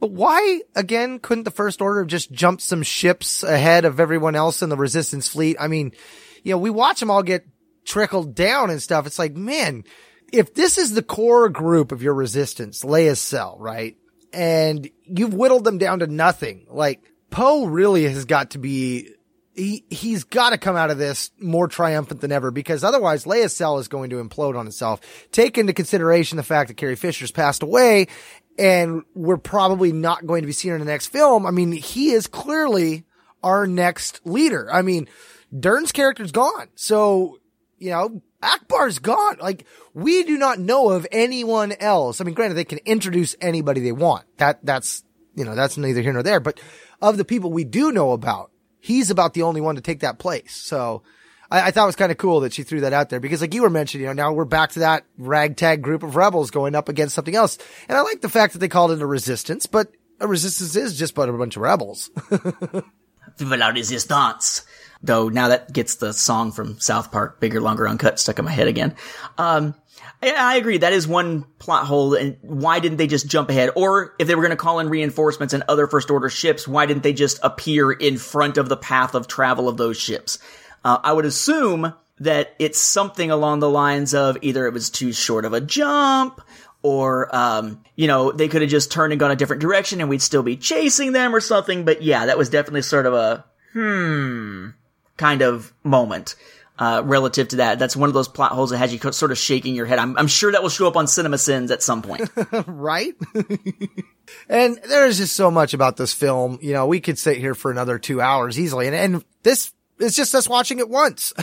but why, again, couldn't the First Order have just jumped some ships ahead of everyone else in the Resistance fleet? I mean, you know, we watch them all get trickled down and stuff. It's like, man, if this is the core group of your resistance, Leia's cell, right? And you've whittled them down to nothing. Like Poe really has got to be, he, he's got to come out of this more triumphant than ever because otherwise Leia's cell is going to implode on itself. Take into consideration the fact that Carrie Fisher's passed away and we're probably not going to be seeing her in the next film. I mean, he is clearly our next leader. I mean, Dern's character's gone. So, you know, Ackbar's gone. Like, we do not know of anyone else. I mean, granted, they can introduce anybody they want. That, that's, you know, that's neither here nor there. But of the people we do know about, he's about the only one to take that place. So I, I thought it was kind of cool that she threw that out there because like you were mentioning, you know, now we're back to that ragtag group of rebels going up against something else. And I like the fact that they called it a resistance, but a resistance is just but a bunch of rebels. Vive la resistance. Though now that gets the song from South Park, bigger, longer, uncut, stuck in my head again. Um, I, I agree. That is one plot hole. And why didn't they just jump ahead? Or if they were going to call in reinforcements and other first order ships, why didn't they just appear in front of the path of travel of those ships? Uh, I would assume that it's something along the lines of either it was too short of a jump or um, you know they could have just turned and gone a different direction and we'd still be chasing them or something but yeah that was definitely sort of a hmm kind of moment. Uh, relative to that, that's one of those plot holes that has you sort of shaking your head. I'm, I'm sure that will show up on Cinema Sins at some point. right? and there's just so much about this film. You know, we could sit here for another two hours easily. And, and this is just us watching it once.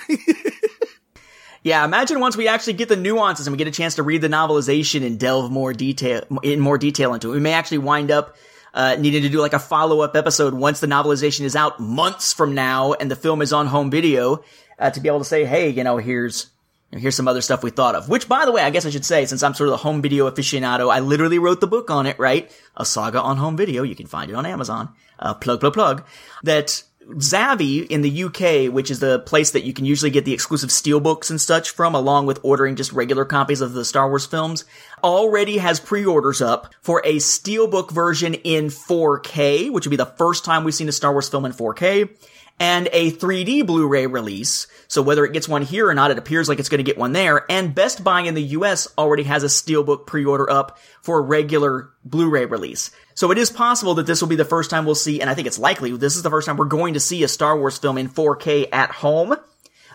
yeah, imagine once we actually get the nuances and we get a chance to read the novelization and delve more detail, in more detail into it. We may actually wind up uh, needed to do like a follow up episode once the novelization is out months from now and the film is on home video uh, to be able to say, hey, you know, here's here's some other stuff we thought of. Which, by the way, I guess I should say, since I'm sort of the home video aficionado, I literally wrote the book on it, right? A Saga on Home Video. You can find it on Amazon. Uh, plug, plug, plug. That Zavvi in the UK, which is the place that you can usually get the exclusive steelbooks and such from, along with ordering just regular copies of the Star Wars films, already has pre-orders up for a steelbook version in 4K, which would be the first time we've seen a Star Wars film in 4K, and a 3D Blu-ray release. So whether it gets one here or not, it appears like it's going to get one there. And Best Buy in the US already has a steelbook pre-order up for a regular Blu-ray release. So it is possible that this will be the first time we'll see, and I think it's likely this is the first time we're going to see a Star Wars film in 4K at home.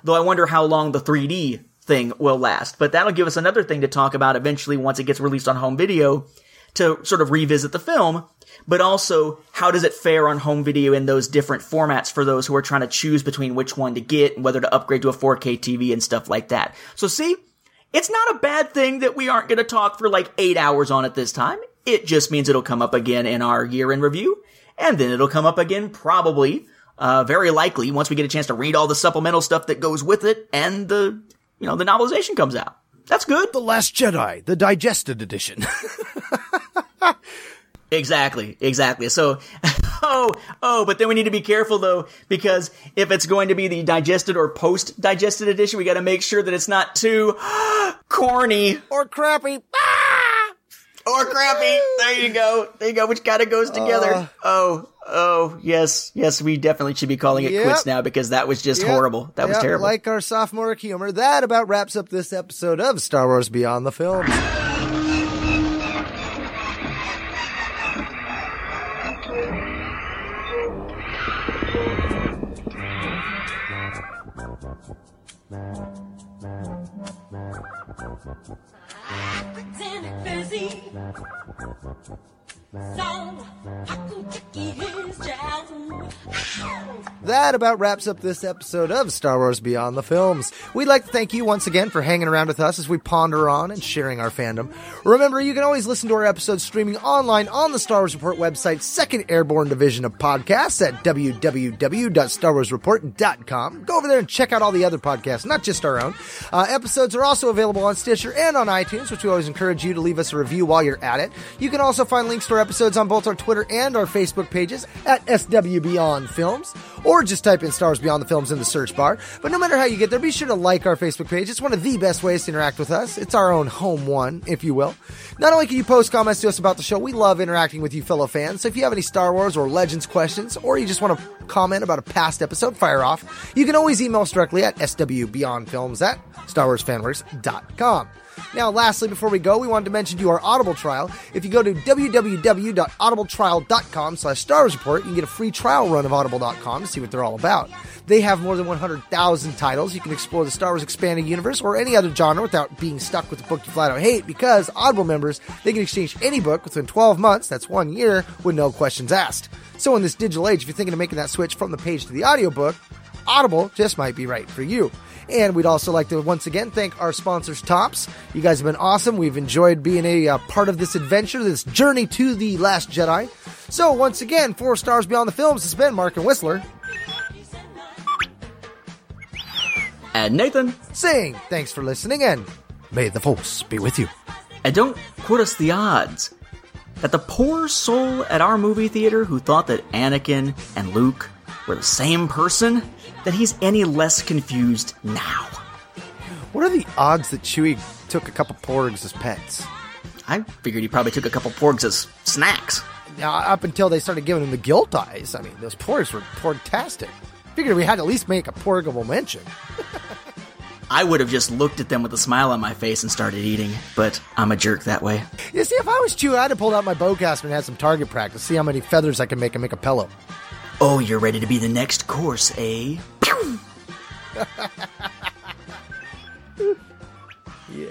Though I wonder how long the 3D thing will last. But that'll give us another thing to talk about eventually once it gets released on home video to sort of revisit the film. But also, how does it fare on home video in those different formats for those who are trying to choose between which one to get and whether to upgrade to a 4K TV and stuff like that. So see, it's not a bad thing that we aren't going to talk for like eight hours on it this time. It just means it'll come up again in our year in review, and then it'll come up again probably, uh, very likely once we get a chance to read all the supplemental stuff that goes with it and the, you know, the novelization comes out. That's good. The Last Jedi, the digested edition. Exactly, exactly. So, oh, oh, but then we need to be careful though, because if it's going to be the digested or post digested edition, we got to make sure that it's not too corny or crappy. or crappy. There you go. There you go. Which kind of goes together. Uh. oh, oh, yes, yes. We definitely should be calling it Yep. quits now because that was just Yep. horrible. That was terrible. Like our sophomore humor, that about wraps up this episode of Star Wars Beyond the Films. Lieutenant Busy. That about wraps up this episode of Star Wars Beyond the Films. We'd like to thank you once again for hanging around with us as we ponder on and sharing our fandom. Remember, you can always listen to our episodes streaming online on the Star Wars Report website's second airborne division of podcasts at www.starwarsreport.com. Go over there and check out all the other podcasts, not just our own. Uh, episodes are also available on Stitcher and on iTunes, which we always encourage you to leave us a review while you're at it. You can also find links to our episodes on both our Twitter and our Facebook pages at SW Beyond Films, or just type in Stars Beyond the Films in the search bar. But no matter how you get there, be sure to like our Facebook page. It's one of the best ways to interact with us. It's our own home one, if you will. Not only can you post comments to us about the show, we love interacting with you fellow fans. So if you have any Star Wars or Legends questions, or you just want to comment about a past episode, fire off. You can always email us directly at swbeyondfilms at starwarsfanworks.com. Now, lastly, before we go, we wanted to mention to you our Audible trial. If you go to www.audibletrial.com slash Star Wars Report, you can get a free trial run of audible.com to see what they're all about. They have more than 100,000 titles. You can explore the Star Wars expanded universe or any other genre without being stuck with a book you flat out hate because Audible members, they can exchange any book within 12 months, that's one year, with no questions asked. So in this digital age, if you're thinking of making that switch from the page to the audiobook, Audible just might be right for you. And we'd also like to once again thank our sponsors, Topps. You guys have been awesome. We've enjoyed being a uh, part of this adventure, this journey to the Last Jedi. So once again, four stars beyond the films It's been Mark and Whistler and Nathan, saying thanks for listening and may the Force be with you. and don't quote us the odds that the poor soul at our movie theater who thought that Anakin and Luke were the same person, that he's any less confused now. What are the odds that Chewie took a couple porgs as pets? I figured he probably took a couple porgs as snacks. Now, up until they started giving him the guilt eyes, I mean, those porgs were porgtastic. Figured we had to at least make a porgable mention. I would have just looked at them with a smile on my face and started eating, but I'm a jerk that way. You see, if I was Chewie, I'd have pulled out my bowcaster and had some target practice, see how many feathers I can make and make a pillow. Oh, you're ready to be the next course, eh? yeah.